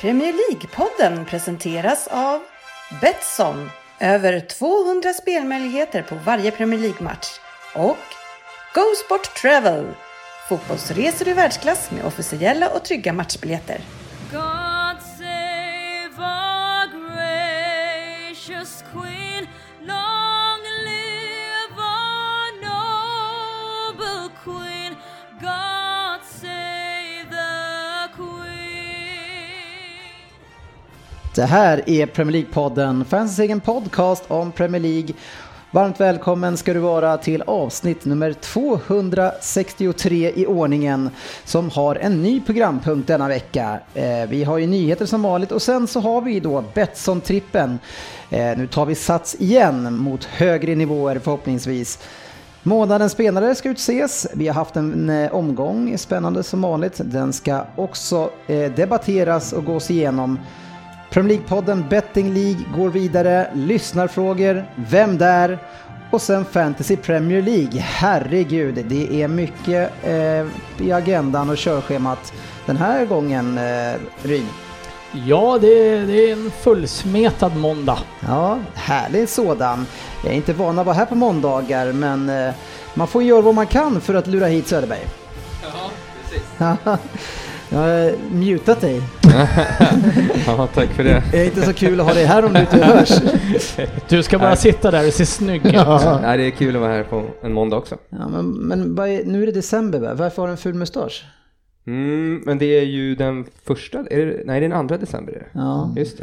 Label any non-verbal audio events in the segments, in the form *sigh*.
Premier League-podden presenteras av Betsson. Över 200 spelmöjligheter på varje Premier League-match. Och Go Sport Travel. Fotbollsresor i världsklass med officiella och trygga matchbiljetter. God Det här är Premier League-podden, fansens egen podcast om Premier League. Varmt välkommen ska du vara till avsnitt nummer 263 i ordningen som har en ny programpunkt denna vecka. Eh, vi har ju nyheter som vanligt och sen så har vi då Betsson-trippen. Eh, nu tar vi sats igen mot högre nivåer förhoppningsvis. Månadens spelare ska utses. Vi har haft en eh, omgång, spännande som vanligt. Den ska också eh, debatteras och gås igenom. Premier League-podden Betting League går vidare, lyssnarfrågor, vem där? Och sen Fantasy Premier League. Herregud, det är mycket eh, i agendan och körschemat den här gången, eh, Ryn. Ja, det, det är en fullsmetad måndag. Ja, härlig sådan. Jag är inte van att vara här på måndagar, men eh, man får göra vad man kan för att lura hit Söderberg. Ja, precis. *laughs* *laughs* Jag har mutat dig. *laughs* Ja, tack för det. Det är inte så kul att ha dig här om du inte hörs. Du ska bara Nej. sitta där och se snygg ut. Nej, det är kul att vara här på en måndag också. Ja, men men nu är det december, va? varför har du en ful mustasch? Mm, men det är ju den första, är det, nej det är den andra december är det. Ja. Just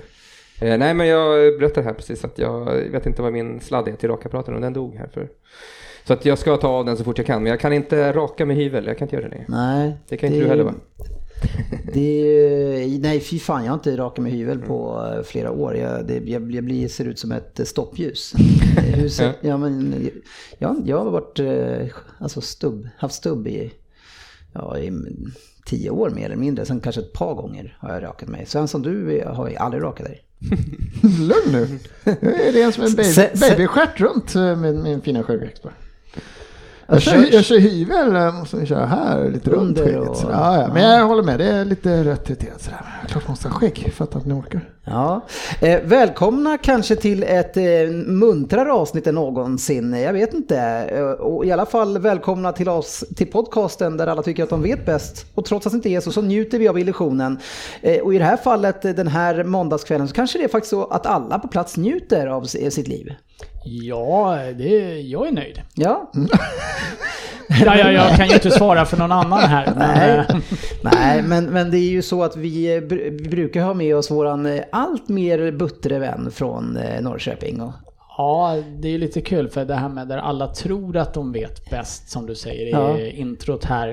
det. Eh, nej men jag berättade här precis att jag vet inte vad min sladd är till rakapparaten och den dog här för. Så att jag ska ta av den så fort jag kan men jag kan inte raka med hyvel, jag kan inte göra det längre. Nej. Det kan inte du heller va? Det är, nej, fy fan, jag har inte rakat med hyvel på eh, flera år. Jag, det, jag, jag blir, ser ut som ett eh, stoppljus. Eh, Huset, ja, men, jag, jag har varit, alltså stubb, haft stubb i, ja, i tio år mer eller mindre. Sen kanske ett par gånger har jag rakat mig. Sen som du har jag aldrig rakat dig. *laughs* Lugn nu. *laughs* Nu är det en som en baby, babystjärt runt med min fina skäggväxt. Jag Jag kör, jag kör hyvel, måste vi köra här, lite runt skägget. Ja, ja. Men jag håller med, det är lite rött irriterat sådär. Men Klart måste ha skägg, fattar att ni orkar. Ja. Eh, välkomna kanske till ett eh, muntrare avsnitt än någonsin. Jag vet inte. Eh, och I alla fall välkomna till oss till podcasten där alla tycker att de vet bäst. Och trots att det inte är så, så njuter vi av illusionen. Eh, och i det här fallet, eh, den här måndagskvällen, så kanske det är faktiskt så att alla på plats njuter av sitt liv. Ja, det, jag är nöjd. Ja, Ja, ja, jag kan ju inte svara för någon annan här. men, Nej. eh, Nej, men, men det är ju så att vi, eh, vi brukar ha med oss våran eh, allt mer buttre vän från Norrköping. Och, Ja, det är lite kul för det här med där alla tror att de vet bäst som du säger i Ja. introt här.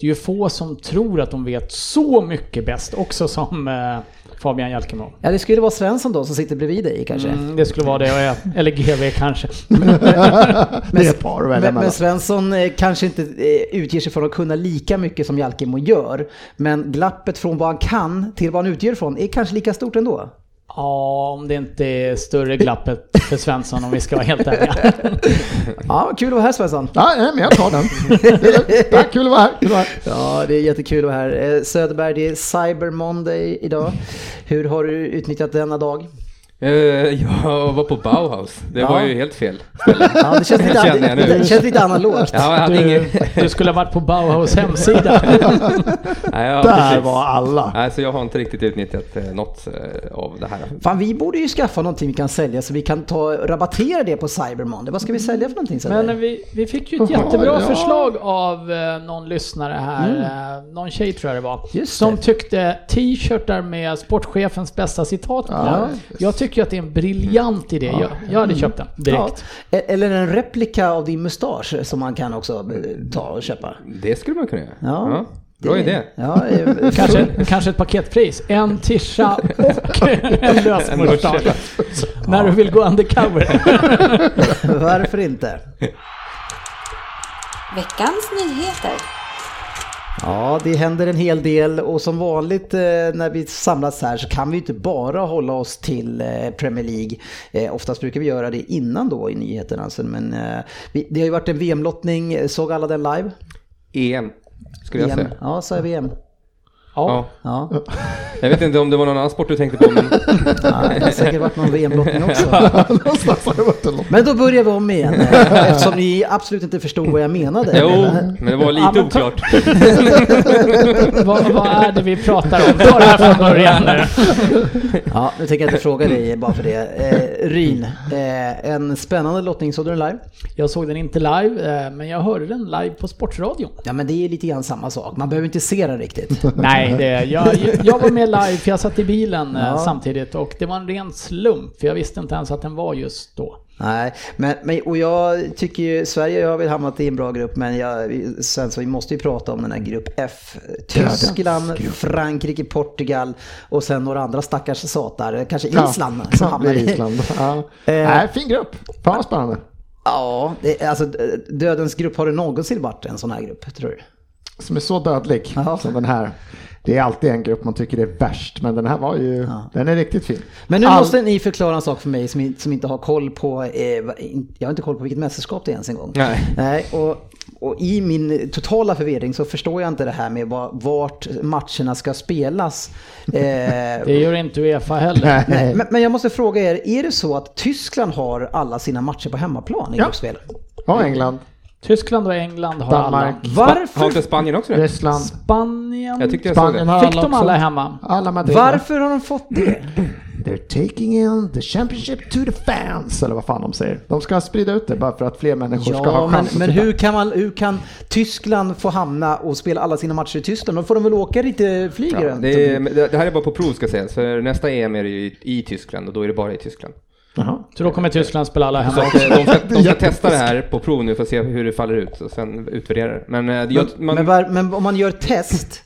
Det är ju få som tror att de vet så mycket bäst också som eh, Fabian Jalkemo. ja, det skulle vara Svensson då som sitter bredvid dig kanske. Mm, det skulle vara det, eller GV kanske. *laughs* Det är ett par att välja Men, men. Svensson eh, kanske inte eh, utger sig från att kunna lika mycket som Jalkemo gör. Men glappet från vad han kan till vad han utger från är kanske lika stort ändå. Ja, om det inte är större glappet för Svensson om vi ska vara helt ärliga. *laughs* Ja, kul att vara här Svensson. Ja, men jag tar den. Tack, kul att vara här. Kul att vara här. Ja, det är jättekul att vara här. Eh, Söderberg, det är Cyber Monday idag. Hur har du utnyttjat denna dag? Eh, jag var på Bauhaus, det Ja. var ju helt fel ställe. Ja, det känns lite, jag nu. det känns lite analogt. Ja, jag hade Du, ingen... du skulle ha varit på Bauhaus hemsida. *laughs* Nej, ja, Där precis. var alla. Nej, så jag har inte riktigt utnyttjat eh, något eh, av det här. Fan, vi borde ju skaffa någonting vi kan sälja så vi kan ta, rabattera det på Cyber Monday. Vad ska vi sälja för någonting? Men vi, vi fick ju ett jättebra ja. förslag av någon lyssnare här, eh, någon tjej tror jag det var, Just som det. tyckte t-shirtar med sportchefens bästa citat på. Ja. Jag tycker att det är en briljant idé. Jag, jag hade köpt den direkt. Ja, e- eller en replika av din mustasch som man kan också eh, ta och köpa. Det skulle man kunna göra. Ja, bra det- idé. Ja, *laughs* eh, Kanske, *laughs* kanske ett paketpris. En tisha *laughs* och en lös mustasch. När du vill gå undercover. varför inte? Veckans nyheter. Ja, det händer en hel del och som vanligt eh, när vi samlas här så kan vi inte bara hålla oss till eh, Premier League. Eh, oftast brukar vi göra det innan då i nyheterna. Alltså, men det har ju varit en VM-lottning, såg alla den live? EM, skulle jag VM. säga. Ja, så är VM. Ja. Ja. *laughs* Jag vet inte om det var någon annan sport du tänkte på, men *laughs* Ja, det har säkert varit någon VM-lottning också. *laughs* Men då börjar vi om igen, eh, eftersom ni absolut inte förstod vad jag menade. jo, Eller? men det var Ja, lite oklart. vad, vad är det vi pratar om? Ta det här från början nu. Ja, nu tänker jag inte fråga dig bara för det. Eh, Ryn, eh, en spännande lottning, såg du den live? Jag såg den inte live, eh, men jag hörde den live på Sportradion. Ja, men det är lite grann samma sak. Man behöver inte se den riktigt. Nej, det, jag, jag var med live för jag satt i bilen eh, Ja. samtidigt och det var en ren slump för jag visste inte ens att den var just då. Nej, men, men och jag tycker ju, Sverige har väl hamnat i en bra grupp, men jag, sen så vi måste ju prata om den här grupp F. Tyskland, Frankrike, Portugal och sen några andra stackars satar, kanske Island som Ja, hamnar i. Island. *laughs* Ja. Eh. Nej, fin grupp. Fan vad spännande. Ja, det, alltså dödens grupp, har det någonsin varit en sån här grupp, tror du? Som är så dödlig Ja. som den här. Det är alltid en grupp man tycker är värst, men den här var ju, den är riktigt fin. Men nu All- måste ni förklara en sak för mig som, som inte har koll på, eh, jag har inte koll på vilket mästerskap det är ens en gång. Nej. Nej och, och i min totala förvirring så förstår jag inte det här med var, vart matcherna ska spelas. *laughs* Eh, Det gör inte Uefa heller. nej, men, men jag måste fråga er, är det så att Tyskland har alla sina matcher på hemmaplan i Ja. gruppspel? Ja, England, Tyskland och England har Danmark, alla. Har Varför, inte Spanien också det? Ryssland. Spanien Jag tyckte jag såg Spanien det. har fick alla de också. alla hemma. Alla Madrid. varför har de fått det? *clears throat* They're taking in the championship to the fans, eller vad fan de säger. De ska sprida ut det bara för att fler människor ska ha Ja, men, chans men titta. hur, kan man, hur kan Tyskland få hamna och spela alla sina matcher i Tyskland? Då får de väl åka lite flyg Ja, det, är, det det här är bara på prov ska sägas, för nästa EM är det ju i, i Tyskland och då är det bara i Tyskland. Jaha. Så då kommer Tyskland spela alla hemma. att, eh, de ska, *laughs* de ska testa det här på prov nu för att se hur det faller ut och sen utvärdera det. Men, eh, jag, man, Men, var, men om man gör test,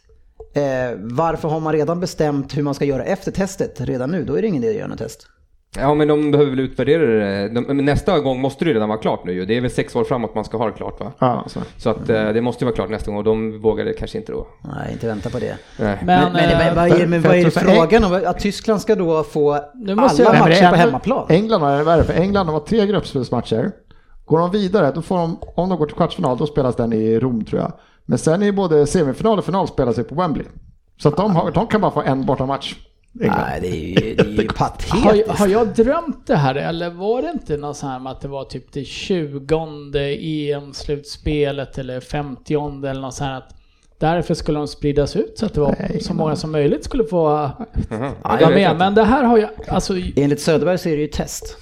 eh, varför har man redan bestämt hur man ska göra efter testet redan nu? Då är det ingen idé att göra något test. Ja men de behöver väl utvärdera det. De, men nästa gång måste det ju redan vara klart nu ju. Det är väl sex år framåt man ska ha det klart va? Ja, så. Så att eh, det måste ju vara klart nästa gång och de vågade kanske inte då. Nej, inte vänta på det. Nej. Men, Men, men, eh, men, vad är, men vad är det frågan om? Att Tyskland ska då få Nu måste alla men matcher är på hemmaplan? England har det värre, för England har tre gruppspelsmatcher. Går de vidare, då får de, om de går till kvartsfinal, då spelas den i Rom tror jag. Men sen är både semifinal och final spelas på Wembley. Så att de, har, de kan bara få en bortamatch. England. Nej, det är ju, det är ju *laughs* Har, patetiskt. har jag drömt det här eller var det inte något så här med att det var typ det 20 EM-slutspelet eller 50 eller något så här att därför skulle de spridas ut så att det var Nej, så många som möjligt skulle få Ja, vara med. Men det här har jag, alltså Enligt Söderberg så är det ju test.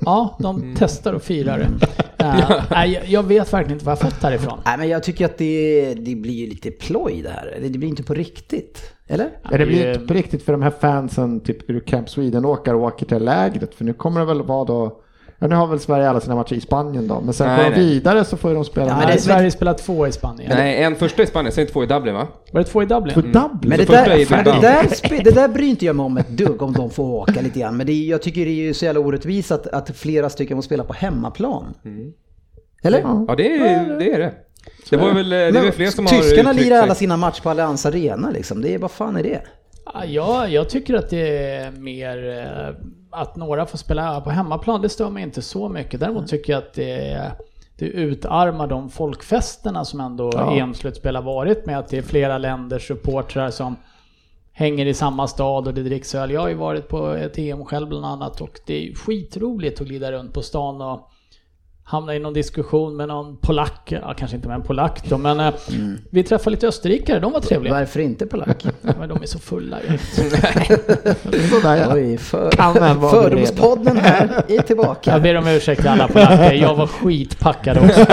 Ja, de testar och firar det. Eh, *laughs* nej, jag- vet verkligen inte vad jag fått härifrån. Nej, men jag tycker att det, det blir ju lite ploj det här. Det blir inte på riktigt. Eller? Ja, det blir inte på riktigt för de här fansen, typ ur Camp Sweden-åkare åker till lägret. För nu kommer det väl vara då, ja nu har väl Sverige alla sina matcher i Spanien då. Men sen Nej, går de vidare så får de spela Ja, men Nej, det- Sverige spelar två i Spanien. Nej, en första i Spanien, sen två i Dublin va? Var det två i Dublin? på Dublin. Men Så det där, är fan, det, där, det där bryr inte jag mig om ett dugg om de får åka lite grann. Men det jag tycker det är ju så jävla orättvist att, att flera stycken får spela på hemmaplan. Eller? Ja. Ja det är det. Är det. det var väl, det är väl fler som har Tyskarna lirar alla sina matcher på Allianz Arena liksom. Det är, vad fan är det? Ja, jag, jag tycker att det är mer eh, att några får spela på hemmaplan, det stör mig inte så mycket. Däremot tycker jag att det, det utarmar de folkfesterna som ändå Ja. EM-slutspel har varit med att det är flera länders supportrar som hänger i samma stad och det dricks öl. Jag har ju varit på ett EM själv bland annat och det är skitroligt att glida runt på stan och hamna i någon diskussion med någon polack, ja, kanske inte med en polack då, men eh, vi träffade lite österrikare, de var trevliga. Varför inte polack? Men de är så fulla ju. *laughs* Sådär ja. Oj, för, fördomspodden här är tillbaka. Jag ber om ursäkt till alla polacker, jag var skitpackad också.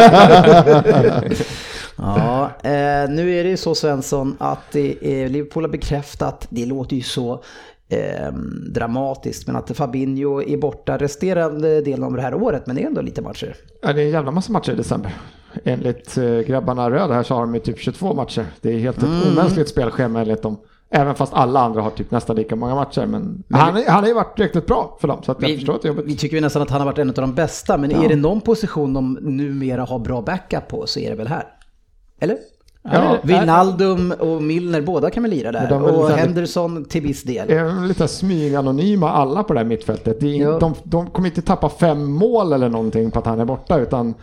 *laughs* Ja, eh, nu är det ju så Svensson att det är, Liverpool har bekräftat, det låter ju så eh, dramatiskt, men att Fabinho är borta resterande delen av det här året, men det är ändå lite matcher. Ja, det är en jävla massa matcher i december. Enligt eh, grabbarna röda här så har de ju typ 22 matcher. Det är helt ett Mm. omänskligt spelschema enligt dem. Även fast alla andra har typ nästan lika många matcher. Men, han, är- han har ju varit riktigt bra för dem. Så att jag Vi, förstår att det är jobbigt. vi tycker ju nästan att han har varit en av de bästa, men är det någon position de numera har bra backup på så är det väl här. Eller? Ja, Wijnaldum och Milner, båda kan väl lira där. De Och Henderson till viss del. Är lite smyganonyma alla på det här mittfältet. Är, Ja. de, de kommer inte tappa fem mål eller någonting på att han är borta. Utan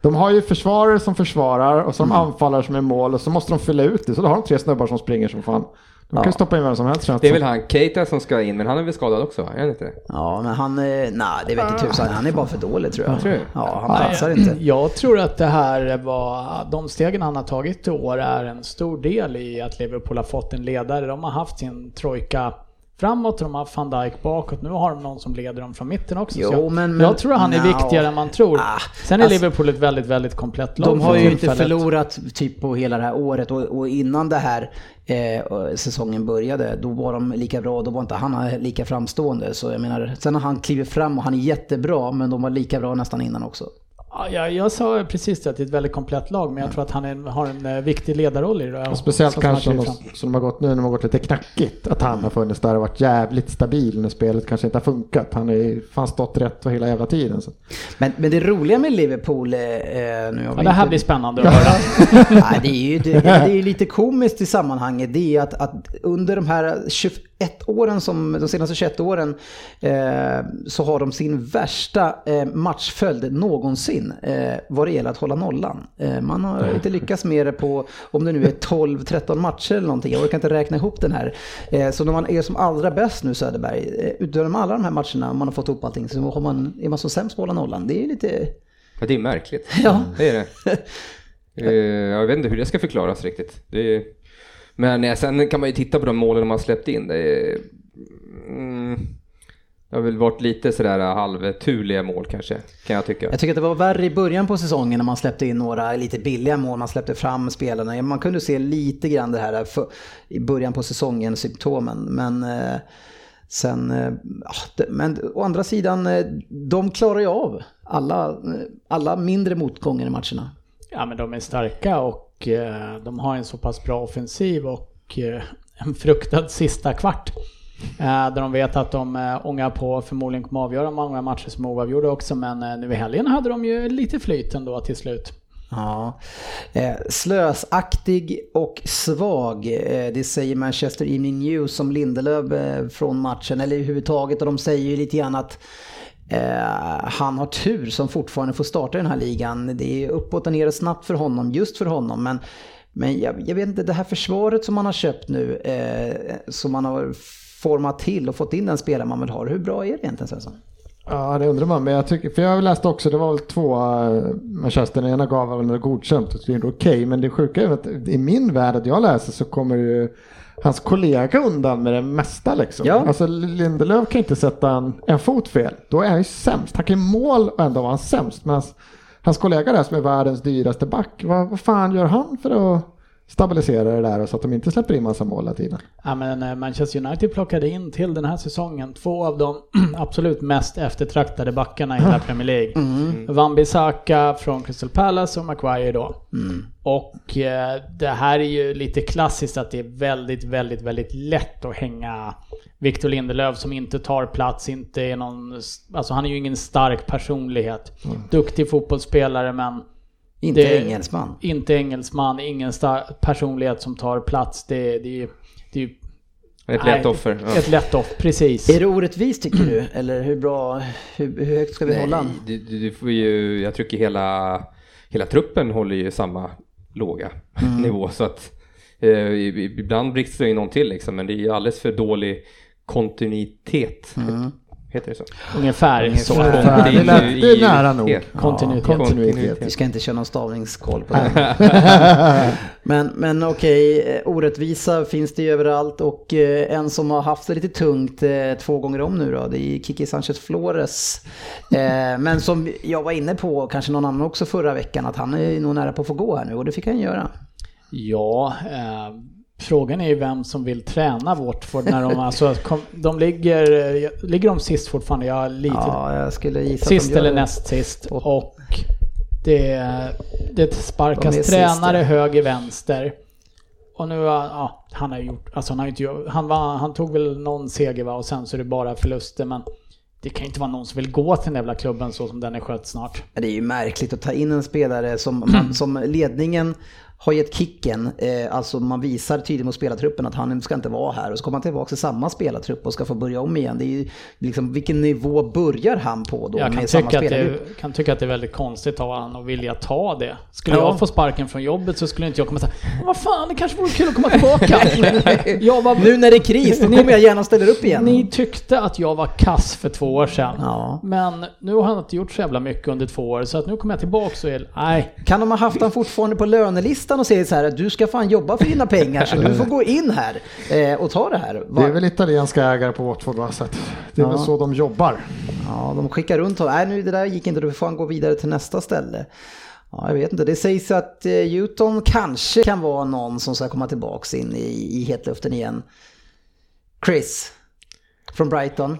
De har ju försvarare som försvarar och som anfallare som är mål och så måste de fylla ut det. Så då har de tre snubbar som springer som fan. De kan Ja. stoppa in vem som helst känns Det är väl han, Keita som ska in, men han är väl skadad också? Är han inte det? Ja, men han, eh, nej det vet inte tusan, han är bara för dålig tror jag. Tror? Ja, han platsar inte. Jag tror att det här var, de stegen han har tagit i år är en stor del i att Liverpool har fått en ledare. De har haft sin trojka framåt och de har van Dijk bakåt. Nu har de någon som leder dem från mitten också. Jo, jag, men- men- jag tror han är Nja. viktigare än man tror. Ah, Sen är alltså- Liverpool ett väldigt, väldigt komplett lag. De har ju inte förlorat typ på hela det här året och, och innan det här eh, säsongen började då var de lika bra, då var inte han lika framstående. Så jag menar, sen har han klivit fram och han är jättebra men de var lika bra nästan innan också. Ja, jag, sa precis det, att det är ett väldigt komplett lag, men jag tror att han är, har en eh, viktig ledarroll i det. Och Speciellt Så som kanske de, som de har gått nu när de har gått lite knackigt. Att han har funnits där och varit jävligt stabil när spelet kanske inte har funkat. Han har fan stått rätt hela jävla tiden. Så. Men, men det roliga med Liverpool, eh, nu har Ja, det här inte- blir spännande att höra. *laughs* Nej, det är ju det, det är lite komiskt i sammanhanget. Det är att, att under de här 21 åren, som, de senaste 21 åren, eh, så har de sin värsta eh, matchföljd någonsin eh, vad det gäller att hålla nollan. Eh, man har inte lyckats med det på, om det nu är 12-13 matcher eller någonting. Jag orkar inte räkna ihop den här. Eh, så när man är som allra bäst nu Söderberg, eh, utöver alla de här matcherna, man har fått ihop allting, så har man, är man så sämst på att hålla nollan. Det är lite... Ja, det är märkligt. Ja. Det är det. *laughs* Eh, jag vet inte hur det ska förklaras riktigt. Det är, men eh, sen kan man ju titta på de målen de har släppt in. Det, är, mm, det har väl varit lite sådär halvturliga mål kanske, kan jag tycka. Jag tycker att det var värre i början på säsongen när man släppte in några lite billiga mål, man släppte fram spelarna. Man kunde se lite grann det här för, i början på säsongen, symptomen. Men eh, sen, eh, det, men å andra sidan, eh, de klarar ju av alla, alla mindre motgångar i matcherna. Ja men de är starka och och eh, de har en så pass bra offensiv och eh, en fruktad sista kvart. Eh, där de vet att de ångar på förmodligen kommer avgöra många matcher som är oavgjorda också men nu i helgen hade de ju lite flyt ändå till slut. Ja. Eh, slösaktig och svag, eh, det säger Manchester Evening News om Lindelöf eh, från matchen, eller överhuvudtaget. Och de säger ju lite grann att Eh, han har tur som fortfarande får starta i den här ligan. Det är uppåt och ner snabbt för honom, just för honom. Men, men jag, jag vet inte, det här försvaret som man har köpt nu, eh, som man har format till och fått in den spelare man vill ha. Hur bra är det egentligen Svensson? Ja, det undrar man. Men jag tycker, för jag läste också, det var väl två eh, Manchester, den ena gav väl godkänt och det är okej. Men det sjuka är att i min värld att jag läser så kommer ju hans kollega undan med det mesta liksom. Ja. Alltså Lindelöf kan inte sätta en, en fot fel. Då är han ju sämst. Han kan ju mål och ändå vara han sämst. Men hans, hans kollega där som är världens dyraste back, vad, vad fan gör han för att stabilisera det där och så att de inte släpper in massa mål hela tiden? Ja, men eh, Manchester United plockade in till den här säsongen två av de *clears throat* absolut mest eftertraktade backarna i hela Premier League. Wan-Bissaka från Crystal Palace och Maguire då. Och eh, det här är ju lite klassiskt att det är väldigt, väldigt, väldigt lätt att hänga Victor Lindelöf som inte tar plats, inte är någon... Alltså han är ju ingen stark personlighet. Duktig fotbollsspelare men Inte Det- engelsman. inte engelsman, ingen personlighet som tar plats. Det, det, det är ju Ett Nej, lätt offer. Ja. Ett lätt off, precis. Är det orättvist tycker du? Eller hur bra, hur, hur högt ska vi hålla den? Du, du, får ju, jag tycker hela, hela truppen håller ju samma låga Mm. nivå så att eh, ibland blixtrar ju någon till liksom men det är ju alldeles för dålig kontinuitet. Mm. Heter det så? Ungefär så. Ungefär. Det är lät- det är nära nog. Kontinuitet. Ja, kontinuitet. Vi ska inte köra någon stavningskoll på *laughs* det. men men okej, eh, orättvisa finns det ju överallt och eh, en som har haft det lite tungt eh, två gånger om nu då, det är Kiki Sanchez Flores. Men som jag var inne på, kanske någon annan också förra veckan, att han är nog nära på att få gå här nu och det fick han göra. Ja, eh, frågan är ju vem som vill träna Watford när de alltså, kom, de ligger, ligger de sist fortfarande? Jag har lite, Ja, jag skulle gissa sist eller näst sist. Och det, det sparkas De sist, tränare höger, vänster. Och nu, har- ja, han har ju gjort, alltså han har inte gjort, han, var, han tog väl någon seger va och sen så är det bara förluster men det kan ju inte vara någon som vill gå till den jävla klubben så som den är skött snart. Det är ju märkligt att ta in en spelare som, *clears throat* som ledningen har gett kicken, eh, alltså man visar tydligt mot spelartruppen att han ska inte vara här och så kommer han tillbaka till samma spelartrupp och ska få börja om igen. Det är ju liksom, vilken nivå börjar han på då Jag kan med samma tycka, att spelargrupp? det, kan tycka att det är väldigt konstigt av honom att vilja ta det. Skulle Ja. jag få sparken från jobbet så skulle inte jag komma säga Vad fan, det kanske vore kul att komma tillbaka. *laughs* jag var, Nu när det är kris, då kommer jag gärna ställa upp igen. Ni tyckte att jag var kass för två år sedan. Ja. Men nu har han inte gjort så jävla mycket under två år så att nu kommer jag tillbaka och är, nej. Kan de ha haft han fortfarande på lönelistan och säga så här att du ska fan jobba för dina pengar så *laughs* du får gå in här eh, och ta det här. Det är väl italienska ägare på Watford va? Så Det är väl Ja. så de jobbar. Ja, de skickar runt honom. Nej, nu det där gick inte, då får han gå vidare till nästa ställe. Ja, jag vet inte. Det sägs att eh, Newton kanske kan vara någon som ska komma tillbaks in i, i hetluften igen. Chris från Brighton.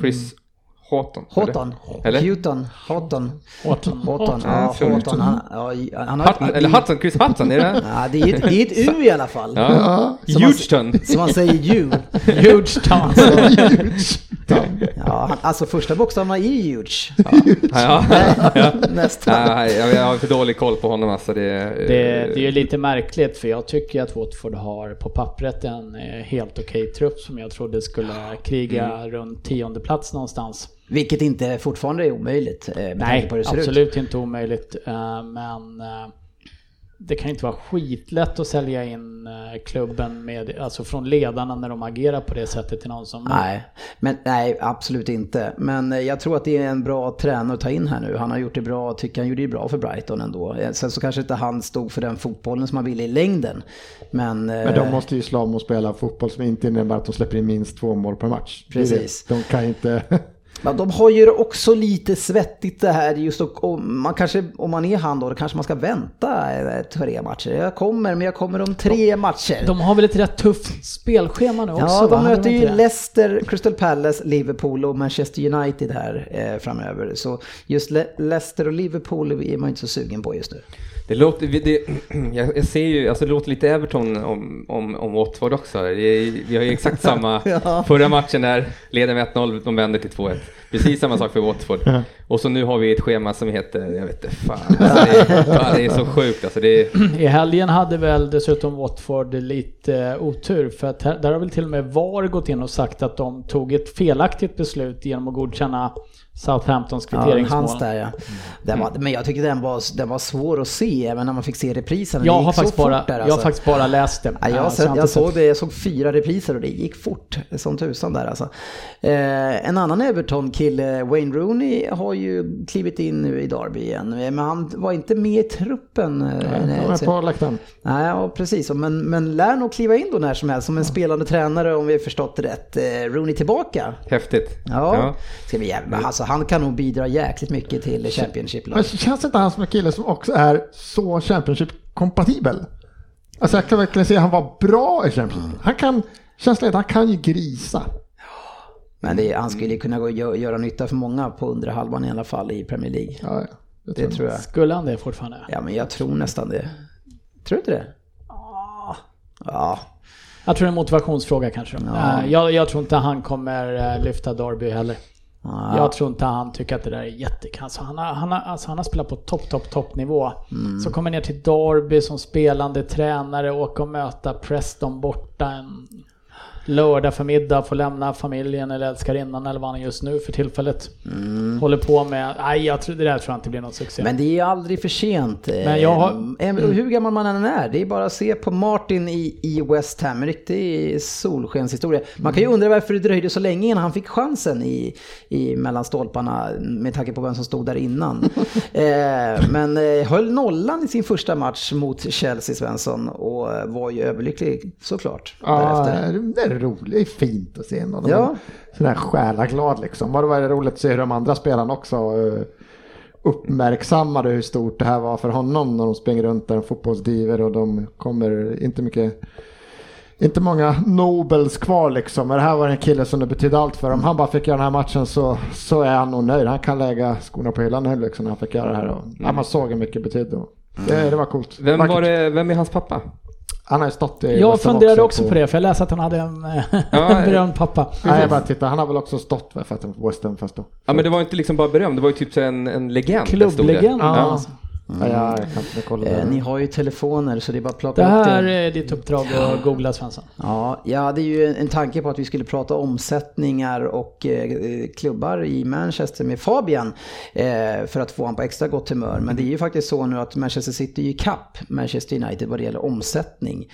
Chris Houghton. Houghton. Eller? Houghton. Houghton. Houghton. Houghton. Ja, Ja, Houghton. Han, ja, han har eller Hudson, Chris Hudson, är det? Ja, det är ett, det är ett U i alla fall. Ja. Man- Houston. Som man säger ju. *laughs* Huge town. *laughs* Ja, han, alltså första bokstäverna är ju huge. Ja. Ja. Nästan. *laughs* Nej, jag har för dålig koll på honom alltså. Det, Det, det är ju lite märkligt för jag tycker att Watford har på pappret en eh, helt okej trupp som jag trodde skulle kriga Mm. runt tionde plats någonstans. Vilket inte fortfarande är omöjligt eh, Nej, på hur det ser ut. absolut inte omöjligt. eh, Men eh, det kan inte vara skitlätt att sälja in klubben med, alltså från ledarna när de agerar på det sättet till någon som... Nej, men, nej, absolut inte. Men jag tror att det är en bra tränare att ta in här nu. Han har gjort det bra, tycker han gjorde det bra för Brighton ändå. Sen så kanske inte han stod för den fotbollen som han ville i längden. Men, Men de måste ju slå om och spela fotboll som inte innebär att de släpper in minst två mål per match. Precis. De kan inte... *laughs* Ja, de har ju också lite svettigt det här just och, och man kanske, om man är han då, då kanske man ska vänta tre matcher. Jag kommer, men jag kommer om tre matcher. De har väl ett rätt tufft spelschema nu också? Ja, de möter ju? Leicester, Crystal Palace, Liverpool och Manchester United här eh, framöver. Så just Le- Leicester och Liverpool är man inte så sugen på just nu. Det låter, det, *clears throat* jag, jag ser ju, alltså det låter lite Everton om, om, om Watford också. Det är, vi har ju exakt *laughs* samma, förra matchen där, leder med 1-0, de vänder till 2-1. Precis samma sak för Watford. Och så nu har vi ett schema som heter, jag vet inte, fan. *laughs* Alltså det, är, ja, det är så sjukt alltså. Det är, *clears throat* I helgen hade väl dessutom Watford lite eh, otur för att här, där har väl till och med VAR gått in och sagt att de tog ett felaktigt beslut genom att godkänna Southamptons Ja, kvitteringsmål. hans där ja. Den var, men jag tycker den var, den var svår att se även när man fick se reprisen. Det jag, har faktiskt bara, där, jag har alltså. faktiskt bara läst det. Ja, jag, har Eh, har jag såg det, jag såg fyra repriser och det gick fort som tusan där alltså. Eh, en annan Everton-kille, Wayne Rooney, har ju klivit in nu i Derby igen. Men han var inte med i truppen. eh, De är så- på läktaren. Nej, ja, precis. Men, men lär nog kliva in då när som helst som en spelande tränare om vi har förstått det rätt. Eh, Rooney tillbaka. häftigt. Ja, Ska vi, men alltså, han kan nog bidra jäkligt mycket till Championship. Men känns inte han som en kille som också är så Championship-kompatibel? Alltså jag kan verkligen säga att han var bra i Championship. Han kan, känslan är att han kan ju grisa. Men det, han skulle kunna gå och gö- göra nytta för många på undre halvan i alla fall i Premier League. Ja, ja. Det Det tror jag. tror jag. Skulle han det fortfarande? Ja, men jag tror nästan det. Tror du inte det? Ja. Jag tror det är en motivationsfråga kanske. Ja. Eh, Jag, jag tror inte han kommer eh, lyfta Derby heller. Ja. Jag tror inte han tycker att det där är jättekul. Alltså han, har, han, har, alltså han har spelat på topp, topp, toppnivå. Mm. Så kommer ner till Derby som spelande tränare, åka och möta Preston borta en lördag förmiddag, få lämna familjen eller älskarinnan eller vad han just nu för tillfället. Håller på med, nej jag tror, det där tror jag inte blir någon succé. Mm. Men det är aldrig för sent. Men jag har- Eh, Hur gammal man än är, det är bara att se på Martin i, i West Ham. En riktig solskenshistoria. Man kan ju undra varför det dröjde så länge innan han fick chansen i, i mellan stolparna med tanke på vem som stod där innan. *laughs* eh, men eh, höll nollan i sin första match mot Chelsea Svensson och eh, var ju överlycklig såklart. Ja, därefter. det är roligt. Det är fint att se någon. Ja. Sån där själaglad liksom. Var det var roligt att se hur de andra spelarna också eh, uppmärksammade hur stort det här var för honom när de springer runt där, fotbollsdiver och de kommer inte mycket inte många Nobels kvar liksom. Men det här var en kille som det betydde allt för. Om han bara fick göra den här matchen så, så är han nog nöjd. Han kan lägga skorna på hyllan nu liksom när han fick göra det här. Och, ja, man såg hur mycket det betydde. Och Det, det var coolt. Vem, Vackert. var det, vem är hans pappa? Han har ju stått i jag funderade också på det, för jag läste att han hade en, *laughs* Ja, en berömd pappa. Nej, jag bara titta. Han har väl också stått för att på West Ham fast då. Ja men det var inte liksom bara beröm, det var ju typ en, en legend. Klubblegend. Ja. Alltså. Ja, jag kan inte kolla Eh, det. ni har ju telefoner så det är bara att plocka Det upp här det. är ditt uppdrag att googla Svensson. Ja, jag hade ju en, en tanke på att vi skulle prata omsättningar och eh, klubbar i Manchester med Fabian eh, för att få honom på extra gott humör. Men det är ju faktiskt så nu att Manchester City är ju kapp Manchester United vad det gäller omsättning.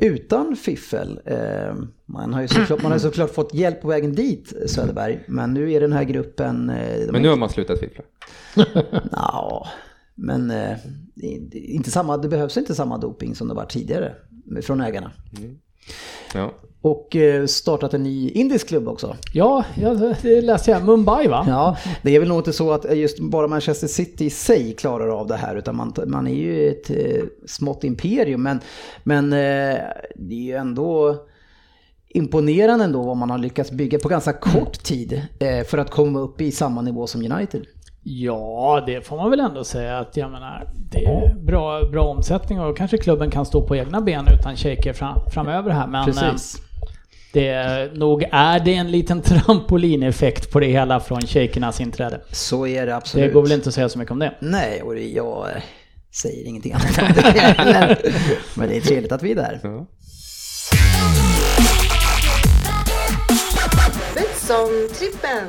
Utan fiffel. Eh, man har ju såklart, man har ju såklart fått hjälp på vägen dit Söderberg. Men nu är den här gruppen... Eh, de Men nu har man slutat fiffla. *laughs* Ja, men eh, inte samma, det behövs inte samma doping som det var tidigare från ägarna. Ja. Och eh, startat en ny indisk klubb också. Ja, det läste jag. Mumbai va? Ja, det är väl nog inte så att just bara Manchester City i sig klarar av det här utan man, man är ju ett eh, smått imperium men, men eh, det är ju ändå imponerande ändå vad man har lyckats bygga på ganska kort tid eh, för att komma upp i samma nivå som United. Ja, det får man väl ändå säga att jag menar, det är bra, bra omsättning och kanske klubben kan stå på egna ben utan shaker fram, framöver här. Men Precis. det, nog är det en liten *laughs* trampolineffekt på det hela från shakernas inträde. Så är det absolut. Det går väl inte att säga så mycket om det. Nej, och det- jag eh, säger ingenting annat om det heller. *laughs* Men det är trevligt att vi är där. Ja. Betsson-trippen.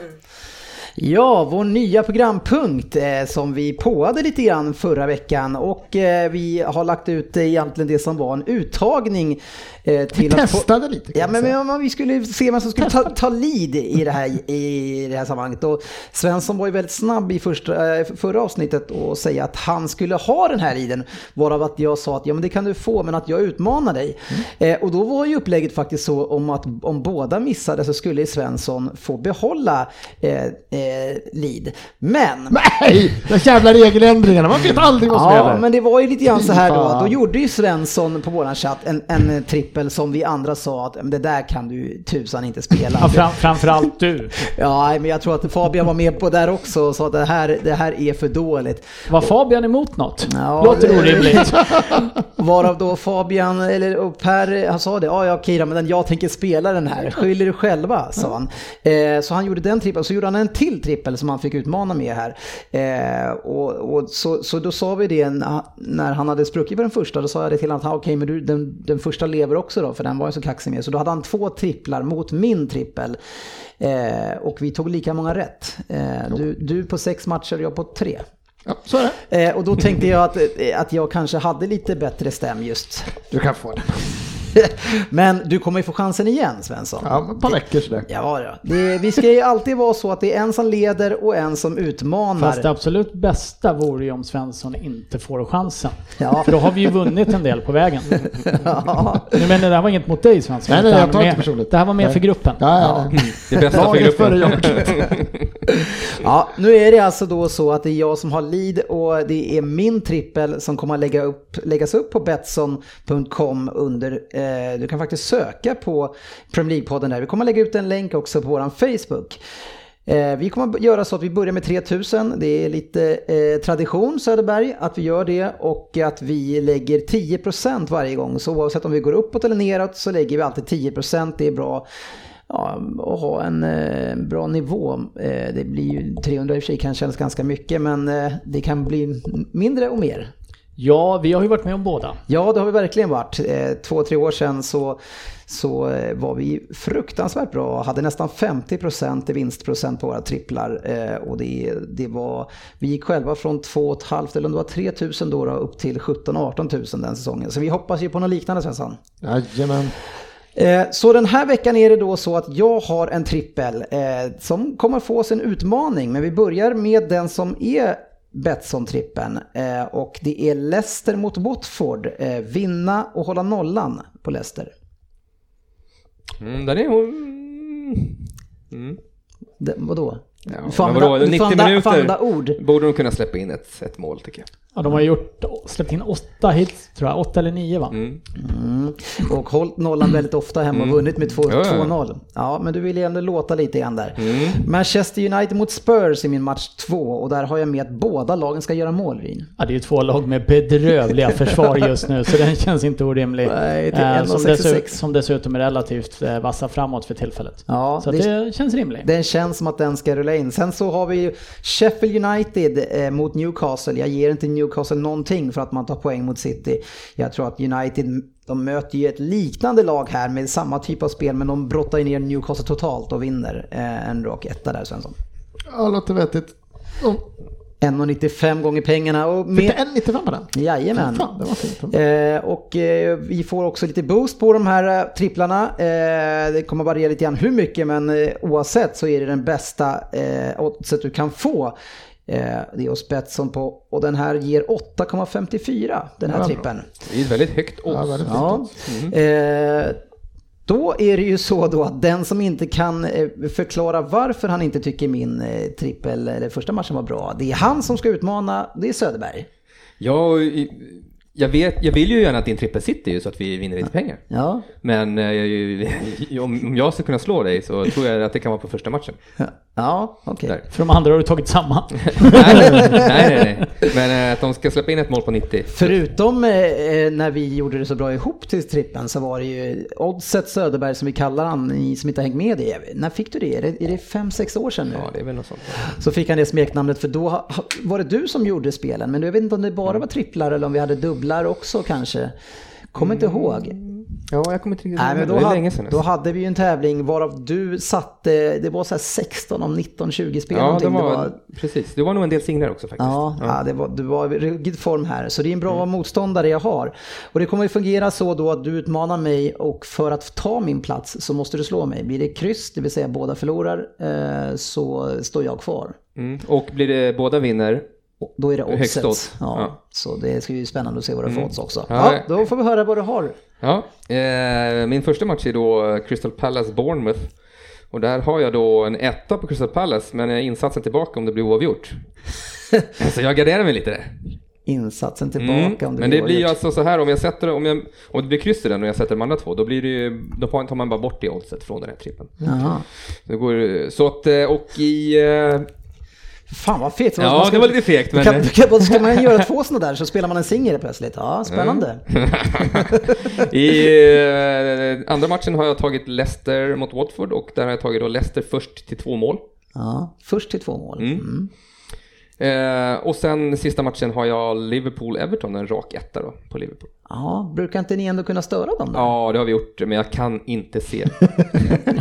Ja, vår nya programpunkt eh, som vi påade lite grann förra veckan och eh, vi har lagt ut eh, egentligen det som var en uttagning eh, till Vi att få- testade lite Ja, men, säga. men vi skulle se vem som skulle ta, ta lead i det, här, i det här sammanhanget. Och Svensson var ju väldigt snabb i första, eh, förra avsnittet och säga att han skulle ha den här leaden. Varav att jag sa att ja, men det kan du få men att jag utmanar dig. Eh, och då var ju upplägget faktiskt så om att om båda missade så skulle Svensson få behålla eh, lead. Men Nej! De jävla regeländringarna, man vet aldrig vad som Ja, gäller. men det var ju lite grann så här då. Då gjorde ju Svensson på våran chatt en, en trippel som vi andra sa att "Men det där kan du tusan inte spela. Ja, fram, framförallt du. Ja, men jag tror att Fabian var med på där också och sa att det här, det här är för dåligt. Var Fabian emot något? Ja, Låter orimligt. *laughs* Varav då Fabian, eller och Per, han sa det, ja ja okej då, men jag tänker spela den här, skyll er själva, sa han. Eh, så han gjorde den trippeln, så gjorde han en till trippel som han fick utmana med här. Eh, och, och så, så då sa vi det när, han hade spruckit på den första, då sa jag det till honom att "Ah, okej men du, den, den första lever också då, för den var ju så kaxig med. Så då hade han två tripplar mot min trippel. Eh, och vi tog lika många rätt. Eh, du, du på sex matcher, jag på tre. Ja, så är det. Eh, och då tänkte jag att, eh, att jag kanske hade lite bättre stäm just. Du kan få den. *laughs* Men du kommer ju få chansen igen Svensson. Ja, ett par veckor sådär. Ja, då. det, vi ska ju alltid vara så att det är en som leder och en som utmanar. Fast det absolut bästa vore ju om Svensson inte får chansen. Ja. För då har vi ju vunnit en del på vägen. *laughs* Ja. Nu men det där var inget mot dig Svensson. Nej, nej, jag tar inte personligt. Det här var mer för gruppen. Ja, ja, ja. Det bästa för gruppen. *laughs* ja, nu är det alltså då så att det är jag som har lead och det är min trippel som kommer att lägga upp, läggas upp på Betsson.com under, eh, du kan faktiskt söka på Premier League-podden där. Vi kommer att lägga ut en länk också på vår Facebook. Eh, vi kommer att göra så att vi börjar med 3000. Det är lite eh, tradition Söderberg att vi gör det och att vi lägger 10% varje gång. Så oavsett om vi går uppåt eller neråt så lägger vi alltid 10%. Det är bra ja, att ha en eh, bra nivå. Eh, det blir ju 300 i och för sig kan kännas ganska mycket men eh, det kan bli mindre och mer. Ja, vi har ju varit med om båda. Ja, det har vi verkligen varit. Eh, två, tre år sedan så, så eh, var vi fruktansvärt bra. Hade nästan 50% i vinstprocent på våra tripplar. Eh, och det, det var, vi gick själva från 2,5 eller om det var 3 000 då, då upp till 17-18 000 den säsongen. Så vi hoppas ju på något liknande Svensson. Jajamän. Eh, Så den här veckan är det då så att jag har en trippel eh, som kommer få sin utmaning. Men vi börjar med den som är Betsson-trippen. Eh, och det är Leicester mot Watford. Vinna och hålla nollan på Leicester. Mm, där är. Mm. Det, vadå? Ja, använda- vadå, du 90 får använda- minuter använda ord. borde de kunna släppa in ett, ett mål tycker jag. Ja, de har gjort, släppt in åtta hits tror jag, åtta eller nio va? Mm. Mm. och hållit nollan väldigt ofta hemma och vunnit med 2- Ja, ja. 2-0. Ja, men du vill ju ändå låta lite grann där. Manchester United mot Spurs i min match 2 och där har jag med att båda lagen ska göra mål, Vin. Ja, det är ju två lag med bedrövliga *laughs* försvar just nu, så den känns inte orimlig. Nej, Eh, som, 1,66. dessutom, som dessutom är relativt eh, vassa framåt för tillfället. Ja, så det- det, det känns rimligt. Den känns som att den ska rulla in. Sen så har vi ju Sheffield United eh, mot Newcastle. Jag ger inte Newcastle någonting för att man tar poäng mot City. Jag tror att United, de möter ju ett liknande lag här med samma typ av spel men de brottar ju ner Newcastle totalt och vinner eh, en rak etta där Svensson. Ja, låter vettigt. Och 1,95 gånger pengarna och Fick du med... en 95 på den? Jajamän. Fan, det var fint. Eh, och eh, vi får också lite boost på de här eh, tripplarna. Eh, det kommer variera lite grann hur mycket men eh, oavsett så är det den bästa oddset du kan få. Eh, det är hos Betsson på och den här ger 8,54 den här Ja, trippen. Det är ett väldigt högt odds. Ja, väldigt Ja. fint. Eh, då är det ju så då att den som inte kan eh, förklara varför han inte tycker min trippel eller första matchen var bra, det är han som ska utmana, det är Söderberg. Ja, jag, vet, jag vill ju gärna att din trippel sitter ju så att vi vinner lite pengar. Ja, Men om om jag ska kunna slå dig så tror jag att det kan vara på första matchen. Ja okej. Där. För de andra har du tagit samma. *laughs* nej, nej, nej, nej. *laughs* Men eh, att de ska släppa in ett mål på 90. Förutom eh, eh, när vi gjorde det så bra ihop till trippen så var det ju Oddset Söderberg som vi kallar han, ni som inte har hängt med i det. När fick du det? Är det, är det fem, sex år sedan nu? Ja, det är väl något sånt. Så fick han det smeknamnet för då var det du som gjorde spelen. Men jag vet inte om det bara var tripplar eller om vi hade dubblar också kanske. Kommer inte ihåg. Ja, jag kommer inte riktigt ihåg. då, Det hade, länge sedan. då hade vi ju en tävling varav du satte, det var så här 16 om 19, 20 spel Ja, det Det var, var- precis. Det var nog en del singlar också faktiskt. Ja, ja. det var, du var i ruggig form här. Så det är en bra Mm. motståndare jag har. Och det kommer ju fungera så då att du utmanar mig och för att ta min plats så måste du slå mig. Blir det kryss, det vill säga båda förlorar, eh, så står jag kvar. Mm. Och blir det båda vinner, Då är det oddset. odds. Ja, Ja. Så det ska bli spännande att se vad du får odds också. Ja, Ja, då får vi höra vad du har. Ja, eh, min första match är då Crystal Palace Bournemouth. Och där har jag då en etta på Crystal Palace, men jag är insatsen tillbaka om det blir oavgjort. *laughs* så jag garderar mig lite där. Insatsen tillbaka Mm. om det Men det blir ju oavgjort. alltså så här om jag sätter om, jag, om det blir kryss i den och jag sätter de andra två, då blir det ju, då tar man bara bort det oddset från den här trippen. Jaha. Det går, så att, eh, och i... Fan vad fegt. Ja, ska- det var lite fegt, men- Kan, kan, ska man göra två sådana där så spelar man en singel plötsligt. Ja, spännande. Mm. *laughs* I eh, andra matchen har jag tagit Leicester mot Watford och där har jag tagit då Leicester först till två mål. Ja, först till två mål. Mm. Eh, och sen sista matchen har jag Liverpool-Everton, en rak etta då på Liverpool. Ja, brukar inte ni ändå kunna störa dem då? Ja, det har vi gjort, men jag kan inte se *laughs*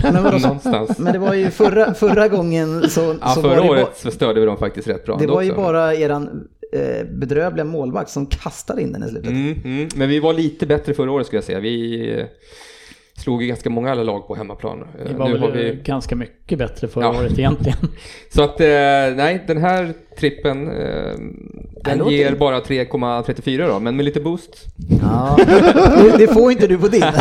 *laughs* någonstans. men det var ju förra, förra gången så, Ja, så förra året så störde vi dem faktiskt rätt bra det var ju också. bara eran eh, bedrövliga målvakt som kastade in den i slutet. Mm, mm. Men vi var lite bättre förra året skulle jag säga. Vi eh, slog ju ganska många lag på hemmaplan. Eh, Det var nu väl har vi... ganska mycket bättre förra Ja. året egentligen. *laughs* Så att eh, nej, den här trippen eh, den låter- ger bara 3,34 då, men med lite boost. Ja, *laughs* det, det får inte du på din. *laughs*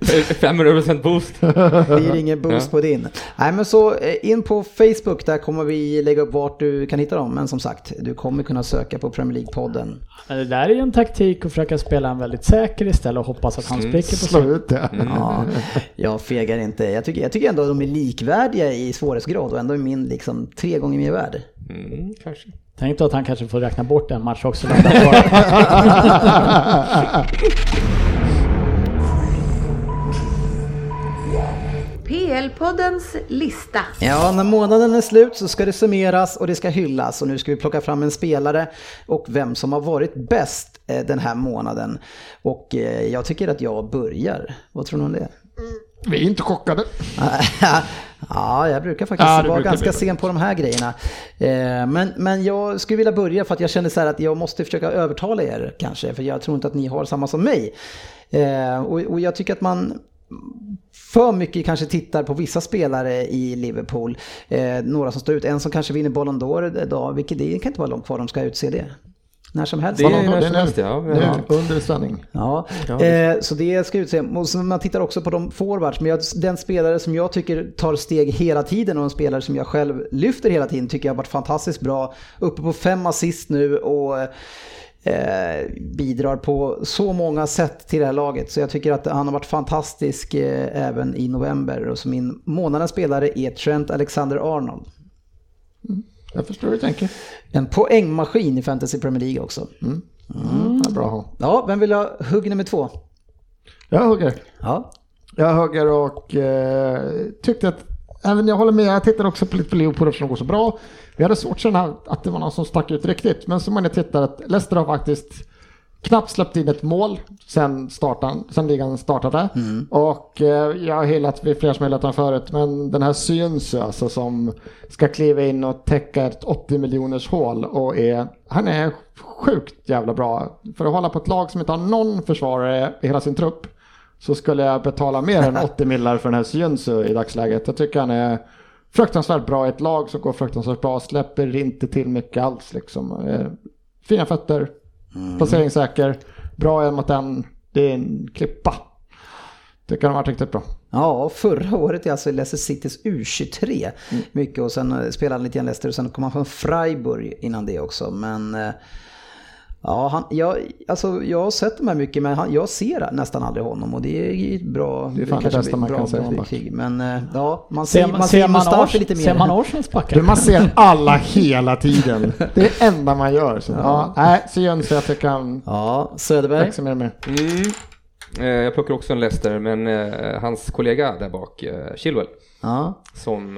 500% boost. Det ger ingen boost Ja. på din. Nej men så eh, in på Facebook, där kommer vi lägga upp vart du kan hitta dem. Men som sagt, du kommer kunna söka på Premier League-podden. Men det där är ju en taktik att försöka spela en väldigt säker istället och hoppas att han Mm. spricker på ut det. Ja, jag fegar inte. Jag tycker, jag tycker ändå att de är likvärdiga i svårighetsgrad och ändå är min liksom tre gånger mer värd. Mm, kanske. Tänk då att han kanske får räkna bort en match också. *laughs* PL-poddens lista. Ja, när månaden är slut så ska det summeras och det ska hyllas och nu ska vi plocka fram en spelare och vem som har varit bäst eh, den här månaden. Och eh, jag tycker att jag börjar. Vad tror ni om det? Vi är inte chockade. *laughs* ja, jag brukar faktiskt Ja, vara ganska sen på de här grejerna. Eh, Men, men jag skulle vilja börja för att jag känner så här att jag måste försöka övertala er kanske, för jag tror inte att ni har samma som mig. Eh, Och, och jag tycker att man för mycket kanske tittar på vissa spelare i Liverpool. Eh, några som står ut. En som kanske vinner Ballon d'Or idag, vilket det kan inte vara långt kvar de ska utse det. När som helst. Det är när som helst, ja. Nu, under spänning. Ja, eh, så det ska utse. Och så man tittar också på de forwards. Men jag, den spelare som jag tycker tar steg hela tiden och en spelare som jag själv lyfter hela tiden tycker jag har varit fantastiskt bra. Uppe på fem assist nu och eh, bidrar på så många sätt till det här laget. Så jag tycker att han har varit fantastisk eh, även i november. Och så min månadens spelare är Trent Alexander-Arnold. Jag förstår hur du tänker. En poängmaskin i Fantasy Premier League också. Mm. Det är bra att ha. Ja, vem vill ha hugg nummer två? Jag hugger. Ja, Jag hugger och eh, tyckte att, även jag håller med, jag tittade också på lite på Liverpool eftersom de går så bra. Vi hade svårt att känna att det var någon som stack ut riktigt, men så man tittar att Leicester har faktiskt knappt släppt in ett mål sen, startan, sen ligan startade. Och eh, jag har hyllat vid flera som hyllat honom förut, men den här Synsö alltså som ska kliva in och täcka ett 80 miljoners hål och är, han är sjukt jävla bra. För att hålla på ett lag som inte har någon försvarare i hela sin trupp så skulle jag betala mer än *laughs* 80 millar för den här Synsö i dagsläget. Jag tycker han är fruktansvärt bra i ett lag som går fruktansvärt bra, släpper inte till mycket alls liksom. Eh, Fina fötter, placeringssäker, bra en mot en, det är en klippa. Tycker han har varit riktigt bra. Ja, förra året alltså Leicester Citys U23 mycket och sen eh, spelade han lite grann Leicester och sen kom han från Freiburg innan det också. Men eh, ja, han, jag, alltså, jag har sett de här mycket men han, jag ser nästan aldrig honom och det är ju ett bra... Det är fan det kanske bästa man kan säga om back. krig. Men eh, ja, man Ser ser, man, ser man, Mustafi lite mer. ser man Arsenals backar? Du, man ser alla hela tiden. *laughs* Det är det enda man gör. Så, ja. nej, så Jönsson, jag tycker han Ja, Söderberg. mer och mer. Mm. Eh, Jag plockar också en Leicester, men eh, hans kollega där bak, Chilwell, Ja. som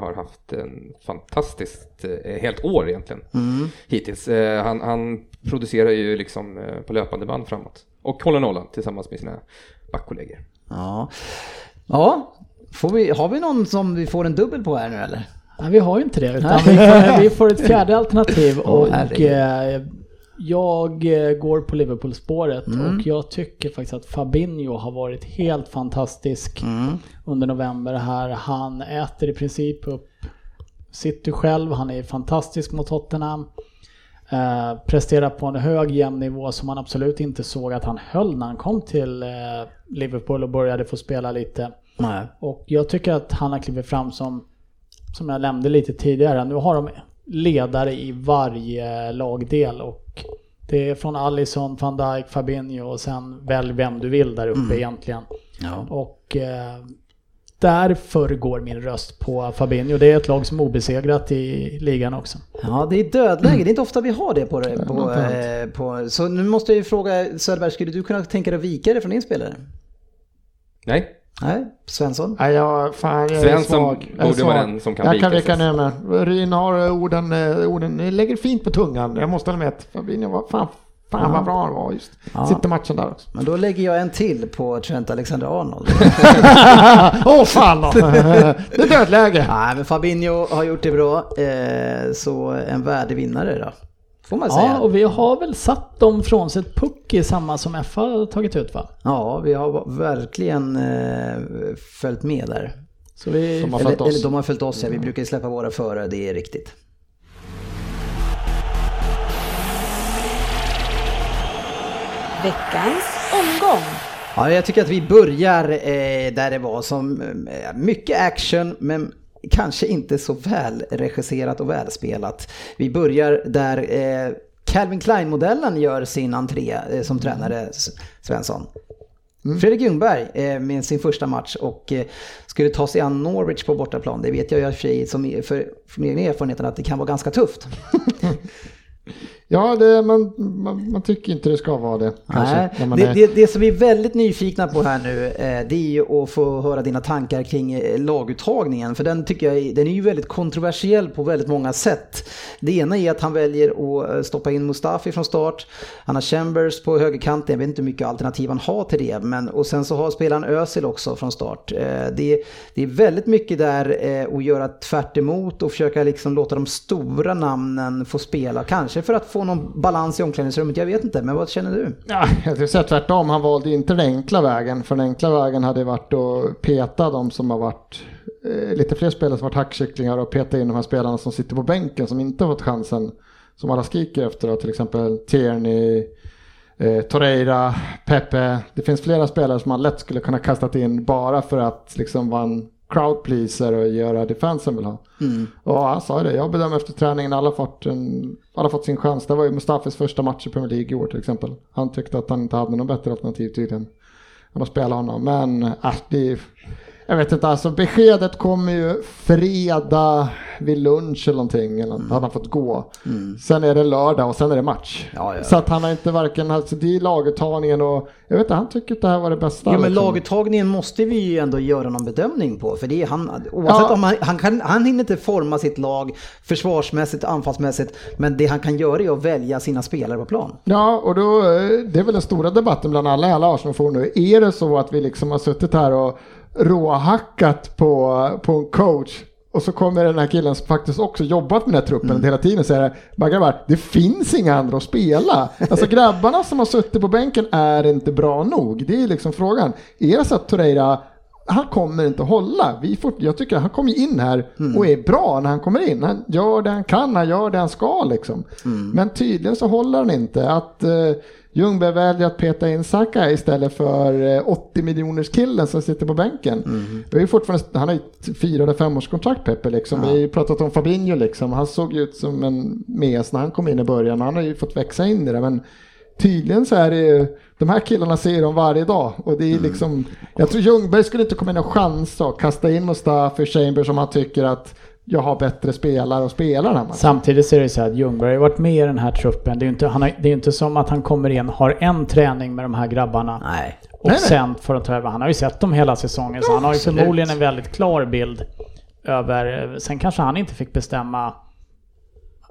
har haft en fantastiskt, helt år egentligen, hittills. Eh, Han, han producerar ju liksom eh, på löpande band framåt. Och håller nollan tillsammans med sina backkollegor. Ja, ja. Får vi, har vi någon som vi får en dubbel på här nu eller? Nej, vi har ju inte det, utan vi får, vi får ett fjärde *laughs* alternativ och eh, jag eh, går på Liverpool-spåret och jag tycker faktiskt att Fabinho har varit helt fantastisk under november här. Han äter i princip upp City själv, han är fantastisk mot Tottenham. Eh, presterar på en hög jämn nivå som man absolut inte såg att han höll när han kom till eh, Liverpool och började få spela lite. Nej. Och jag tycker att han har klivit fram som, som jag nämnde lite tidigare, nu har de ledare i varje lagdel och det är från Alisson, van Dijk, Fabinho och sen välj vem du vill där uppe egentligen. Ja. Och eh, därför går min röst på Fabinho. Det är ett lag som är obesegrat i ligan också. Ja, det är dödläge. Det är inte ofta vi har det på det. På, något eh, på, så nu måste jag ju fråga Söderberg, skulle du kunna tänka dig att vika dig från din spelare? Nej, Nej, Svensson? Nej, jag, fan, jag Svensson svag. Jag är borde vara svag. den som kan Jag vika kan vika ner mig. Ryn har orden, eh, orden lägger fint på tungan. Jag måste hålla med. att Fabinho var fan, fan vad bra han var just. Ja. Sitter matchen där också. Men då lägger jag en till på Trent Alexander-Arnold. *laughs* Åh fan då! Det är dödläge. Nej, men Fabinho har gjort det bra. Eh, så en värdig vinnare då. Får man säga. Ja, och vi har väl satt dem frånsett puck i samma som FA har tagit ut va? Ja, vi har verkligen eh, följt med där. Så vi... Som har följt Eller, oss. eller de har följt oss, ja. Vi brukar släppa våra före, det är riktigt. Veckans omgång. Ja, jag tycker att vi börjar eh, där det var som eh, mycket action men kanske inte så väl regisserat och välspelat. Vi börjar där eh, Calvin Klein-modellen gör sin entré eh, som tränare, Svensson. Fredrik Ljungberg eh, med sin första match och eh, skulle ta sig an Norwich på bortaplan. Det vet jag ju i och för sig som, för, från egen erfarenhet att det kan vara ganska tufft. *laughs* Ja, det, man, man, man tycker inte det ska vara det. Kanske, Nej, det, är- det, det som vi är väldigt nyfikna på här nu, eh, det är ju att få höra dina tankar kring eh, laguttagningen. För den tycker jag den är ju väldigt kontroversiell på väldigt många sätt. Det ena är att han väljer att eh, stoppa in Mustafi från start. Han har Chambers på högerkanten, jag vet inte hur mycket alternativ han har till det. Men, och sen så har spelaren Özil också från start. Det, det är väldigt mycket där att göra tvärt emot och försöka liksom låta de stora namnen få spela. Kanske för att få någon balans i omklädningsrummet, jag vet inte. Men vad känner du? Ja, jag skulle säga tvärtom. Han valde inte den enkla vägen. För den enkla vägen hade varit att peta de som har varit eh, lite fler spelare som varit hackkycklingar och peta in de här spelarna som sitter på bänken som inte har fått chansen. Som alla skriker efter då, till exempel Tierney, eh, Torreira, Pepe. Det finns flera spelare som man lätt skulle kunna kastat in bara för att liksom vara en crowd pleaser och göra det fansen vill ha. Och han sa det, jag bedömer efter träningen alla fått, en, alla fått sin chans. Det var ju Mustafis första match i Premier League i år till exempel. Han tyckte att han inte hade något bättre alternativ tydligen än att spela honom. Men äh, det, jag vet inte, alltså beskedet kommer ju fredag vid lunch eller någonting. Eller mm. han fått gå. Sen är det lördag och sen är det match. Ja, ja. Så att han har inte varken, alltså det är laguttagningen och jag vet inte, han tycker att det här var det bästa. Ja men liksom. laguttagningen måste vi ju ändå göra någon bedömning på. För det är han, oavsett Ja. om han, han, kan, han hinner inte forma sitt lag försvarsmässigt, anfallsmässigt. Men det han kan göra är att välja sina spelare på plan. Ja, och då, eh, det är väl den stora debatten bland alla i alla Arsenal nu. Är det så att vi liksom har suttit här och råhackat på, på en coach och så kommer den här killen som faktiskt också jobbat med den här truppen Mm. hela tiden och säger "Bara grabbar, det finns inga andra att spela. Alltså grabbarna som har suttit på bänken är inte bra nog. Det är liksom frågan. Är det så att Torreira han kommer inte hålla. Vi får, jag tycker han kommer in här Mm. och är bra när han kommer in. Han gör det han kan, han gör det han ska liksom. Mm. Men tydligen så håller han inte. Att uh, Ljungberg väljer att peta in Saka istället för eh, 80 miljoners killen som sitter på bänken. Mm. Det är ju fortfarande, han har ju fyra eller femårskontrakt Peppe liksom. Vi har ju pratat om Fabinho liksom. Han såg ju ut som en mes när han kom in i början. Han har ju fått växa in i det. Men tydligen så är det ju, de här killarna ser de varje dag. Och det är liksom, jag tror Ljungberg skulle inte komma in och chansa och kasta in Mustafi Chambers om han tycker att jag har bättre spelare att spela den här matchen. Samtidigt så är det så att Ljungberg har varit med i den här truppen. Det är ju inte, han har, det är inte som att han kommer in, har en träning med de här grabbarna Nej. och Nej, nej. sen får de ta över. Han har ju sett dem hela säsongen så han har ju absolut. förmodligen en väldigt klar bild över... Sen kanske han inte fick bestämma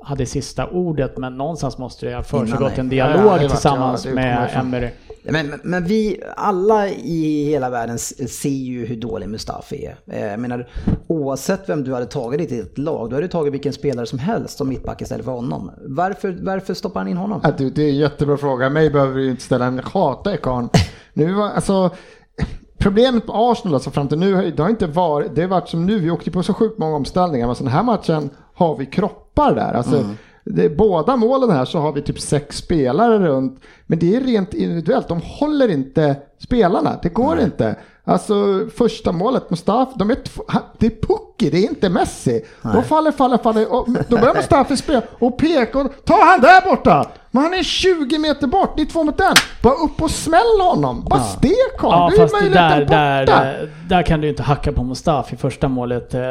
hade sista ordet men någonstans måste det ha försiggått nej. en Ja, ja, dialog tillsammans ja, det kommer med. Emery. Men, men- vi alla i hela världen ser ju hur dålig Mustafi är. Eh, Jag menar, oavsett vem du hade tagit i ditt lag, du hade tagit vilken spelare som helst som mittback istället för honom. Varför, varför stoppar han in honom? Ja, du, det är en jättebra fråga. Mig behöver du inte ställa en hata i karln. Nu alltså, problemet med Arsenal alltså fram till nu, det har inte varit, det har varit som nu, vi åkte på så sjukt många omställningar, men så den här matchen har vi kroppar där. Alltså, det, båda målen här så har vi typ sex spelare runt, men det är rent individuellt, de håller inte spelarna, det går inte. Alltså första målet, Mustafa, de är det är Pukki, det är inte Messi. De faller, faller, faller, och då börjar Mustafi spela. Och peka och ta han där borta! Men han är 20 meter bort, ni är två mot en. Bara upp och smäll honom, bara stek honom. Ja det fast det där, borta. där, där kan du inte hacka på Mustafi första målet. Eh,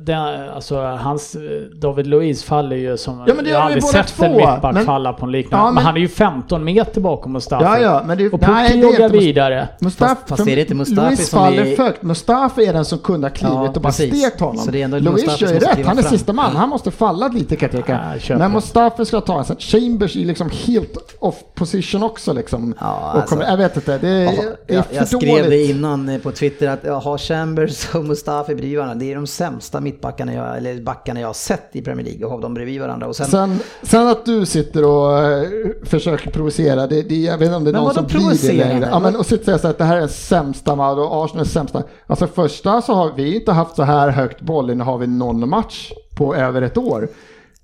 Det, alltså hans, eh, David Luiz faller ju som... Ja, men det jag har aldrig sett en mittback men- falla på en liknande. Ja, men, men- han är ju 15 meter bakom Mustafi. Ja, ja, men det, Och det är joggar vidare. Mustafi, Fast- fast är det inte Mustafi Luis som faller är- högt. Mustafi är den som kunde ha klivit Ja, och bara precis. stekt honom. Så det är ändå Luis Mustafi gör ju rätt, han är fram. sista man. Han måste falla lite kan jag Ja, tycka. Men det. Mustafi ska ta en. Chambers är liksom helt off position också liksom. Ja, och alltså- kommer, jag vet inte, det är, Ja, det är för jag skrev dåligt. det innan eh, på Twitter att jag har Chambers och Mustafi bredvid varandra. Det är de sämsta mittbackarna jag, eller backarna jag har sett i Premier League och ha dem bredvid varandra. Och sen, Sen, sen att du sitter och eh, försöker provocera, det, det, jag vet inte om det är någon som blir det längre. Ja, men, och sitta och säga så att det här är sämsta match och Arsenal är sämsta. Alltså första så har vi inte haft så här högt bollinnehav i någon match på över ett år.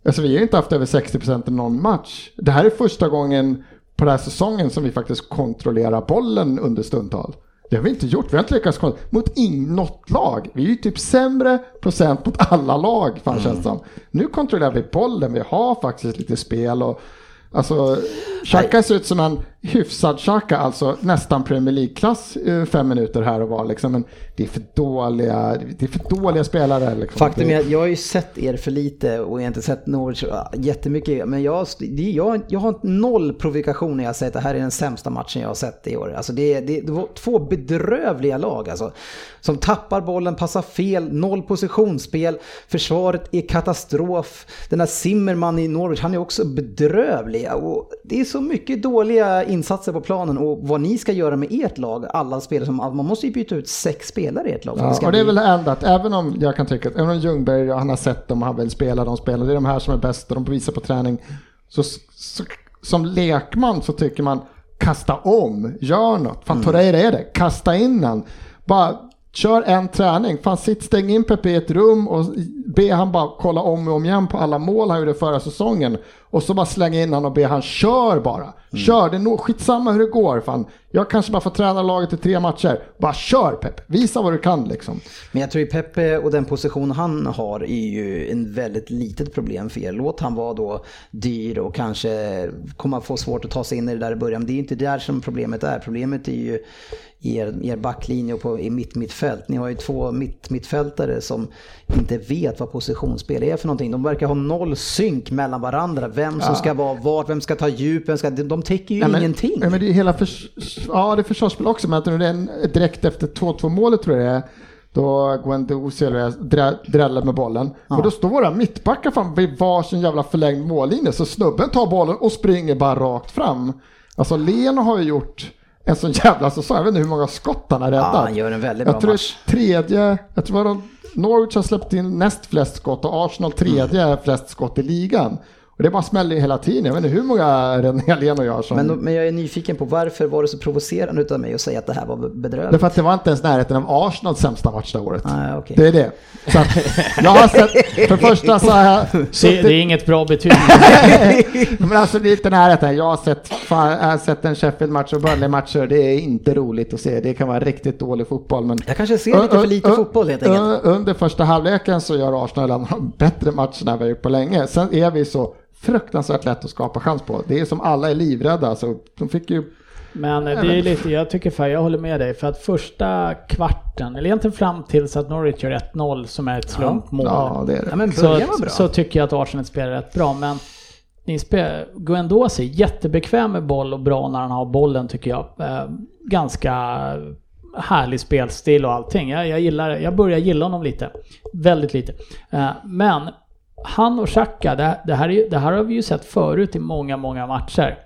Alltså vi har inte haft över 60% i någon match. Det här är första gången på den här säsongen som vi faktiskt kontrollerar bollen under stundtal. Det har vi inte gjort. Vi har inte lyckats kontrollera mot in, något lag. Vi är ju typ sämre procent mot alla lag, fan känns det som. Nu kontrollerar vi bollen, vi har faktiskt lite spel och Alltså, Xhaka ser ut som en hyfsad Xhaka, alltså nästan Premier League-klass eh, fem minuter här och var liksom. Men det är för dåliga, det är för dåliga spelare. Liksom. Faktum är att jag har ju sett er för lite och jag har inte sett Norwich jättemycket. Men jag, det, jag, jag har noll provokation när jag säger att det här är den sämsta matchen jag har sett i år. Alltså det, det, det var två bedrövliga lag alltså. Som tappar bollen, passar fel, noll positionsspel. Försvaret är katastrof. Den där Zimmerman i Norwich, han är också bedrövlig. Och det är så mycket dåliga insatser på planen och vad ni ska göra med ert lag. Alla spelare som, man måste ju byta ut sex spelare i ert lag. Ja, ska och det är bli- väl att även om jag kan tycka att även om Ljungberg, han har sett dem och han vill spela, de spelar, det är de här som är bäst och de visar på träning. Så, så som lekman så tycker man kasta om, gör något. Fan Torreira är det, kasta in han. Bara kör en träning, fan sitt, stäng in Pepe i ett rum och be han bara kolla om och om igen på alla mål han gjorde förra säsongen och så bara slänga in han och be han kör bara. Kör, det är skitsamma hur det går. Fan. Jag kanske bara får träna laget i tre matcher. Bara kör Pep, visa vad du kan liksom. Men jag tror ju Pepe och den position han har är ju en väldigt litet problem för er. Låt han vara då dyr och kanske kommer att få svårt att ta sig in i det där i början. Men det är ju inte där som problemet är. Problemet är ju er, er backlinje och på, i mitt mittfält. Ni har ju två mitt, mittfältare som inte vet vad positionsspel är för någonting. De verkar ha noll synk mellan varandra. Vem som ska vara vart, vem ska ta djup, vem ska... De, de täcker ju Nej, men- ingenting. Nej, men det är hela förs ja, det är försvarsspel också, men det en, direkt efter 2-2 målet tror jag det är. Då eller drä- dräller med bollen. Och då står våra mittbackar fram vid varsin jävla förlängd mållinje. Så snubben tar bollen och springer bara rakt fram. Alltså Leno har ju gjort en sån jävla säsong. Jag vet inte hur många skott han har räddat. Ja, han gör en väldigt bra jag tror match. det tredje, jag tror att Norwich har släppt in näst flest skott och Arsenal tredje Mm. flest skott i ligan. Och det bara smäller ju hela tiden. Jag vet inte hur många räddningar Leno gör som... Men, men jag är nyfiken på varför var det så provocerande utav mig att säga att det här var bedrövligt? Därför att det var inte ens närheten av Arsenals sämsta match det året. Nej, okej. Det är det. Så att jag har sett, för det första så har jag Det, det är inget bra betyg. *laughs* men alltså det är inte närheten. Jag har sett, fan, jag har sett en Sheffield-match och Burnley-matcher. Det är inte roligt att se. Det kan vara riktigt dålig fotboll. Men Jag kanske ser lite för lite fotboll helt enkelt. Under första halvleken så gör Arsenal en av de bättre matcherna vi har gjort på länge. Sen är vi så fruktansvärt lätt att skapa chans på. Det är som alla är livrädda. Så de fick ju Men det är lite, jag tycker för jag håller med dig. För att första kvarten, eller egentligen fram tills att Norwich gör 1-0 som är ett slumpmål. Ja, det är det. Ja, men så, så tycker jag att Arsenal spelar rätt bra. Men ni spelar, Guendouzi, jättebekväm med boll och bra när han har bollen tycker jag. Eh, ganska härlig spelstil och allting. Jag, jag, gillar, jag börjar gilla honom lite. Väldigt lite. Eh, men han och Xhaka, det, det, här är, det här har vi ju sett förut i många, många matcher.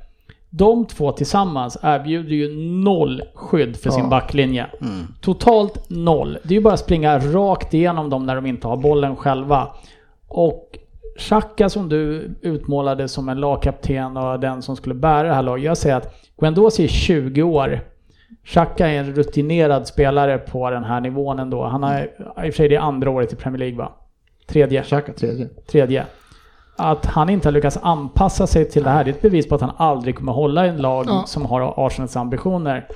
De två tillsammans erbjuder ju noll skydd för sin backlinje. Totalt noll. Det är ju bara att springa rakt igenom dem när de inte har bollen själva. Och Xhaka som du utmålade som en lagkapten och den som skulle bära det här laget. Jag säger att Guendouzi är 20 år. Xhaka är en rutinerad spelare på den här nivån ändå. Han har, i och för sig det är andra året i Premier League va? Tredje Xhaka tredje. tredje. Att han inte har lyckats anpassa sig till det här, det är ett bevis på att han aldrig kommer hålla en lag Ja. som har Arsenals ambitioner.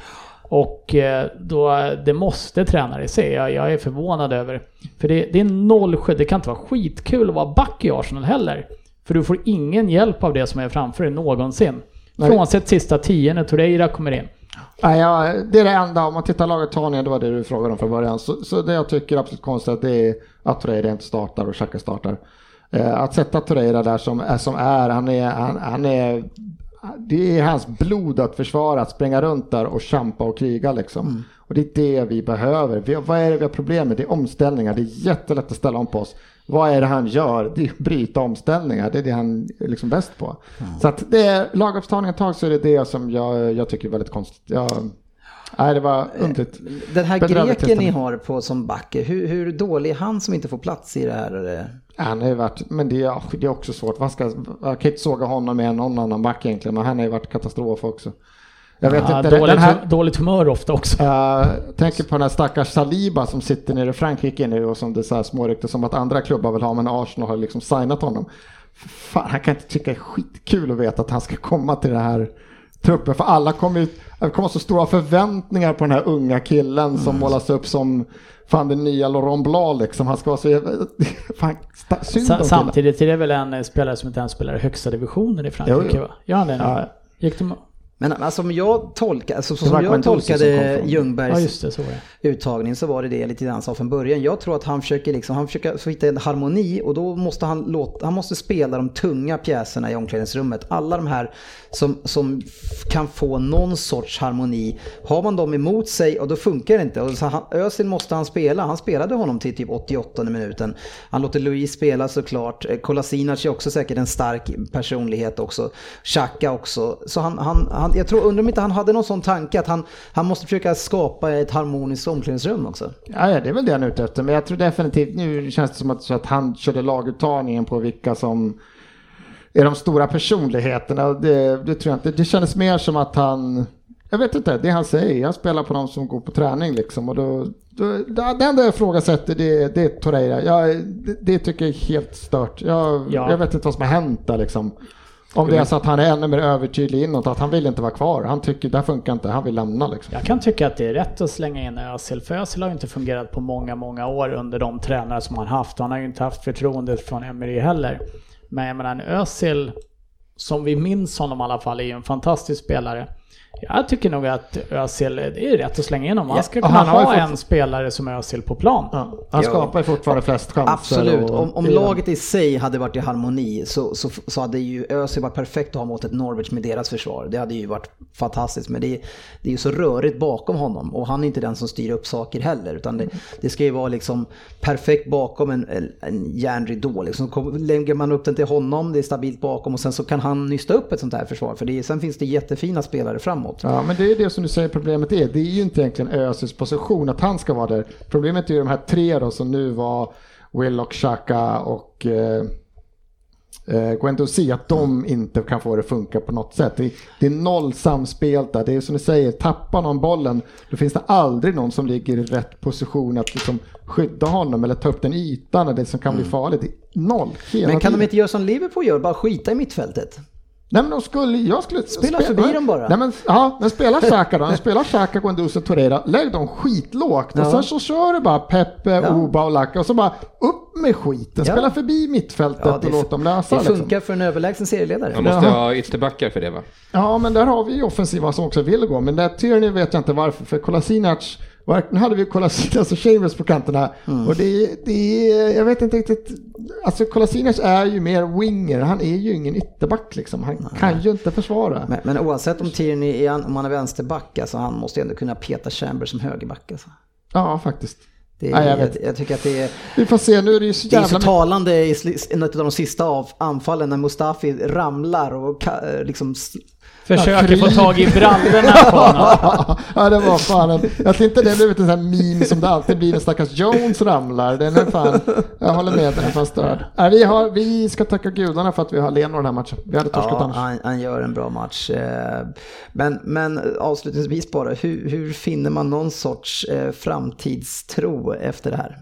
Och eh, då, det måste tränare se. Jag, jag är förvånad över. För det, det är noll skydd. Det kan inte vara skitkul att vara back i Arsenal heller. För du får ingen hjälp av det som är framför dig någonsin. Frånsett sista tio när Torreira kommer in. Nej, ja, det är det enda, om man tittar laget Tanja, det var det du frågade om från början. Så, så det jag tycker är absolut konstigt det är att Torreira inte startar och Xhaka startar. Eh, att sätta Torreira där som, som är, han är, han, han är, det är hans blod att försvara, att springa runt där och kämpa och kriga liksom. Och det är det vi behöver. Vi, vad är det vi har problem med? Det är omställningar, det är jättelätt att ställa om på oss. Vad är det han gör? Det är att bryta omställningar, det är det han är liksom bäst på. Så att det är lagupptagning ett tag så är det det som jag, jag tycker är väldigt konstigt. Jag, nej, det var underligt. Den här Bedrövligt greken ni har på som back, hur, hur dålig är han som inte får plats i det här? eh? Han har ju varit, men det är, det är också svårt. Vad ska, jag kan inte såga honom med någon annan back egentligen, men han har ju varit katastrof också. Jag vet Ja, inte, den dåligt, här, dåligt humör ofta också. jag tänker på den här stackars Saliba som sitter nere i Frankrike nu och som det är så här smårykte som att andra klubbar vill ha, men Arsenal har liksom signat honom. Fan, han kan inte tycka det är skitkul att veta att han ska komma till den här truppen, för alla kommer ju, det kommer så stora förväntningar på den här unga killen som målas upp som fan den nya Laurent Blanc liksom. Han ska vara så *laughs* fan, synd Sa, samtidigt är det väl en eh, spelare som inte ens spelar i högsta divisionen i Frankrike Jo, jo. va? Gör han det nu? Ja. Gick de... Men alltså, om jag tolkar, alltså, som jag som kom tolkade från- Ljungbergs Ja det, så uttagning så var det det jag lite grann sa från början. Jag tror att han försöker, liksom, han försöker hitta en harmoni och då måste han, låta, han måste spela de tunga pjäserna i omklädningsrummet. Alla de här som, som kan få någon sorts harmoni. Har man dem emot sig och då funkar det inte. Och så han, Özil måste han spela. Han spelade honom till typ 88 minuten. Han låter Louise spela såklart. Kolasinac är också säkert en stark personlighet också. Xhaka också. Så han, han, han, jag tror, undrar om inte han hade någon sån tanke att han, han måste försöka skapa ett harmoniskt omklädningsrum också. Ja, ja, det är väl det han är ute efter. Men jag tror definitivt, nu känns det som att, att han körde laguttagningen på vilka som är de stora personligheterna. Det, det tror jag inte. Det kändes mer som att han jag vet inte, det han säger, jag spelar på de som går på träning liksom. Och då, då, det enda jag ifrågasätter det, det är Torreira. Jag, det, det tycker jag är helt stört. Jag, Ja. jag vet inte vad som har hänt där liksom. Om det är så att han är ännu mer övertydlig inåt, att han vill inte vara kvar. Han tycker det här funkar inte, han vill lämna liksom. Jag kan tycka att det är rätt att slänga in Özil, för Özil har ju inte fungerat på många, många år under de tränare som han haft. Och han har ju inte haft förtroendet från Emery heller. Men jag menar, en Özil, som vi minns honom i alla fall, är ju en fantastisk spelare. Jag tycker nog att Özil, det är rätt att slänga in honom. Han ska Ja, kunna ha fått- en spelare som Özil på plan. Ja, han Ja. skapar ju fortfarande flest chanser. Absolut, och- om, om laget i sig hade varit i harmoni så, så, så hade ju Özil varit perfekt att ha mot ett Norwich med deras försvar. Det hade ju varit fantastiskt, men det, är- det är ju så rörigt bakom honom och han är inte den som styr upp saker heller. Utan det, det ska ju vara liksom perfekt bakom en, en- järnridå. Liksom. Lägger man upp den till honom, det är stabilt bakom och sen så kan han nysta upp ett sånt här försvar. För det, är- sen finns det jättefina spelare framåt. Ja, men det är det som du säger problemet är. Det är ju inte egentligen Özils position att han ska vara där. Problemet är ju de här tre då som nu var Willock, Xhaka och eh, eh, Guendouzi, att de inte kan få det att funka på något sätt. Det, det är noll samspel där. Det är som du säger, tappar någon bollen, då finns det aldrig någon som ligger i rätt position att liksom skydda honom eller ta upp den ytan eller det som kan bli farligt. Det är noll hela Men kan tiden. de inte göra som Liverpool gör, bara skita i mittfältet? Nej men de skulle, jag skulle... Spela förbi dem bara. Nej men, ja, men spela Xhaka då. Spela Xhaka, Guendouzi och Torreira. Lägg dem skitlågt och Ja. sen så kör du bara Pepe, Ja. Oba och Laka och så bara upp med skiten. Ja. Spela förbi mittfältet Ja, och låt dem lösa det liksom. funkar för en överlägsen serieledare. Man måste ha ytterbackar för det va? Ja men där har vi ju offensiva som också vill gå. Men där Tierney vet jag inte varför. För Kolasinac, nu hade vi Kolasinac *laughs* och Chambers på kanterna. Mm. Och det, det jag vet inte riktigt. Alltså Kolasinac är ju mer winger. Han är ju ingen ytterback liksom. Han kan ju inte försvara. Men, men oavsett om Tierney är, om han är vänsterback, alltså, han måste ju ändå kunna peta Chambers som högerback. Alltså. Ja faktiskt. Det Nej, jag jag, vet. jag, tycker att det är, Vi får se, nu är det ju så det är jävla så talande i en av de sista av anfallen när Mustafi ramlar och liksom Försöker få tag i brallorna på honom. *laughs* ja det var fan en, jag tror inte det blivit en sån här meme som det alltid blir när stackars Jones ramlar. Den är fan, jag håller med, den är fan störd. Nej, vi, har, vi ska tacka gudarna för att vi har Leno den här matchen. Vi hade torskat Ja, annars. han, han gör en bra match. Eh, Men, men avslutningsvis bara, hur, hur finner man någon sorts eh, framtidstro efter det här?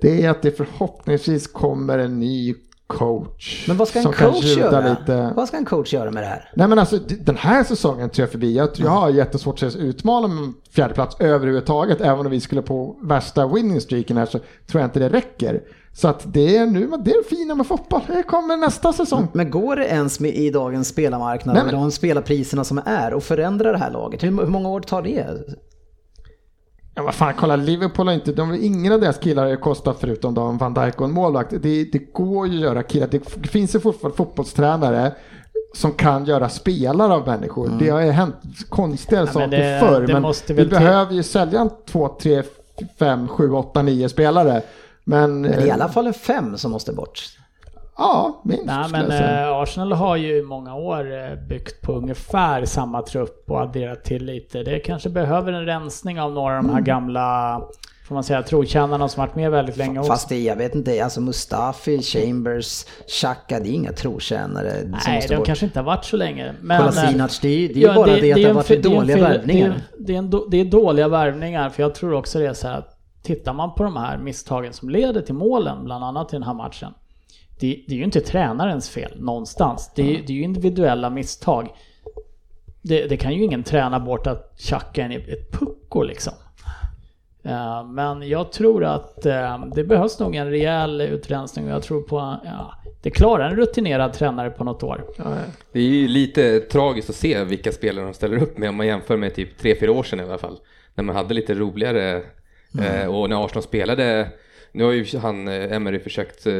Det är att det förhoppningsvis kommer en ny coach. Men vad ska en coach göra? Lite... Vad ska en coach göra med det här? Nej men alltså den här säsongen tror jag förbi. Jag, jag har jättesvårt att utmana med fjärdeplats överhuvudtaget. Även om vi skulle på värsta winning streaken här så tror jag inte det räcker. Så att det är nu, det är det fina med fotboll. Det kommer nästa säsong. Men går det ens med i dagens spelarmarknad Nej, och men- de spelarpriserna som är och förändra det här laget? Hur, hur många år tar det? Ja, vad fan, kolla Liverpool har inte, de, ingen av deras killar har kostat förutom de Van Dijk och en målvakt. Det, det går ju att göra killar, det finns ju fortfarande fotbollstränare som kan göra spelare av människor. Det har ju hänt konstigare Mm. Ja, men saker det- förr. det Men vi till- behöver ju sälja en två, tre, fem, sju, åtta, nio spelare. Men, Men i eh, alla fall en fem som måste bort. Ja, minst Nej men eh, Arsenal har ju i många år eh, byggt på ungefär samma trupp och adderat till lite. Det kanske behöver en rensning av några av de Mm. här gamla, får man säga, trotjänarna som varit med väldigt länge också. Fast det, jag vet inte, alltså Mustafi, Chambers, Xhaka, det är inga trotjänare Nej, de bort. kanske inte har varit så länge. Men, Kolasinac, det det är ju bara det, att det har en varit det en dåliga fil- värvningar. Det är, det, en, det är dåliga värvningar, för jag tror också det är så här att tittar man på de här misstagen som leder till målen, bland annat i den här matchen. Det, det är ju inte tränarens fel någonstans. Det är, det är ju individuella misstag. Det, det kan ju ingen träna bort att Xhaka är ett pucko liksom. Eh, Men jag tror att eh, det behövs nog en rejäl utrensning och jag tror på, ja, det klarar en rutinerad tränare på något år. Det är ju lite tragiskt att se vilka spelare de ställer upp med om man jämför med typ 3-4 år sedan i alla fall. När man hade lite roligare eh, och när Arsenal spelade nu har ju han eh, Emery försökt eh,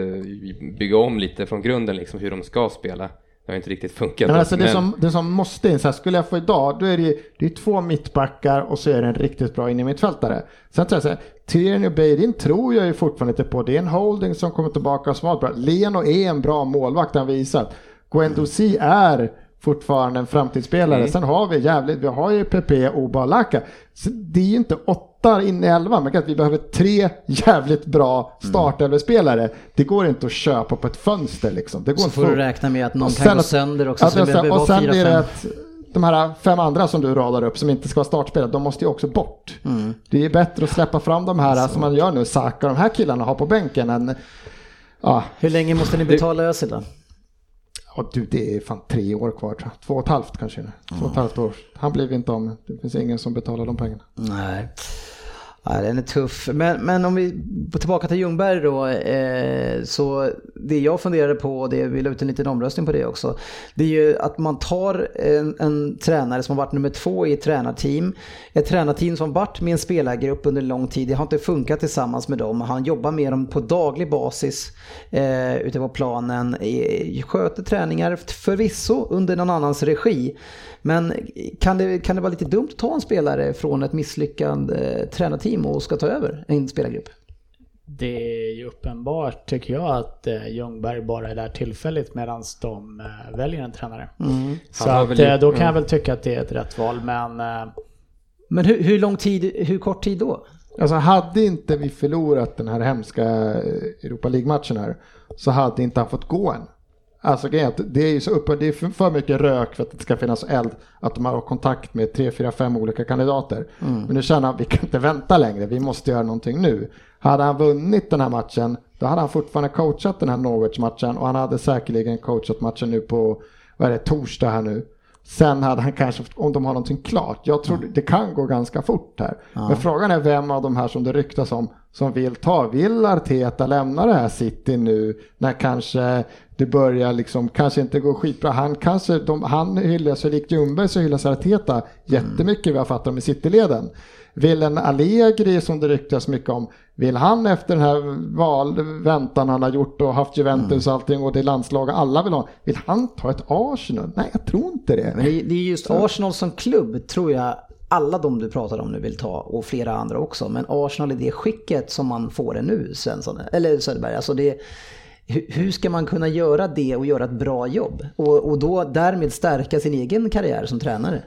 bygga om lite från grunden liksom hur de ska spela. Det har inte riktigt funkat. Men alltså det, men- som, det som måste in, så här, skulle jag få idag, då är det, ju- det är två mittbackar och så är det en riktigt bra innermittfältare. Sen tror jag så här, Tierney och Beirin tror jag ju fortfarande inte på. Det är en holding som kommer tillbaka som var bra. Leno är en bra målvakt, han visat. Guendouzi är fortfarande en framtidsspelare. Sen har vi jävligt, vi har ju PP och Balaka. Så det är ju inte åtta in i elva, men att vi behöver tre jävligt bra startelvespelare. Det går inte att köpa på ett fönster liksom. Det går Så inte får du att- räkna med att någon och kan sen gå sönder också. att Så det sen- och sen fyra, blir det att de här fem andra som du radar upp som inte ska vara startspelare, de måste ju också bort. Det är bättre att släppa fram de här som man gör nu, Saka och de här killarna har på bänken än Ja, Hur länge måste ni betala Özil då? Ja, du, det är fan tre år kvar tror jag. Två och ett halvt kanske. Två och ett halvt år. Han blir inte av med. Det finns ingen som betalar de pengarna. Nej. Ja, den är tuff. Men, men om vi går tillbaka till Ljungberg då. Eh, så det jag funderade på, och det vi la ut en liten omröstning på det också. Det är ju att man tar en, en tränare som har varit nummer två i ett tränarteam. Ett tränarteam som har varit med en spelargrupp under lång tid. Det har inte funkat tillsammans med dem. Han jobbar med dem på daglig basis eh, ute på planen. Eh, sköter träningar förvisso under någon annans regi. Men kan det, kan det vara lite dumt att ta en spelare från ett misslyckande eh, tränarteam och ska ta över en spelargrupp? Det är ju uppenbart tycker jag att eh, Ljungberg bara är där tillfälligt medan de eh, väljer en tränare. Så Han har att, väl eh, då kan jag väl tycka att det är ett rätt val men eh, Men hur, hur lång tid, hur kort tid då? Alltså hade inte vi förlorat den här hemska eh, Europa League-matchen här så hade inte han fått gå än. Alltså det är ju så uppe, det är för, mycket rök för att det ska finnas eld att de har kontakt med tre, fyra, fem olika kandidater. Men nu känner han vi kan inte vänta längre, vi måste göra någonting nu. Hade han vunnit den här matchen då hade han fortfarande coachat den här Norwich-matchen och han hade säkerligen coachat matchen nu på, vad är det, torsdag här nu. Sen hade han kanske, om de har någonting klart, jag tror det kan gå ganska fort här. Men frågan är vem av de här som det ryktas om som vill ta. Vill Arteta lämna det här City nu när kanske det börjar liksom, kanske inte gå skitbra. Han kanske, de, han hyllas likt Ljungberg så hyllas Arteta jättemycket vad jag fattar med Cityleden. Vill en Allegri som det ryktas mycket om, vill han efter den här val, väntan han har gjort och haft Juventus och allting och det landslaget alla vill ha, vill han ta ett Arsenal? Nej, jag tror inte det. Men det, är- det är just Arsenal som klubb tror jag alla de du pratar om nu vill ta och flera andra också. Men Arsenal i det skicket som man får det nu, Svensson, eller Söderberg. Alltså det, hur, hur ska man kunna göra det och göra ett bra jobb? Och, och då därmed stärka sin egen karriär som tränare?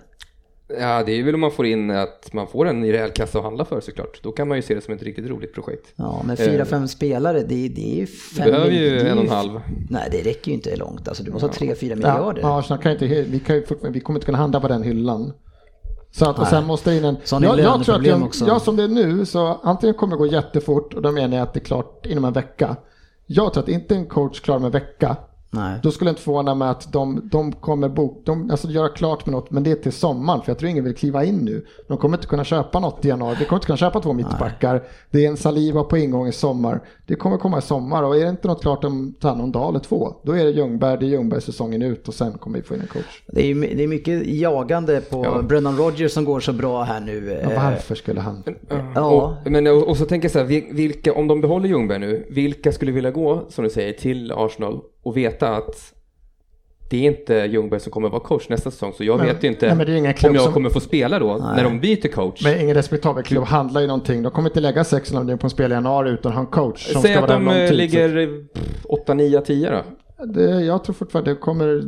Ja, det är väl om man får in att man får en rejäl kassa att handla för såklart. Då kan man ju se det som ett riktigt roligt projekt. Ja, men fyra, fem spelare, det, det är ju fem Du behöver ju en och en halv. Nej, det räcker ju inte långt. Alltså, du måste ha tre, fyra Ja, miljarder. Arsenal kan inte, vi, kan ju, vi kommer inte kunna handla på den hyllan. Så att, och sen måste in en... Sån jag, jag tror att jag, jag som det är nu så antingen kommer det gå jättefort och då menar jag att det är klart inom en vecka. Jag tror att inte en coach klarar med en vecka. Nej. Då skulle jag inte förvåna mig att de, de kommer bok, de, alltså göra klart med något, men det är till sommaren, för jag tror ingen vill kliva in nu. De kommer inte kunna köpa något i januari, vi kommer inte kunna köpa två mittbackar. Det är en saliva på ingång i sommar. Det kommer komma i sommar och är det inte något klart om tar någon dag eller två, då är det Ljungberg, det är Ljungberg säsongen ut och sen kommer vi få in en coach. Det är, det är mycket jagande på Ja. Brennan Rodgers som går så bra här nu. Ja, Eh, varför skulle han? Ja. Och, men, och, och så tänker jag så här, vil- vilka, om de behåller Ljungberg nu, vilka skulle vilja gå, som du säger, till Arsenal och veta att det är inte Ljungberg som kommer vara coach nästa säsong, så jag Men- vet inte nej, om jag som- kommer få spela då, när de byter coach. Men ingen respektabel klubb handlar ju någonting. De kommer inte lägga 600 miljoner på en spel i januari utan ha en coach som Säg ska att vara de lång eh, ligger eh, 8, 9, 10 då. Det, jag tror fortfarande det kommer,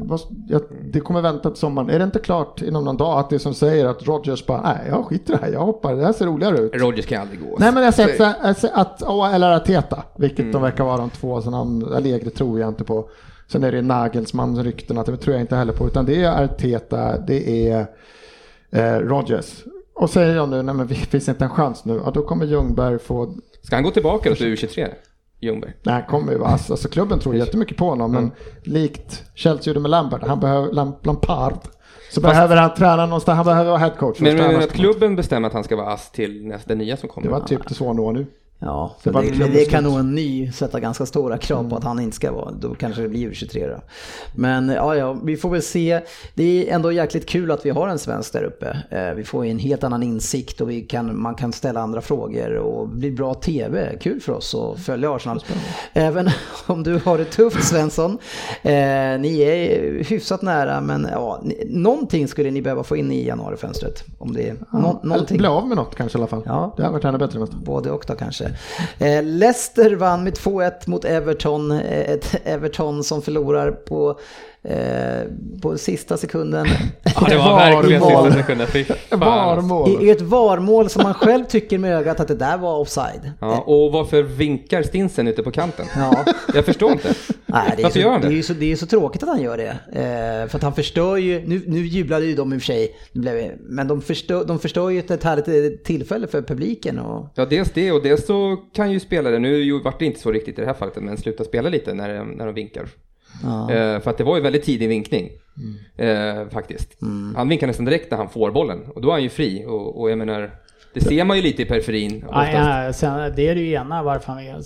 det kommer vänta till sommaren. Är det inte klart inom någon dag att det som säger att Rogers bara, nej jag skiter i det här, jag hoppar, det här ser roligare ut. Rodgers kan aldrig gå. Nej men jag har sett att, åh, eller Arteta, vilket de verkar vara de två, sen han, Allegri tror jag inte på. Sen är det Nagelsmann ryktena, det tror jag inte heller på, utan det är Arteta, det är eh, Rodgers. Och säger jag nu, nej men det finns inte en chans nu, ja, då kommer Ljungberg få Ska han gå tillbaka då till U23? Ljungberg? Nej, kommer ju vara, alltså klubben tror jättemycket på honom, men likt Chelsea gjorde med Lampard, han behöver, Lam- Lampard, så behöver han träna någonstans, han behöver vara headcoach. Men, men att klubben bestämmer att han ska vara ass till nästa, nya som kommer? Det var typ det så han nu. Ja, Det var det, kan nog en ny sätta ganska stora krav på att han inte ska vara. Då kanske det blir U23 då. Men ja, ja, vi får väl se. Det är ändå jäkligt kul att vi har en svensk där uppe. Eh, Vi får en helt annan insikt och vi kan, man kan ställa andra frågor och det blir bra TV. Kul för oss att följa Arsenal. Även *laughs* om du har det tufft Svensson. Eh, ni är hyfsat nära men ja, någonting skulle ni behöva få in i januarifönstret. Om det är Eller någonting. bli av med något kanske i alla fall. Ja. Det har varit ännu bättre nästan. Både och då kanske. Eh, Leicester vann med 2-1 mot Everton. Eh, ett Everton som förlorar på på sista sekunden. *laughs* Ja, det var Var- verkligen sista sekunden. Fy. *laughs* Varmål. I, I ett varmål som man själv tycker med ögat att det där var offside. Ja, och varför vinkar Stinsen ute på kanten? Ja. Jag förstår inte. Nej, det, är Varför så, gör han det? det? är ju så, det är så tråkigt att han gör det. Eh, för att han förstör ju, nu, nu jublade ju de i och för sig, men de förstör, de förstör ju ett, härligt eh, tillfälle för publiken. Och, Ja, dels det och dels så kan ju spelare, nu vart det inte så riktigt i det här fallet, men sluta spela lite när, när de vinkar. Ja. Eh, för att det var ju väldigt tidig vinkning. Eh, faktiskt. Han vinkar nästan direkt när han får bollen och då är han ju fri och, och jag menar, det ser man ju lite i periferin Ja, ja, sen, det är det ena varför han vill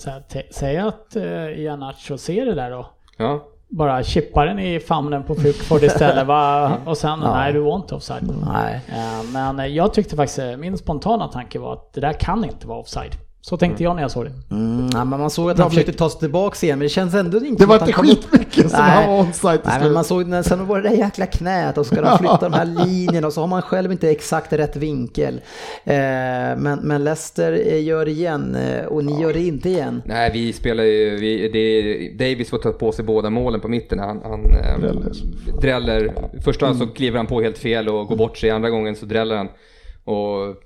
säga att uh, Ianacho ser det där då. Ja. Bara chippar den i famnen på Pickford istället va? *laughs* och sen nej du var inte offside. Nej. Eh, Men eh, jag tyckte faktiskt, eh, min spontana tanke var att det där kan inte vara offside. Så tänkte jag när jag såg det. Mm, ja, men man såg att han försökte ta sig tillbaka igen, men det känns ändå inte Det var inte skitmycket som Nej. han var onside till Nej, men man såg när, sen var det det jäkla knät och så ska de flytta de här *laughs* linjerna och så har man själv inte exakt rätt vinkel. Eh, men, men Leicester eh, gör det igen eh, och ni gör det inte igen. Nej, vi spelar ju, vi, det, Davis får ta på sig båda målen på mitten. Han, han ehm, Dräller. dräller. Första så kliver han på helt fel och går bort sig, andra gången så dräller han. Och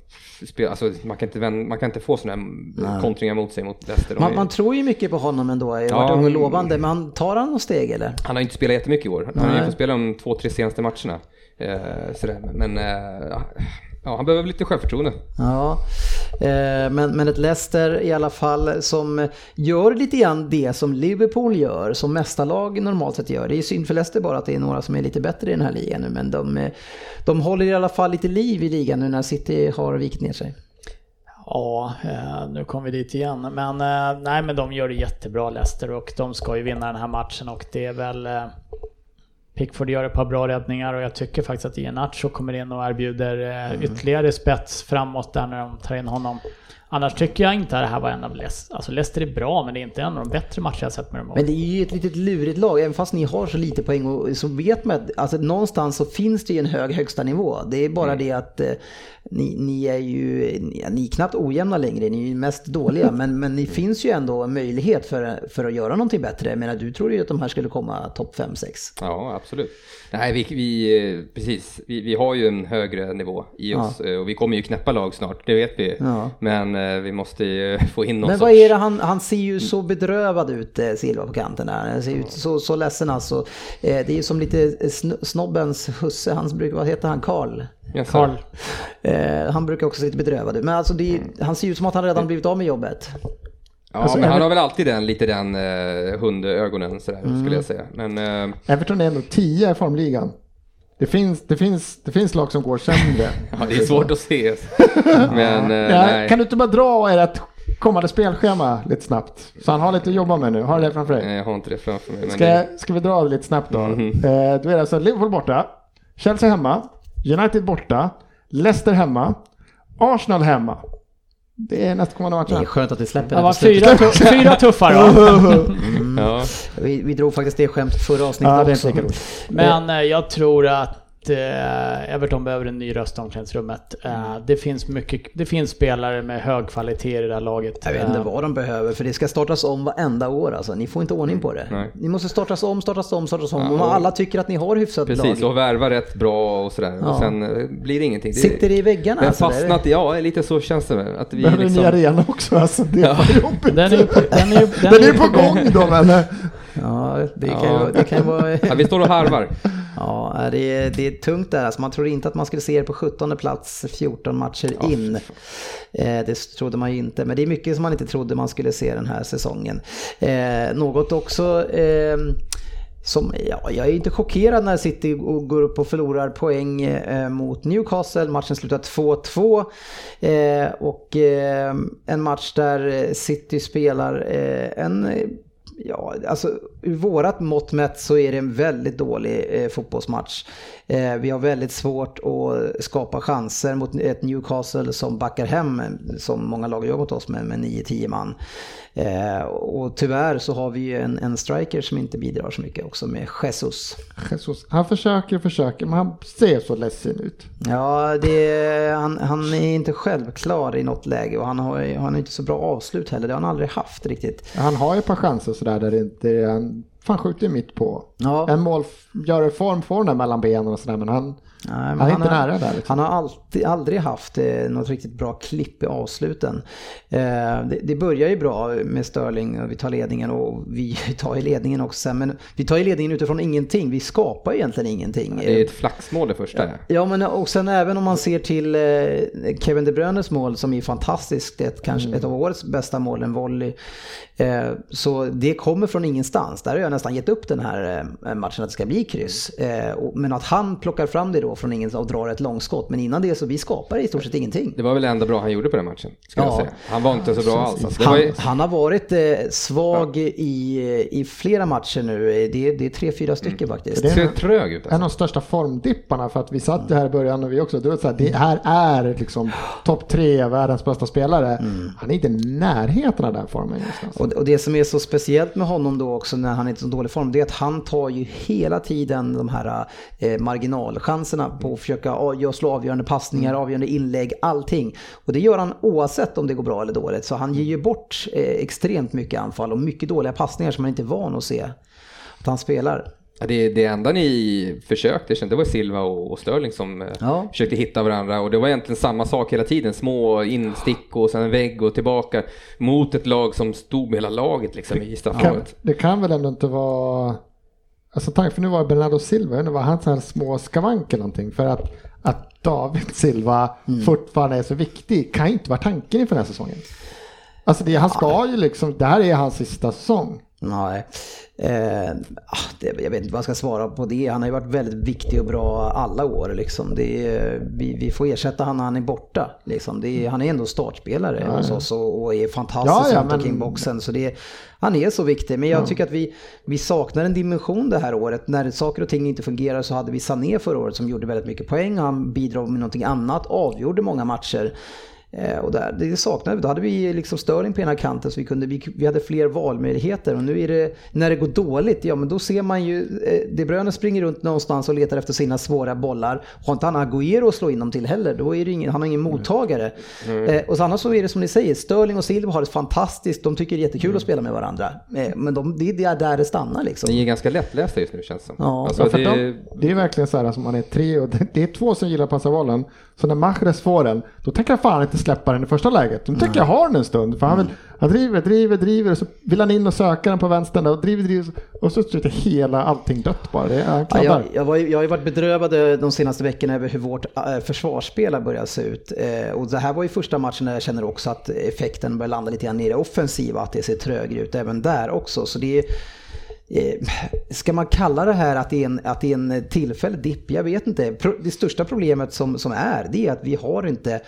spel, alltså, man, kan inte, vän- man kan inte få sådana här kontringar mot sig mot Leicester. Man, är- man tror ju mycket på honom ändå, har varit Ja. ung och lovande, men tar han något steg eller? Han har inte spelat jättemycket i år. Han har ju fått spela de två, tre senaste matcherna. Eh, sådär. Men eh, ja, han behöver lite självförtroende. Ja, eh, men, men ett Leicester i alla fall som gör lite grann det som Liverpool gör, som mästarlag normalt sett gör. Det är synd för Leicester bara att det är några som är lite bättre i den här ligan nu, men de, eh, de håller i alla fall lite liv i ligan nu när City har vikt ner sig. Ja, eh, nu kom vi dit igen. Men nej, men de gör det jättebra Leicester och de ska ju vinna den här matchen och det är väl Pickford gör ett par bra räddningar och jag tycker faktiskt att Iheanacho kommer in och erbjuder eh, ytterligare spets framåt där när de tar in honom. Annars tycker jag inte att det här var en av Leicester. Alltså Leicester är bra men det är inte en av de bättre matcher jag sett med dem. Men det är ju ett litet lurigt lag, även fast ni har så lite poäng och så vet man att alltså, någonstans så finns det ju en hög högsta nivå. Det är bara det att eh, ni, ni är ju ni, ni är knappt ojämna längre, ni är ju mest dåliga. men, men ni finns ju ändå en möjlighet för, för att göra någonting bättre. Jag menar, du tror ju att de här skulle komma topp 5-6. Ja, absolut. Nej, vi, vi, precis. Vi, vi har ju en högre nivå i oss eh, och vi kommer ju knäppa lag snart, det vet vi. Ja. Men eh, vi måste ju få in någon Men sorts... vad är det, han, han ser ju så bedrövad ut eh, Silva på kanten där. Han ser ut så, så ledsen alltså. Det är ju som lite sn- snobbens husse, hans brukar, vad heter han, Karl? Karl. Eh, han brukar också se lite bedrövad ut. Men alltså det, är- han ser ut som att han redan blivit av med jobbet. Ja, Alltså, men han har väl alltid den, lite den uh, hundögonen sådär, skulle jag säga. Men eh, Everton är ändå 10 i formligan. Det finns, det, finns, det finns lag som går sämre. *laughs* ja, det är svårt att se. *laughs* Men eh, Ja, nej. kan du inte bara dra ert kommande spelschema lite snabbt? Så han har lite att jobba med nu. Har du det framför dig? Nej, jag har inte det framför mig. Men Ska, det, ska vi dra det lite snabbt då? Mhm. Eh, då är det alltså Liverpool borta, Chelsea hemma, United borta, Leicester hemma, Arsenal hemma. Det är nästkommande Det är skönt att vi släpper Det slutet. fyra, fyra tuffar va? *laughs* ja. Vi, vi drog faktiskt det skämtet förra avsnittet Ja, det är också. Men eh, jag tror att eh, Everton behöver en ny röst i omklädningsrummet. Eh, det, finns mycket, det finns spelare med hög kvalitet i det där laget. Jag vet inte Eh, vad de behöver, för det ska startas om varenda år alltså. Ni får inte ordning på det. Nej. Ni måste startas om, startas om, startas om. Ja, Om och- alla tycker att ni har hyfsat Precis, lag. och värva rätt bra och sådär. Ja. Och sen blir det ingenting. Det, Sitter det i väggarna? det alltså, det är- fastnat, ja lite så känns det väl. Att vi Behöver en ny liksom, arena också alltså. Det är Ja. jobbigt. Den är ju på, den är, ju- den Den är på gång då men. eh, Ja, det kan ju. Det kan ju vara ja, vi står och harvar. Ja, det är, det är tungt där. Alltså man trodde inte att man skulle se det på 17 plats 14 matcher in. Eh, det trodde man ju inte. Men det är mycket som man inte trodde man skulle se den här säsongen. Eh, något också eh, som, ja, jag är inte chockerad när City går upp och förlorar poäng eh, mot Newcastle. Matchen slutar 2-2. Eh, och eh, en match där City spelar en Ja, alltså ur vårat mått mätt så är det en väldigt dålig eh, fotbollsmatch. Eh, vi har väldigt svårt att skapa chanser mot ett Newcastle som backar hem, som många lag gör mot oss med, med 9-10 man. Eh, och tyvärr så har vi ju en, en striker som inte bidrar så mycket också med Jesus. Jesus, han försöker och försöker men han ser så ledsen ut. Ja, det, han, han är inte självklar i något läge och han har, han har inte så bra avslut heller. Det har han aldrig haft riktigt. Han har ju ett par chanser så sådär där det inte är fan skjuter mitt på. Ja. En målgörarform får den där mellan benen och sådär men han, Nej, han är inte har- nära där liksom. Han har alltid, aldrig haft eh, något riktigt bra klipp i avsluten. Eh, det, det börjar ju bra med Sterling och vi tar ledningen och vi *laughs* tar ju ledningen också sen. Men vi tar ju ledningen utifrån ingenting. Vi skapar egentligen ingenting. Det är ett flaxmål det första. Ja, men och sen även om man ser till eh, Kevin De Bruynes mål som är fantastiskt, ett, kanske Mm. ett av årets bästa mål, en volley. Eh, så det kommer från ingenstans. Där har jag nästan gett upp den här eh, matchen att det ska bli kryss. Eh, och, men att han plockar fram det då från ingenstans och drar ett långskott. Men innan det så vi skapar i stort sett ingenting. Det var väl det enda bra han gjorde på den matchen. Ska jag Ja. säga. Han var inte så bra alls. Alltså, det var Han, ju, han har varit eh, svag i, i flera matcher nu. Det, är- det är tre, fyra stycken faktiskt. Det är- ser trög ut. En Alltså. av de största formdipparna för att vi satt här i början och vi också, det, var så här, det här är liksom topp tre världens bästa spelare. Han är inte i närheten av den formen just nu. Och, och det som är så speciellt med honom då också när han är i så dålig form, det är att han tar ju hela tiden de här eh, marginalchanserna på att försöka slå avgörande passningar, avgörande inlägg, allting. Och det gör han oavsett om det går bra eller dåligt. Så han ger ju bort eh, extremt mycket anfall och mycket dåliga passningar som man inte är van att se att han spelar. Det, det enda ni försökte, det var Silva och, och Sterling som eh, Ja. försökte hitta varandra och det var egentligen samma sak hela tiden. Små instick och sen en vägg och tillbaka mot ett lag som stod med hela laget liksom i straffområdet. det kan väl ändå inte vara... Alltså tanken, för nu var det Bernardo Silva, inte, var han så här små skavanker någonting? För att, att David Silva fortfarande är så viktig kan inte vara tanken inför den här säsongen. Alltså det, han ska ju liksom, det här är hans sista säsong. Nej, eh, ah, det, jag vet inte vad jag ska svara på det. Han har ju varit väldigt viktig och bra alla år. Liksom. Är, vi, vi får ersätta han när han är borta. Liksom. Är, han är ändå startspelare hos oss och, och är fantastisk Ja, ja, runt men- omkring boxen. Så det, han är så viktig. Men jag tycker att vi, vi saknar en dimension det här året. När saker och ting inte fungerar så hade vi Sané förra året som gjorde väldigt mycket poäng. Han bidrog med någonting annat, avgjorde många matcher. Eh, och där, det saknade vi. Då hade vi liksom Sterling på ena kanten så vi, kunde, vi, vi hade fler valmöjligheter. Och nu är det, när det går dåligt, ja men då ser man ju, eh, De Bruyne springer runt någonstans och letar efter sina svåra bollar. Har inte han Agüero att slå in dem till heller, då är det ingen, han har ingen mottagare. Eh, och så annars så är det som ni säger, Sterling och Silva har det fantastiskt, de tycker det är jättekul att spela med varandra. Eh, men de, det, är där det stannar liksom. Ni är ganska lättlästa just nu känns det som. Ja, alltså, Ja, för det, de, det är verkligen så här som man är tre och det, det är två som gillar att passa bollen. Så när Mahrez får den, då tänker han fan inte släppa den i första läget. Då tänker jag ha den en stund. För han, vill, han driver, driver, driver och så vill han in och söka den på vänstern och driver, driver och så slutar hela allting dött bara. Det är Ja, jag, jag, var, jag har ju varit bedrövad de senaste veckorna över hur vårt äh, försvarsspel har börjat se ut. Eh, och det här var ju första matchen där jag känner också att effekten börjar landa lite grann i det offensiva, att det ser trögare ut även där också. Så det är, eh, Eh, ska man kalla det här att det är en, att det är en tillfällig dipp? Jag vet inte. Det största problemet som, som är, det är att vi har inte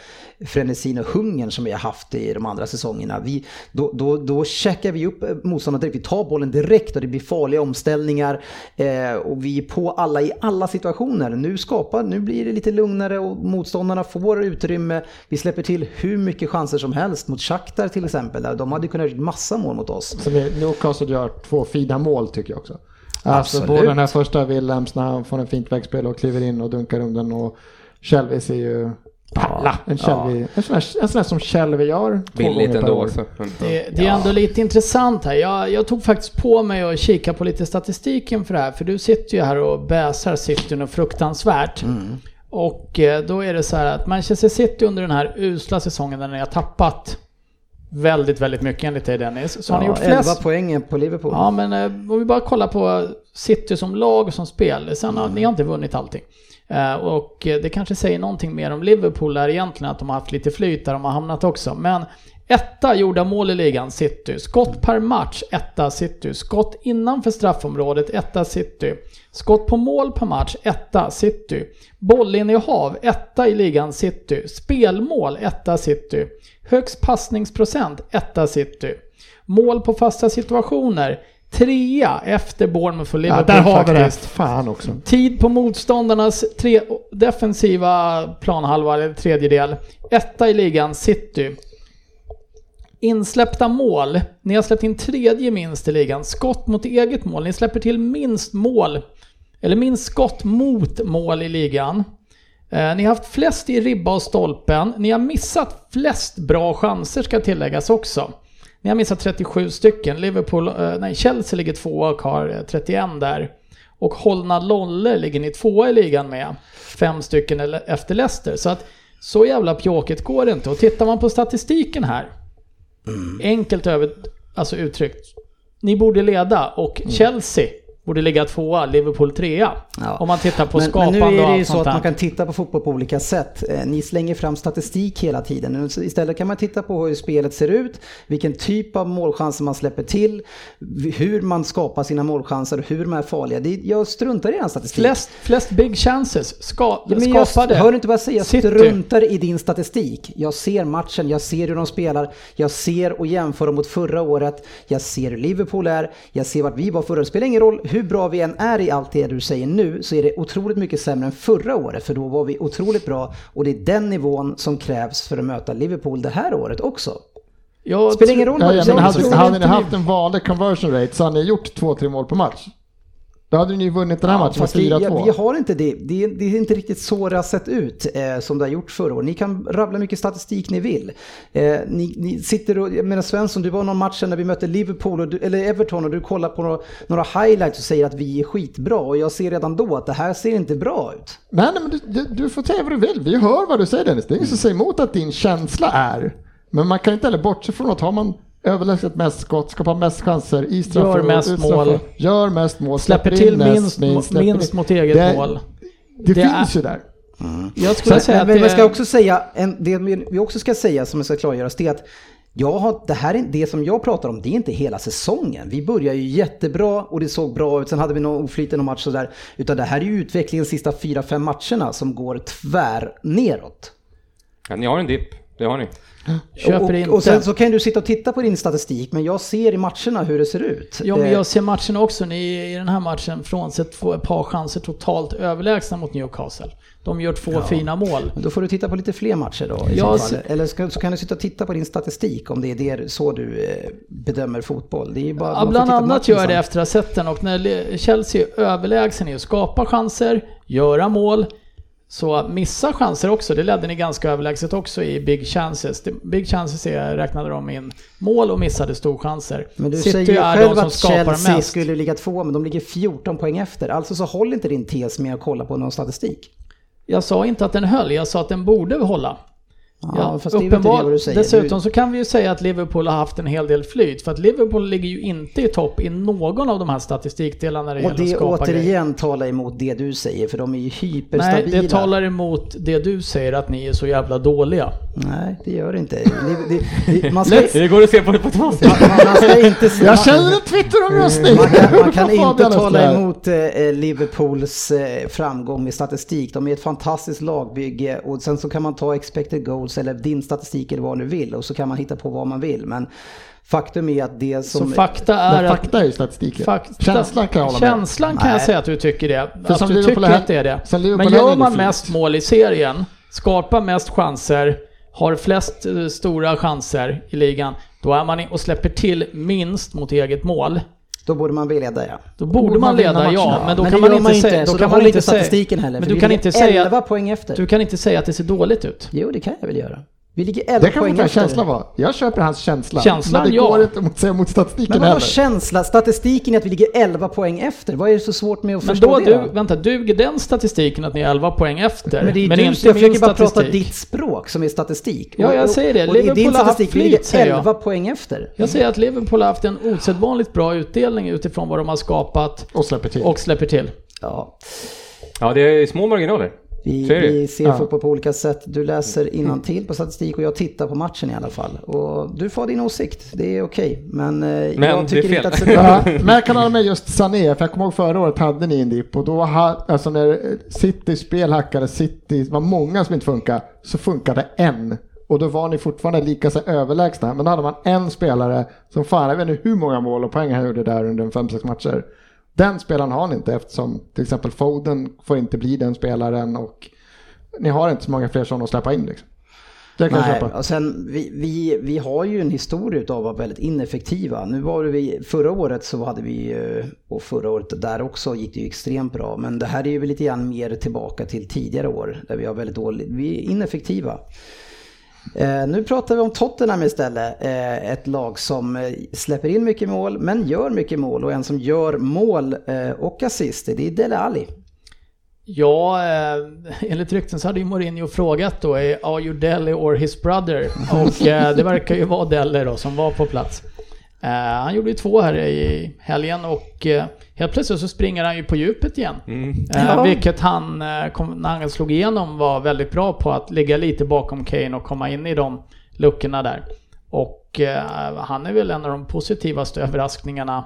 frenesin och hungern som vi har haft i de andra säsongerna. Vi, då, då, då checkar vi upp eh, motståndarna direkt. Vi tar bollen direkt och det blir farliga omställningar. Eh, och vi är på alla i alla situationer. Nu, skapar, nu blir det lite lugnare och motståndarna får utrymme. Vi släpper till hur mycket chanser som helst mot Shakhtar till exempel. De hade kunnat göra massa mål mot oss. Så det- Newcastle gör två fina mål tycker jag också. Alltså Absolut. både den här första Willems när han får en fint vägspel och kliver in och dunkar undan och Shelby ser ju palla. En, Shelby, en, sån här, en sån här som Shelby gör billigt ändå år. också. Det, det är ändå lite intressant här. Jag, jag tog faktiskt på mig att kika på lite statistiken för det här. För du sitter ju här och bäsar City något fruktansvärt. Och eh, då är det så här att Manchester City under den här usla säsongen där ni har tappat väldigt, väldigt mycket enligt dig Dennis. Så har ni Ja, gjort 11 flest... poäng på Liverpool. Ja men eh, om vi bara kollar på City som lag och som spel. Sen har ni har inte vunnit allting. Eh, och det kanske säger någonting mer om Liverpool där egentligen att de har haft lite flyt där de har hamnat också. Men etta gjorda mål i ligan City. Skott per match etta City. Skott innanför straffområdet etta City. Skott på mål per match etta City. Bollinnehav etta i ligan City. Spelmål etta City. Högst passningsprocent etta City. Mål på fasta situationer. Trea efter Bournemouth och Ja, Liverpool där har vi det. faktiskt. Fan också. Tid på motståndarnas tre defensiva planhalva, eller tredjedel. Etta i ligan, City. Insläppta mål. Ni har släppt in tredje minst i ligan. Skott mot eget mål. Ni släpper till minst mål. Eller minst skott mot mål i ligan. Eh, Ni har haft flest i ribba och stolpen. Ni har missat flest bra chanser ska tilläggas också. Ni har missat 37 stycken. Liverpool, eh, nej Chelsea ligger tvåa och har eh, 31 där. Och hållna nollor ligger ni tvåa i ligan med. Fem stycken efter Leicester. Så att så jävla pjåkigt går det inte. Och tittar man på statistiken här. Enkelt över, alltså uttryckt. Ni borde leda och Chelsea borde ligga tvåa, Liverpool trea. Ja. Om man tittar på Men, men skapande nu är och det ju så att man kan titta på fotboll på olika sätt. Eh, Ni slänger fram statistik hela tiden. Istället kan man titta på hur spelet ser ut, vilken typ av målchanser man släpper till, hur man skapar sina målchanser och hur de är farliga. Det, jag struntar i den statistik. Flest, flest big chances ska, Ja, men jag skapade. hör inte vad jag säger, jag struntar i din statistik. Jag ser matchen, jag ser hur de spelar, jag ser och jämför dem mot förra året, jag ser hur Liverpool är, jag ser vart vi var förra året. Det spelar ingen roll hur bra vi än är i allt det du säger nu, så är det otroligt mycket sämre än förra året, för då var vi otroligt bra och det är den nivån som krävs för att möta Liverpool det här året också. Jag Spelar ingen roll Ja, vad du ja, säger. hade, ni haft en vanlig conversion rate så hade ni gjort 2-3 mål på match. Då hade ni vunnit den här Ja, matchen med fast vi, ja, 4-2. vi har inte det. Det är, det är inte riktigt så det har sett ut eh, som det har gjort förra året. Ni kan rabbla mycket statistik ni vill. Eh, ni, ni sitter och, jag menar Svensson, du var någon match när vi mötte Liverpool, du, eller Everton och du kollar på några, några highlights och säger att vi är skitbra. Och jag ser redan då att det här ser inte bra ut. Nej, nej, men du, du, du får säga vad du vill. Vi hör vad du säger Dennis. Det är ingen som säger emot att din känsla är. Men man kan inte heller bortse från att har man överlägset mest skott, skapar mest chanser i straffar Gör mest utstraffar, mål. Gör mest mål, Släpper in till mest, minst, släpper minst in- mot eget det, mål. Det, Det finns är- ju där. Jag skulle Men, säga att men det vi ska också säga, en, det vi också ska säga som ska klargöras, det är att jag har, det här är, det som jag pratar om, det är inte hela säsongen. Vi börjar ju jättebra och det såg bra ut, sen hade vi någon oflyt i någon match sådär. Utan det här är ju utvecklingen de sista 4-5 matcherna som går tvär neråt. Ja, ni har en dipp, det har ni. Köper och, inte. och sen så kan du sitta och titta på din statistik, men jag ser i matcherna hur det ser ut. Ja, men Eh, jag ser matchen också. Ni i den här matchen, frånsett ett par chanser, totalt överlägsna mot Newcastle. De gör två fina mål. Men då får du titta på lite fler matcher då i Ja, så fall. så- Eller ska, så kan du sitta och titta på din statistik om det är det, så du eh, bedömer fotboll. Det är bara, Ja, bland annat gör jag det efter att ha sett den och när Chelsea är överlägsen i att skapa chanser, göra mål, så missa chanser också. Det ledde ni ganska överlägset också i Big Chances. Big Chances är, räknade de in mål och missade storchanser. Men du City säger ju själv att Chelsea mest. skulle ligga två, men de ligger 14 poäng efter. Alltså så håll inte din tes med att kolla på någon statistik. Jag sa inte att den höll, jag sa att den borde hålla. Ja, fast det är väl inte det du säger. Dessutom så kan vi ju säga att Liverpool har haft en hel del flyt. För att Liverpool ligger ju inte i topp i någon av de här statistikdelarna när det Och gäller att det skapa grejer. återigen talar emot det du säger, för de är ju Nej, hyperstabila. det talar emot det du säger att ni är så jävla dåliga. Nej, det gör det inte. Det, det, det, man, ska, Det går att se på det på två sätt. man, man ska inte... Jag känner en Twitteromröstning! Man kan, man kan inte tala det emot eh, Liverpools eh, framgång med statistik. De är ett fantastiskt lagbygge och sen så kan man ta expected goals eller din statistik eller vad du vill och så kan man hitta på vad man vill. Men faktum är att det Så som... fakta är Men att... fakta är ju statistiken. Fakta, Känslan kan jag hålla med. Känslan kan jag Nej. säga att du tycker det. För att som du tycker att det är det. Men gör det man mest mål i serien, skapar mest chanser, har flest eh, stora chanser i ligan, då är man och släpper till minst mot eget mål. Då borde man väl leda ja. Då borde borde man leda, ja. Men då men kan man inte säga... så Då kan man inte statistiken heller. Men du kan inte säga... 11 poäng efter. Du kan inte säga att det ser dåligt ut. Jo, det kan jag väl göra. Vi ligger 11 Det kan poäng en efter. känsla vara. Jag köper hans känsla. Känslan, men det ja. går inte att säga mot statistiken Men vadå heller. känsla? Statistiken är att vi ligger 11 poäng efter. Vad är det så svårt med att Men förstå då, det? du, vänta, duger den statistiken att ni är 11 poäng efter? Men det är men du, inte jag försöker min bara prata statistik. ditt språk som är statistik. Ja, jag Och- säger det. Och i Liverpool din har haft statistik vi flyt, ligger säger jag. 11 poäng efter. Jag säger att Liverpool har haft en osedvanligt bra utdelning utifrån vad de har skapat Och släpper till. och släpper till. Ja, Ja, det är små marginaler. Vi, det. vi ser Ja. fotboll på olika sätt. Du läser till på statistik och jag tittar på matchen i alla fall. Och du får din åsikt, det är okej. Men, eh, Men jag det tycker inte att... *laughs* Ja, men jag kan hålla med just Sané, för jag kommer ihåg förra året hade ni en dipp och då ha, alltså när City spelhackade, City det var många som inte funkade, så funkade en. Och då var ni fortfarande lika så överlägsna, men då hade man en spelare som fan, jag vet inte hur många mål och poäng han gjorde där under en 5-6 matcher. Den spelaren har ni inte eftersom till exempel Foden får inte bli den spelaren och ni har inte så många fler sådana att släppa in liksom. Det kan jag Nej, köpa. och sen vi, vi, vi har ju en historia av att vara väldigt ineffektiva. Nu var vi, förra året så hade vi, och förra året där också gick det ju extremt bra. Men det här är ju lite grann mer tillbaka till tidigare år där vi har väldigt dåligt, vi är ineffektiva. Eh, nu pratar vi om Tottenham istället. Eh, ett lag som eh, släpper in mycket mål men gör mycket mål och en som gör mål eh, och assist det är Dele Alli. Ja, eh, enligt rykten så hade ju Mourinho frågat då, är you Dele or his brother? Och eh, det verkar ju vara Dele då som var på plats. Eh, han gjorde ju två här i helgen och eh, helt plötsligt så springer han ju på djupet igen. Eh, Ja. Vilket han, eh, när han slog igenom, var väldigt bra på att ligga lite bakom Kane och komma in i de luckorna där. Och eh, han är väl en av de positivaste överraskningarna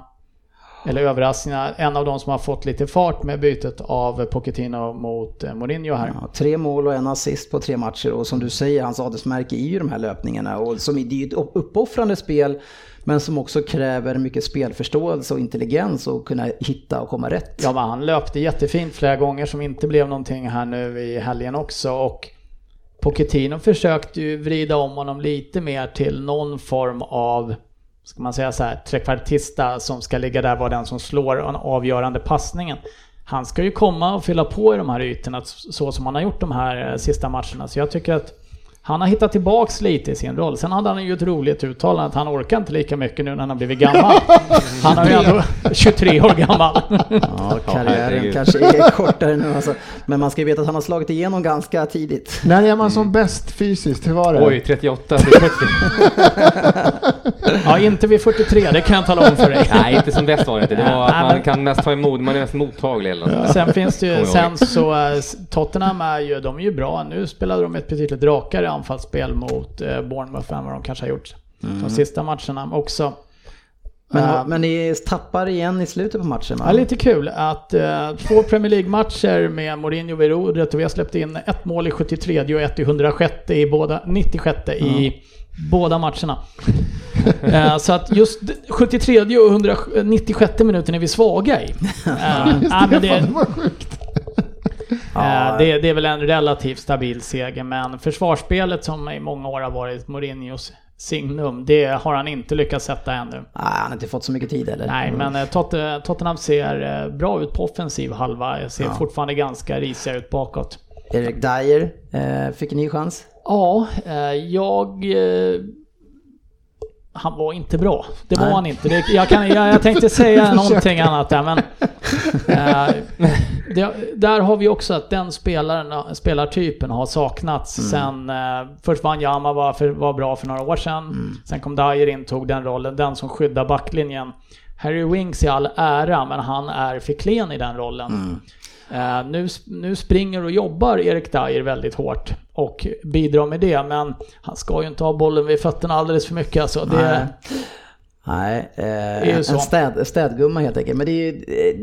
eller överraskningarna, en av de som har fått lite fart med bytet av Pochettino mot eh, Mourinho här. Ja, tre mål och en assist på tre matcher och som du säger, hans adelsmärke är ju de här löpningarna. Och som, det är ju ett uppoffrande spel men som också kräver mycket spelförståelse och intelligens och kunna hitta och komma rätt. Ja, men han löpte jättefint flera gånger som inte blev någonting här nu i helgen också. Och Pochettino försökte ju vrida om honom lite mer till någon form av, ska man säga så här, trekvartista som ska ligga där, vara den som slår den avgörande passningen. Han ska ju komma och fylla på i de här ytorna så som han har gjort de här eh, sista matcherna. Så jag tycker att han har hittat tillbaks lite i sin roll. Sen hade han ju ett roligt uttalande att han orkar inte lika mycket nu när han har blivit gammal. *laughs* Han har ju ändå 23 år gammal. Ja, karriären kanske är kortare nu alltså. Men man ska ju veta att han har slagit igenom ganska tidigt. När är man som bäst fysiskt? Hur var det? Oj, 38 till 40. Ja, inte vid 43, det kan jag tala om för dig. Nej, inte som bäst var det inte. Det var att Nej, man men- kan mest ta emot, man är mest mottaglig eller något. Sen finns det ju, sen så, eh, Tottenham är ju, de är ju bra. Nu spelade de ett betydligt rakare anfallsspel mot eh, Bournemouth än vad de kanske har gjort de sista matcherna också. Men, Eh, men ni tappar igen i slutet på matchen va? Ja, lite kul att eh, två Premier League-matcher med Mourinho vid rodret och vi har släppt in ett mål i 73 och ett i 106 i båda, 96 i båda matcherna. *laughs* Så att just 73 och 196 minuten är vi svaga i. *laughs* Eh, nej, men det, Det var sjukt. Eh, det, det är väl en relativt stabil seger, men försvarsspelet som i många år har varit Mourinhos signum, det har han inte lyckats sätta ännu. Nej, han har inte fått så mycket tid eller? Nej, men eh, Tot- Tottenham ser eh, bra ut på offensiv halva. Ser fortfarande ganska risiga ut bakåt. Erik Dyer eh, fick en ny chans. Ja, eh, jag... Han var inte bra. Det var Nej. han inte. Det, jag, kan, jag, jag tänkte *laughs* säga någonting annat där, men... *laughs* Eh, det, där har vi också att den spelaren, spelartypen har saknats sen... Eh, först Wanyama var, för, var bra för några år sedan. Sen kom Dyer in, tog den rollen. Den som skyddar backlinjen. Harry Winks i all ära, men han är för klen i den rollen. Eh, nu, nu springer och jobbar Erik Dyer väldigt hårt och bidrar med det, men han ska ju inte ha bollen vid fötterna alldeles för mycket alltså. Det, Nej, eh, ju en städ, städgumma helt enkelt. Men det är, ju,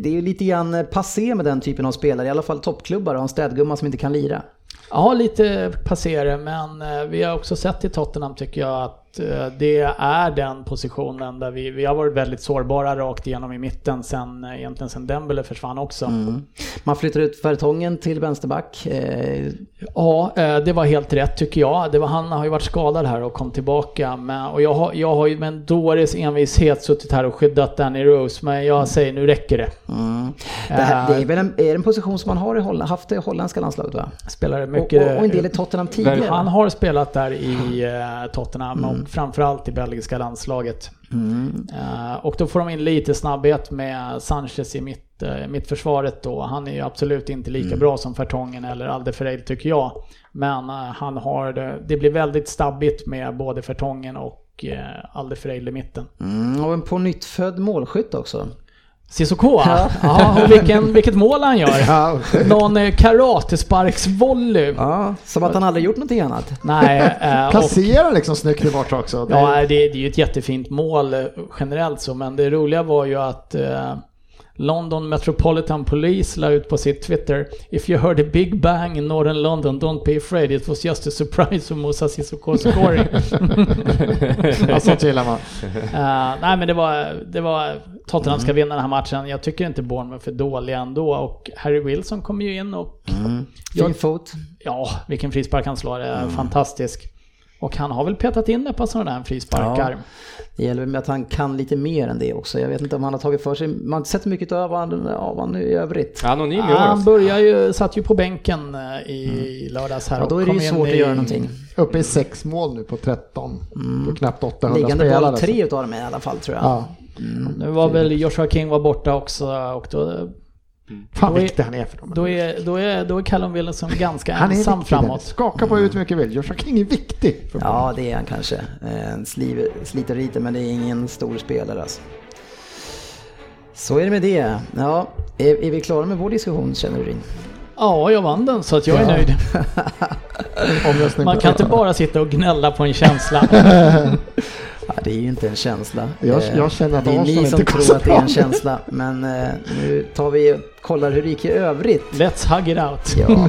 det är ju lite grann passé med den typen av spelare, i alla fall toppklubbar, och en städgumma som inte kan lira. Ja, lite passerare, men eh, vi har också sett i Tottenham tycker jag att eh, det är den positionen där vi, vi har varit väldigt sårbara rakt igenom i mitten sen, eh, egentligen sen Dembele försvann också. Man flyttar ut Vertongen till vänsterback. Eh, Ja, eh, det var helt rätt tycker jag. Det var, han har ju varit skadad här och kom tillbaka. Men, och jag har, jag har ju med en dåres envishet suttit här och skyddat Danny Rose, men jag säger nu räcker det. mm. det, här, det är väl en, är en position som man har i Holland, haft i holländska landslaget va? Spelare Och, mycket... och, och en del i Tottenham tidigare. Han har spelat där i eh, Tottenham och framförallt i belgiska landslaget. Eh, och då får de in lite snabbhet med Sanchez i mitt, uh, mittförsvaret då. Han är ju absolut inte lika bra som Fertongen eller Alderfereld tycker jag. Men eh, han har det, det blir väldigt stabbigt med både Fertongen och Alderfereld i mitten. Mm, och en på nytt född målskytt också. Cissoko ja. och vilken, vilket mål han gör. Ja, Någon eh, karatesparksvolley. Ja, som att han aldrig gjort någonting annat. Nej, eh, och *laughs* Placera liksom snyggt i bort också. Det, Ja, det, det är ju ett jättefint mål eh, generellt så, men det roliga var ju att eh, London Metropolitan Police la ut på sitt Twitter If you heard a big bang in Northern London, don't be afraid, it was just a surprise of Moussa Sissoko scoring. *laughs* ja, sånt gillar man. Eh, nej men det var, det var Tottenham ska vinna den här matchen. Jag tycker inte Bournemouth är dåliga ändå och Harry Wilson kom ju in och Fin Jag- fot. ja, vilken frispark han slår, är fantastisk. Och han har väl petat in ett par sådana där frisparkar. Ja. Det gäller väl med att han kan lite mer än det också. Jag vet inte om han har tagit för sig, man har inte sett mycket av honom av han i övrigt. Anonym i år Ja, han alltså. börjar ju, satt ju på bänken eh, i lördags här Mm. Ja, då är det ju svårt i- att göra någonting. Uppe i sex mål nu på 13. På knappt 800 Mm. Liggande spelare. boll, tre utav dem i alla fall tror jag. Ja. Nu var väl Joshua King var borta också och då, Fan Då är- viktig han är för dem. då, är, då, är, då är Callum Wilson ganska han är ensam viktig där. framåt. Skaka på ut hur mycket du vill. Joshua King är viktig. För Ja, det är han kanske. Eh, sliv- sliter lite, men det är ingen stor spelare alltså. Så är det med det. Ja, är, är vi klara med vår diskussion känner du? Ja, jag vann den så att jag är Ja. nöjd. *laughs* Man kan inte bara sitta och gnälla på en känsla. *laughs* Ja, det är ju inte en känsla. Jag- Eh, jag känner att det är ni som tror att det är en känsla. Men eh, nu tar vi och kollar hur det gick i övrigt. Let's hug it out. Ja.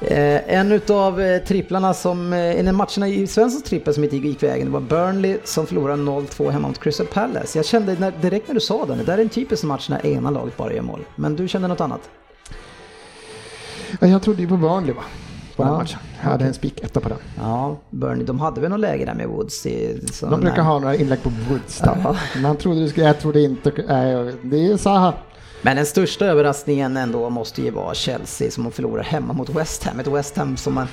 *laughs* Eh, en utav tripplarna som, en av matcherna i Svenssons trippel som inte gick vägen, det var Burnley som förlorade 0-2 hemma mot Crystal Palace. Jag kände när, direkt när du sa den, det där är en typisk match när ena laget bara gör mål. Men du kände något annat? Ja, Jag trodde ju på Burnley va? På den Ja, matchen. Jag hade en spik etta på den. Ja, Burnley, de hade väl något läge där med Woods i... så De brukar ha några inlägg på Woods där. Ja. Men han trodde det skulle, jag trodde inte, nej, det är Zaha. Men den största överraskningen ändå måste ju vara Chelsea som förlorar hemma mot West Ham. Ett West Ham som man...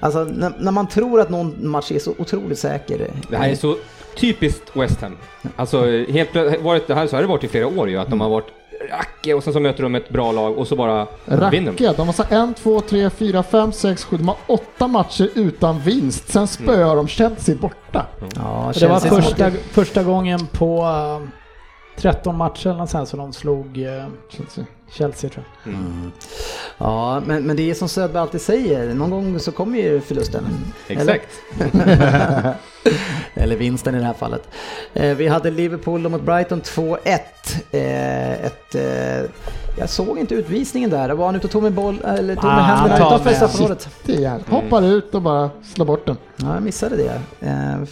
Alltså när, när man tror att någon match är så otroligt säker. Det här är så typiskt West Ham. Alltså, helt plötsligt, varit, det här, så har det varit i flera år ju, att de har varit racke och sen så möter de ett bra lag och så bara vinner de. Racke, de har så en, två, tre, fyra, fem, sex, sju. De har åtta matcher utan vinst. Sen spöar de Chelsea borta. Ja, Det var Chelsea första, första gången på eh, 13 matcher eller sånt som de slog eh, Chelsea. Chelsea tror jag. Ja, men, men det är som Söderberg alltid säger, någon gång så kommer ju förlusten. Exakt. Eller, *laughs* eller vinsten i det här fallet. Eh, vi hade Liverpool mot Brighton 2-1. Eh, ett, eh, jag såg inte utvisningen där, var han ute och tog med boll, eller tog med Ah, händerna utanför straffområdet? Det är jävligt. Hoppar ut och bara slår bort den. Ja, jag missade det. Eh,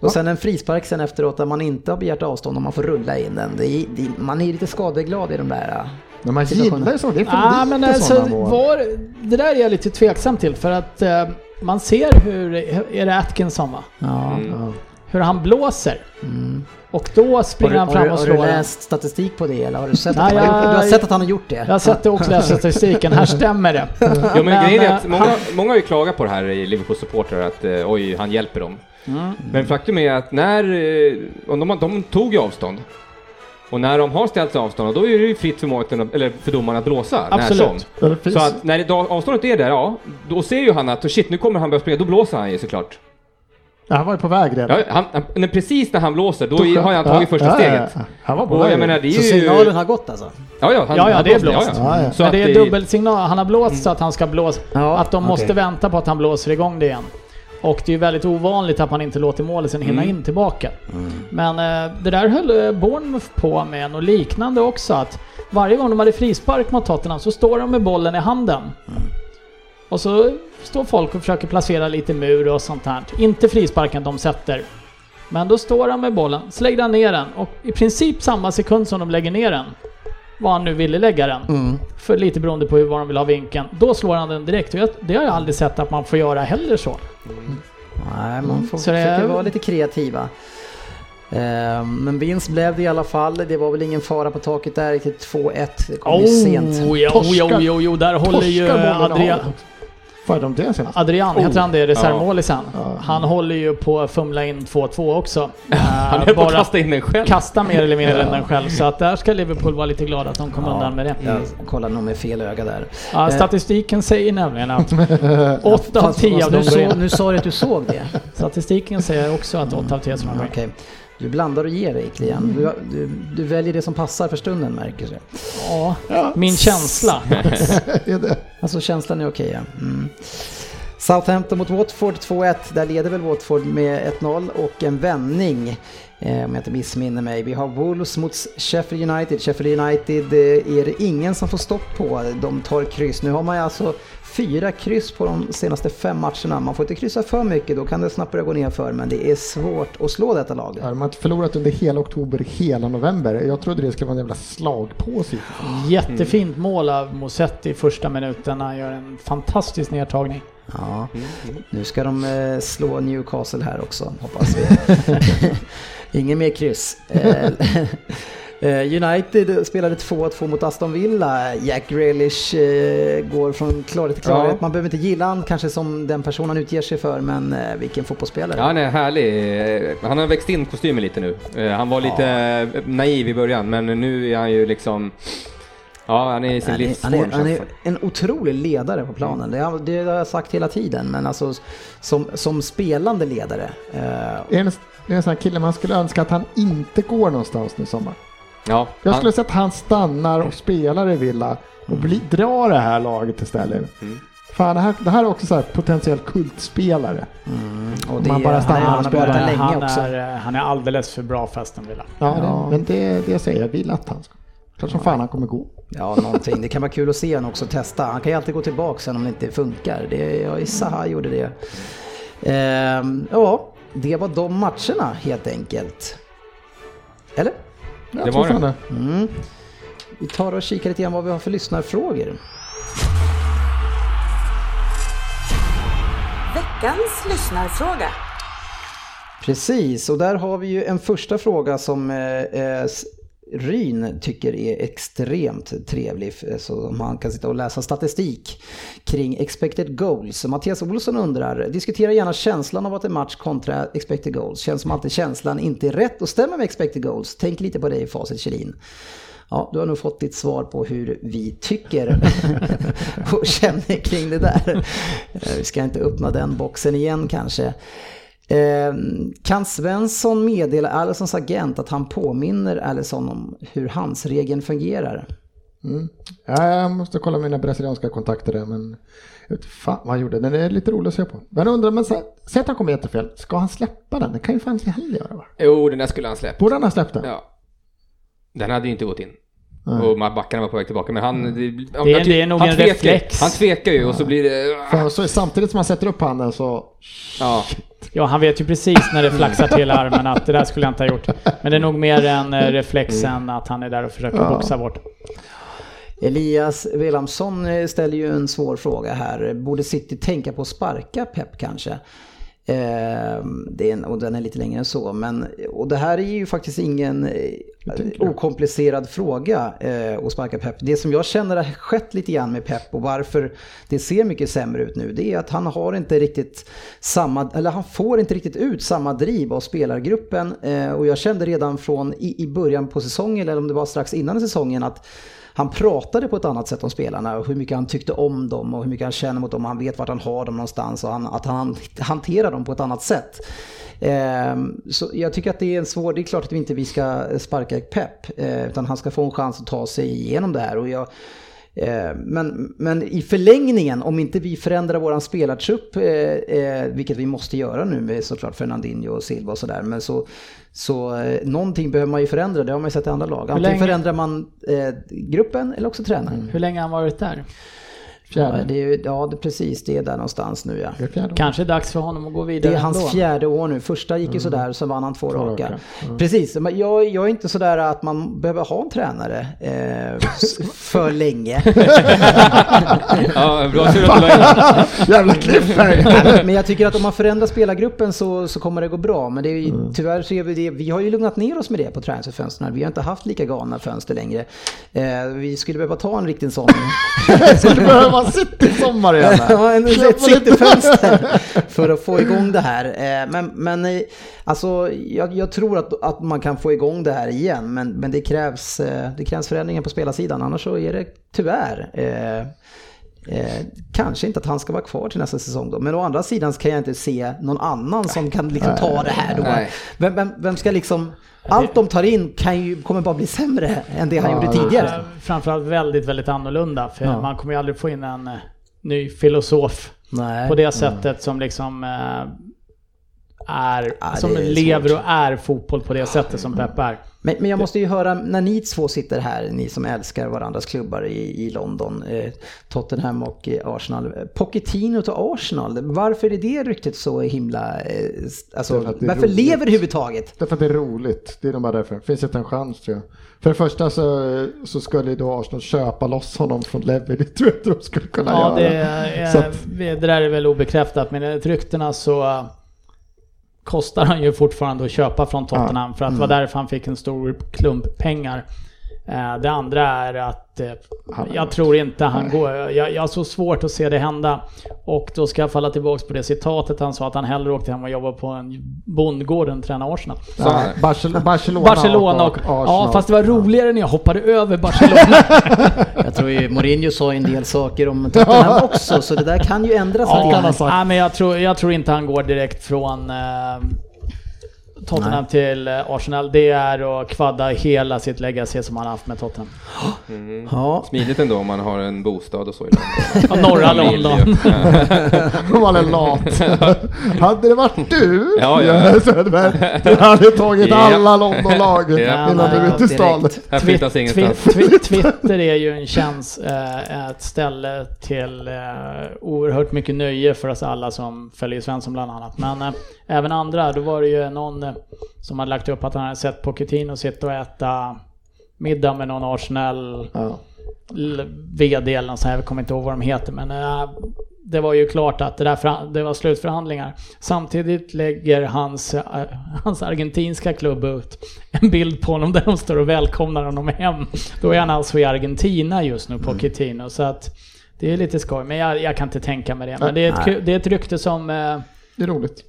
och sen en frispark sen efteråt där man inte har begärt avstånd och man får rulla in den. Det är, det, man är lite skadeglad i de där. Men man gillar ju så. Det är för Ah, lite men alltså, var, det där är jag lite tveksam till för att eh, man ser hur, är det Atkinson va? Ja. Ja. Hur han blåser. Mm. Och då springer du, han fram och har du slår den. läst statistik på det eller har du sett, Nej, att, han har gjort, jag- du har sett att han har gjort det? Jag har sett det också, läst statistiken. Här stämmer det. *laughs* Jo men Men, grejen är eh, att många, många har ju klagat på det här i Liverpool-supportrar att eh, oj, han hjälper dem. Mm. Men faktum är att när, eh, om de, de tog ju avstånd. Och när de har ställt avstånd, då är det ju fritt för, att- eller för domaren att blåsa Absolut. när som. Så att när det- avståndet är där, ja, då ser ju han att shit, nu kommer han börja springa, då blåser han ju såklart. Ja, han var ju på väg redan. Ja, han, han, när precis när han blåser, då, Då har han tagit ja, första ja, steget. ja. Han var på Och väg. jag menar, det är Så ju... signalen har gått alltså? Ja, ja, han, Ja, ja, han det är blåst. Ja, ja. Så Men det är dubbelsignal. Han har blåst så att han ska blåsa. Ja, att de måste okej. vänta på att han blåser igång det igen. Och det är ju väldigt ovanligt att man inte låter målisen hinna Mm. in tillbaka. Mm. Men eh, det där höll eh, Bournemouth på med och liknande också. Att varje gång de hade frispark mot Tottenham så står de med bollen i handen. Och så står folk och försöker placera lite mur och sånt här. Inte frisparken de sätter. Men då står han med bollen, slänger han ner den och i princip samma sekund som de lägger ner den, var han nu ville lägga den, Mm. för lite beroende på hur var de vill ha vinkeln, då slår han den direkt. Och jag, det har jag aldrig sett att man får göra heller så. Nej, man får Så försöka är- vara lite kreativa. Eh, Men vinst blev det i alla fall. Det var väl ingen fara på taket där. Riktigt 2-1. Det kom ju sent. Oh, ja, jo, jo, jo, jo, där håller ju Adrian, är de det senast? Adrian, heter han det, reservmålisen? Ja. Han håller ju på att fumla in 2-2 också. *laughs* Han Eh, höll på att bara kasta in den själv. kasta mer eller mindre än den själv. Så att där ska Liverpool vara lite glada att de kom Ja. undan med det. Jag kollade nog med fel öga där. Ja, statistiken säger nämligen att *laughs* 8 av Fast- 10 av de nu, sa du att du såg det. Statistiken säger också att 8 av 10 som går in. Du blandar och ger dig Klian. Du, du, du väljer det som passar för stunden märker jag. Ja, min känsla. *laughs* Alltså känslan är okej ja. Mm. Southampton mot Watford 2-1. Där leder väl Watford med 1-0 och en vändning. Eh, om jag inte missminner mig. Vi har Wolves mot Sheffield United. Sheffield United eh, är det ingen som får stopp på. De tar kryss. Nu har man ju alltså fyra kryss på de senaste fem matcherna. Man får inte kryssa för mycket, då kan det snabbt börja gå ner för Men det är svårt att slå detta lag. Ja, de har förlorat under hela oktober, hela november. Jag trodde det skulle vara en jävla slagpåse. Jättefint mål av Mosetti i första minuten. Han gör en fantastisk nedtagning. Ja, nu ska de eh, slå Newcastle här också, hoppas vi. *laughs* *laughs* Ingen mer kryss. Eh, United spelade 2-2 mot Aston Villa. Jack Grealish eh, går från klarhet till klarhet. Ja. Man behöver inte gilla han kanske som den person han utger sig för, men eh, vilken fotbollsspelare. Ja, han är härlig. Han har växt in kostymen lite nu. Eh, Han var lite eh, naiv i början, men nu är han ju liksom... Ja, han är i sin Han är, han, är, livsform. han är en otrolig ledare på planen. Det, har, det har jag sagt hela tiden, men alltså som, som spelande ledare. Eh, Det är en, det är en sån här kille man skulle önska att han inte går någonstans nu i sommar. Ja, Jag han, skulle säga att han stannar och spelar i Villa och bli, drar det här laget istället. Mm. Fan, det här, det här är också så här potentiell kultspelare. och det, man bara han, stannar är- och han har varit spelar. där länge han, också. är, han är alldeles för bra för Aston Villa. Ja, Ja. Det, men det, det säger jag vill att han ska. Klart som fan han kommer gå. Ja, någonting. Det kan vara kul att se honom också testa. Han kan ju alltid gå tillbaka sen om det inte funkar. Det, jag gissar han gjorde det. Ehm, ja, det var de matcherna helt enkelt. Eller? Jag Det var fan det. Mm. Vi tar och kikar lite grann vad vi har för lyssnarfrågor. Veckans lyssnarfråga. Precis, och där har vi ju en första fråga som eh, eh, Ryn tycker är extremt trevlig, eh, så man kan sitta och läsa statistik kring expected goals. Mattias Olsson undrar, diskutera gärna känslan av att en match kontra expected goals. Känns som alltid känslan inte är rätt och stämmer med expected goals. Tänk lite på dig Facit Kjellin. Ja, du har nog fått ditt svar på hur vi tycker *laughs* och känner kring det där. Eh, vi ska inte öppna den boxen igen kanske. Eh, kan Svensson meddela Alissons agent att han påminner Alisson om hur hans regeln fungerar? Ja, jag måste kolla mina brasilianska kontakter där, men jag vet fan vad han gjorde. Den är lite rolig att se på. Men jag undrar, men sä- säg att han kommer jättefel. Ska han släppa den? Det kan ju fan inte heller göra va? Jo, den där skulle han släppt. Borde han ha släppt den? Ja. Den hade ju inte gått in. Nej. Och backarna var på väg tillbaka, men han... Det, Det är- det är nog han en tvekar, reflex. Han tvekar ju och så blir det... Så samtidigt som han sätter upp handen så... Ja. Ja, han vet ju precis när det flaxar till armen att det där skulle jag inte ha gjort. Men det är nog mer en eh, reflex än att han är där och försöker Ja. boxa bort. Elias Wilhelmsson eh, ställer ju en svår fråga här. Borde City tänka på att sparka Pep kanske? Eh, det är en, och den är lite längre än så. Men, och det här är ju faktiskt ingen okomplicerad fråga eh, att sparka Pep. Det som jag känner har skett lite grann med Pep och varför det ser mycket sämre ut nu. Det är att han har inte riktigt samma, eller han får inte riktigt ut samma driv av spelargruppen. Eh, och jag kände redan från i, i början på säsongen, eller om det var strax innan säsongen, att han pratade på ett annat sätt om spelarna och hur mycket han tyckte om dem och hur mycket han känner mot dem. Han vet vart han har dem någonstans och han, att han *laughs* hanterar dem på ett annat sätt. Ehm, så jag tycker att det är en svår, det är klart att vi inte vi ska sparka Pep, eh, utan han ska få en chans att ta sig igenom det här. Och jag, men, men i förlängningen, om inte vi förändrar våran spelartrupp, eh, eh, vilket vi måste göra nu med såklart Fernandinho och Silva och sådär, men så, så eh, någonting behöver man ju förändra, det har man ju sett i andra lag. Antingen förändrar man eh, gruppen eller också tränaren. Hur länge har han varit där? Ja, Fjärde. det är, ju- ja det, precis, det är där någonstans nu ja. Det. Kanske dags för honom att gå Det vidare är hans ändå. fjärde år nu. Första gick ju sådär, så vann han två, raka. raka. Precis, men jag, jag är inte sådär att man behöver ha en tränare eh, *laughs* för länge. *laughs* ja, bra tur att du la in *laughs* Jävla cliffhanger! Men- jag tycker att om man förändrar spelargruppen så, så kommer det gå bra. Men det är, ju- Mm. tyvärr så är vi det. Vi har ju lugnat ner oss med det på transferfönstren. Vi har inte haft lika galna fönster längre. Eh, vi skulle behöva ta en riktig sån. Sitta i sommar igen. *laughs* Ja, en, cityfönster *laughs* för att få igång det här. Eh, Men, men eh, alltså, jag, jag tror att, att man kan få igång det här igen, men, men det, krävs, eh, det krävs förändringar på spelarsidan. Annars så är det tyvärr eh, Eh, kanske inte att han ska vara kvar till nästa säsong då, men å andra sidan så kan jag inte se någon annan som kan liksom ta det här då. Vem, vem, vem ska liksom, allt de tar in kan ju, kommer bara bli sämre än det han gjorde tidigare. Eh, Framförallt väldigt, väldigt annorlunda. För Ja. man kommer ju aldrig få in en eh, ny filosof Nej. på det sättet som liksom... är, Ja, det som är lever svårt. och är fotboll på det sättet som Pep är. Men, men jag måste ju höra, när ni två sitter här, ni som älskar varandras klubbar i, i London, eh, Tottenham och eh, Arsenal. Pochettino till Arsenal, varför är det ryktet så himla... Eh, alltså, att det varför roligt. lever det överhuvudtaget? Därför att det är roligt. Det är nog bara därför. Finns inte en chans tror jag. För det första så, så skulle då Arsenal köpa loss honom från Levi. *laughs* Det tror jag inte de skulle kunna Ja, göra. det, är, Så att- det där är väl obekräftat, men enligt ryktena så kostar han ju fortfarande att köpa från Tottenham för att det var därför han fick en stor klump pengar. Eh, Det andra är att eh, jag tror inte han går. Jag, jag har så svårt att se det hända. Och då ska jag falla tillbaka på det citatet han sa att han hellre åkte hem och jobbade på en bondgård än träna Arsenal. Barcelona, Barcelona och... Arsenal. Ja, fast det var roligare när jag hoppade över Barcelona. *laughs* Jag tror ju Mourinho sa en del saker om Tottenham *laughs* också, så det där kan ju ändras Ja, nej, men jag tror, jag tror inte han går direkt från eh, Tottenham till eh, Arsenal. Det är att kvadda hela sitt legacy som han har haft med Tottenham. Ja, Smidigt ändå om man har en bostad och så i London. *laughs* Norra London. De var en lat. *laughs* hade det varit du, Ja, ja. Söderberg, du hade tagit alla Londonlag innan du nej, ingenstans. Twitt- Twitt- Twitter är ju en tjänst, eh, ett ställe till eh, oerhört mycket nöje för oss alla som följer Svensson bland annat. Men eh, även andra, då var det ju någon eh, som hade lagt upp att han hade sett Pochettino sitta och äta middag med någon Arsenal Ja. VD eller något sånt jag kommer inte ihåg vad de heter men eh, det var ju klart att det, där det var slutförhandlingar. Samtidigt lägger hans, eh, hans argentinska klubb ut en bild på honom där de står och välkomnar honom hem. Då är han alltså i Argentina just nu, Pochettino. Så att det är lite skoj, men jag, jag kan inte tänka mig det. Men det är ett, det är ett rykte som Det är roligt.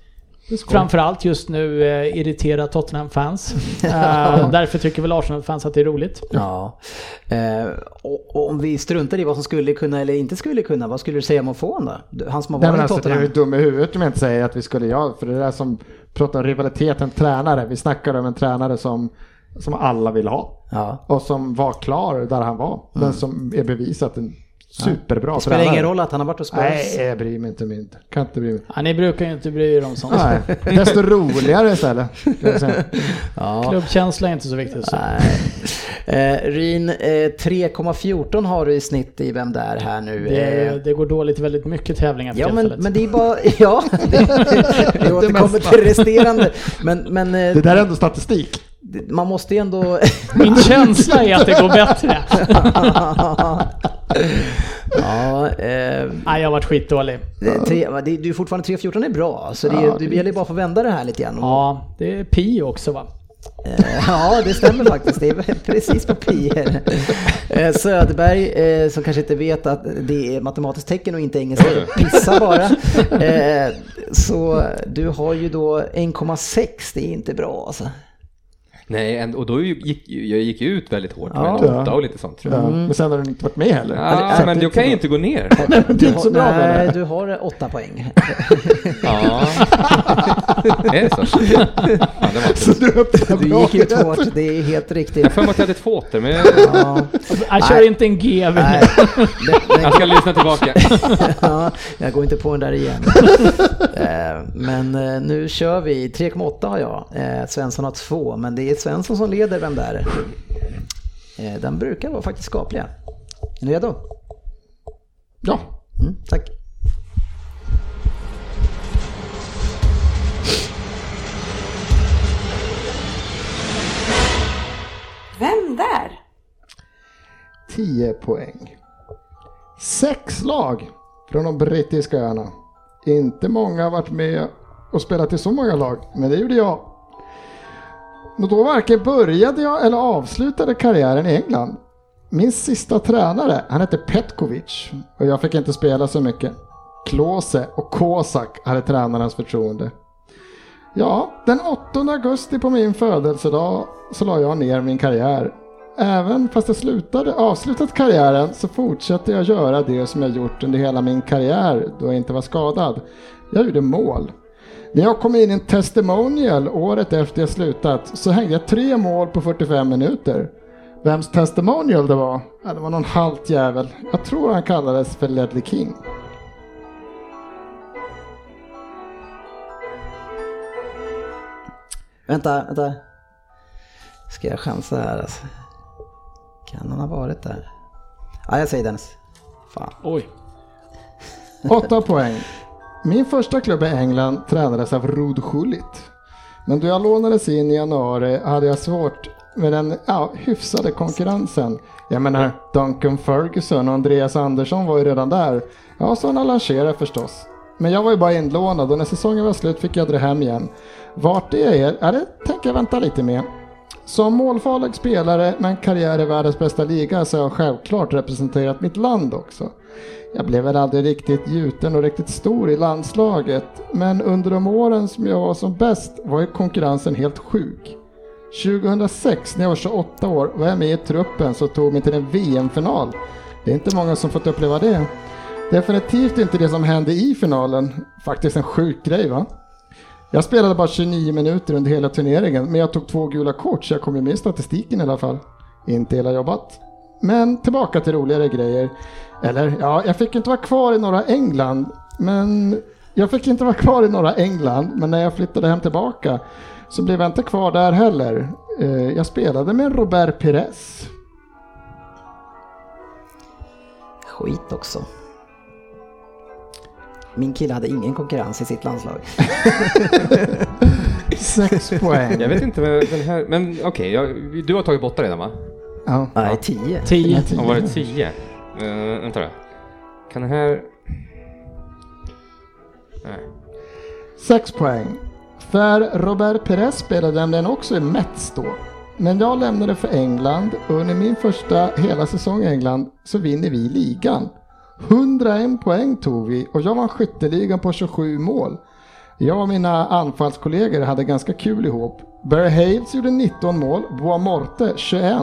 Är framförallt just nu eh, irriterar Tottenham-fans. *laughs* Eh, därför tycker väl Arsenal-fans att det är roligt. Ja. Eh, och, och om vi struntar i vad som skulle kunna eller inte skulle kunna, vad skulle du säga om att få honom då? Han som har Nej, varit i alltså, det är Tottenham. ju dum i huvudet om jag inte säger att vi skulle göra, för det är det som pratar om rivaliteten tränare. Vi snackar om en tränare som, som alla vill ha. Ja. Och som var klar där han var. Den som är bevisat superbra. Det spelar tränare. ingen roll att han har varit hos Spurs. Nej, jag bryr mig inte mindre. Kan inte bry mig. Ja, ni brukar ju inte bry er om sånt. Nej, desto roligare istället. Ja. Klubbkänsla är inte så viktigt. Så. Nej. Eh, Ryn, eh, 3,14 har du i snitt i Vem där här nu. Eh, Det, det går dåligt väldigt mycket tävlingar för Ja men, men det är bara, *laughs* ja, *laughs* det, det återkommer mesta. till resterande. Men, men eh, Det där är ändå statistik. det- man måste ju ändå... Min känsla är att det går bättre. *laughs* ja, eh, Nej, jag har varit skitdålig. tre, det, du är fortfarande 3,14 är bra, så det, Ja, det det- gäller bara att få vända det här lite grann. Ja, det är pi också va? Eh, Ja, det stämmer faktiskt. Det är precis på pi. Eh, Söderberg, eh, som kanske inte vet att det är matematiskt tecken och inte engelska, pissa bara. Så du har ju då 1,6, det är inte bra alltså. Nej, och då gick jag gick ut väldigt hårt med Ja. en åtta och lite sånt tror jag. Ja. Men sen har du inte varit med heller. Ja, det- men då kan jag inte gå ner. *laughs* Det är inte så bra med Nej, du har 8 poäng. *laughs* Ja. *laughs* Är det så? Ja, det var Så du Du gick ut hårt, det är helt riktigt. Jag får mig att jag hade två åter, men jag, Ja, Jag kör Nej. inte en GV nej, det, jag ska lyssna tillbaka. ja, jag går inte på den där igen. Eh, Men eh, nu kör vi. 3,8 har jag. Eh, Svensson har 2, men det är Svensson som leder Vem där? Eh, Den brukar vara faktiskt skapliga. Är ni redo? Ja, Mm, tack. Vem där? 10 poäng. Sex lag från de brittiska öarna. Inte många har varit med och spelat i så många lag, men det gjorde jag. Och då varken började jag eller avslutade karriären i England. Min sista tränare, han hette Petkovic och jag fick inte spela så mycket. Klose och Kosak hade tränarens förtroende. Ja, den 8 augusti på min födelsedag så la jag ner min karriär. Även fast jag slutade, avslutat karriären så fortsatte jag göra det som jag gjort under hela min karriär då jag inte var skadad. Jag gjorde mål. När jag kom in i en testimonial året efter jag slutat så hängde jag tre mål på 45 minuter. Vems testimonial det var? Ja, det var någon halt jävel. Jag tror han kallades för Ledley King. Vänta, vänta. Ska jag chansa här alltså? Kan han ha varit där? Ja, jag säger Dennis. Fan. Oj. Åtta poäng. Min första klubb i England tränades av Rod Schullit. Men då jag lånades in i januari hade jag svårt med den ja, hyfsade konkurrensen. Jag menar, Duncan Ferguson och Andreas Andersson var ju redan där. Ja, så Allan Shearer förstås. Men jag var ju bara inlånad och när säsongen var slut fick jag dra hem igen. Vart det är, ja, det tänker jag vänta lite med. Som målfarlig spelare med en karriär i världens bästa liga så har jag självklart representerat mitt land också. Jag blev väl aldrig riktigt gjuten och riktigt stor i landslaget, men under de åren som jag var som bäst var ju konkurrensen helt sjuk. 2006, när jag var 28 år, var jag med i truppen som tog mig till en VM-final. Det är inte många som fått uppleva det. Definitivt inte det som hände i finalen. Faktiskt en sjuk grej va? Jag spelade bara 29 minuter under hela turneringen, men jag tog två gula kort så jag kom ju med i statistiken i alla fall. Inte hela jobbat. Men tillbaka till roligare grejer. Eller ja, jag fick inte vara kvar i norra England, men jag fick inte vara kvar i norra England, men när jag flyttade hem tillbaka så blev jag inte kvar där heller. Eh, Jag spelade med Robert Pires. Skit också. Min kille hade ingen konkurrens i sitt landslag. *laughs* Sex poäng. Jag vet inte vad den här, men okej, jag- du har tagit borta redan va? Ja. Nej, tio. Tio. Har varit 10? Uh, vänta då. Kan det här... Nej. Sex poäng. För Robert Perez spelade nämligen också i Mets då. Men jag lämnade för England och under min första hela säsong i England så vinner vi ligan. 101 poäng tog vi och jag vann skytteligan på 27 mål. Jag och mina anfallskollegor hade ganska kul ihop. Barry Hayes gjorde 19 mål, Boa Morte 21.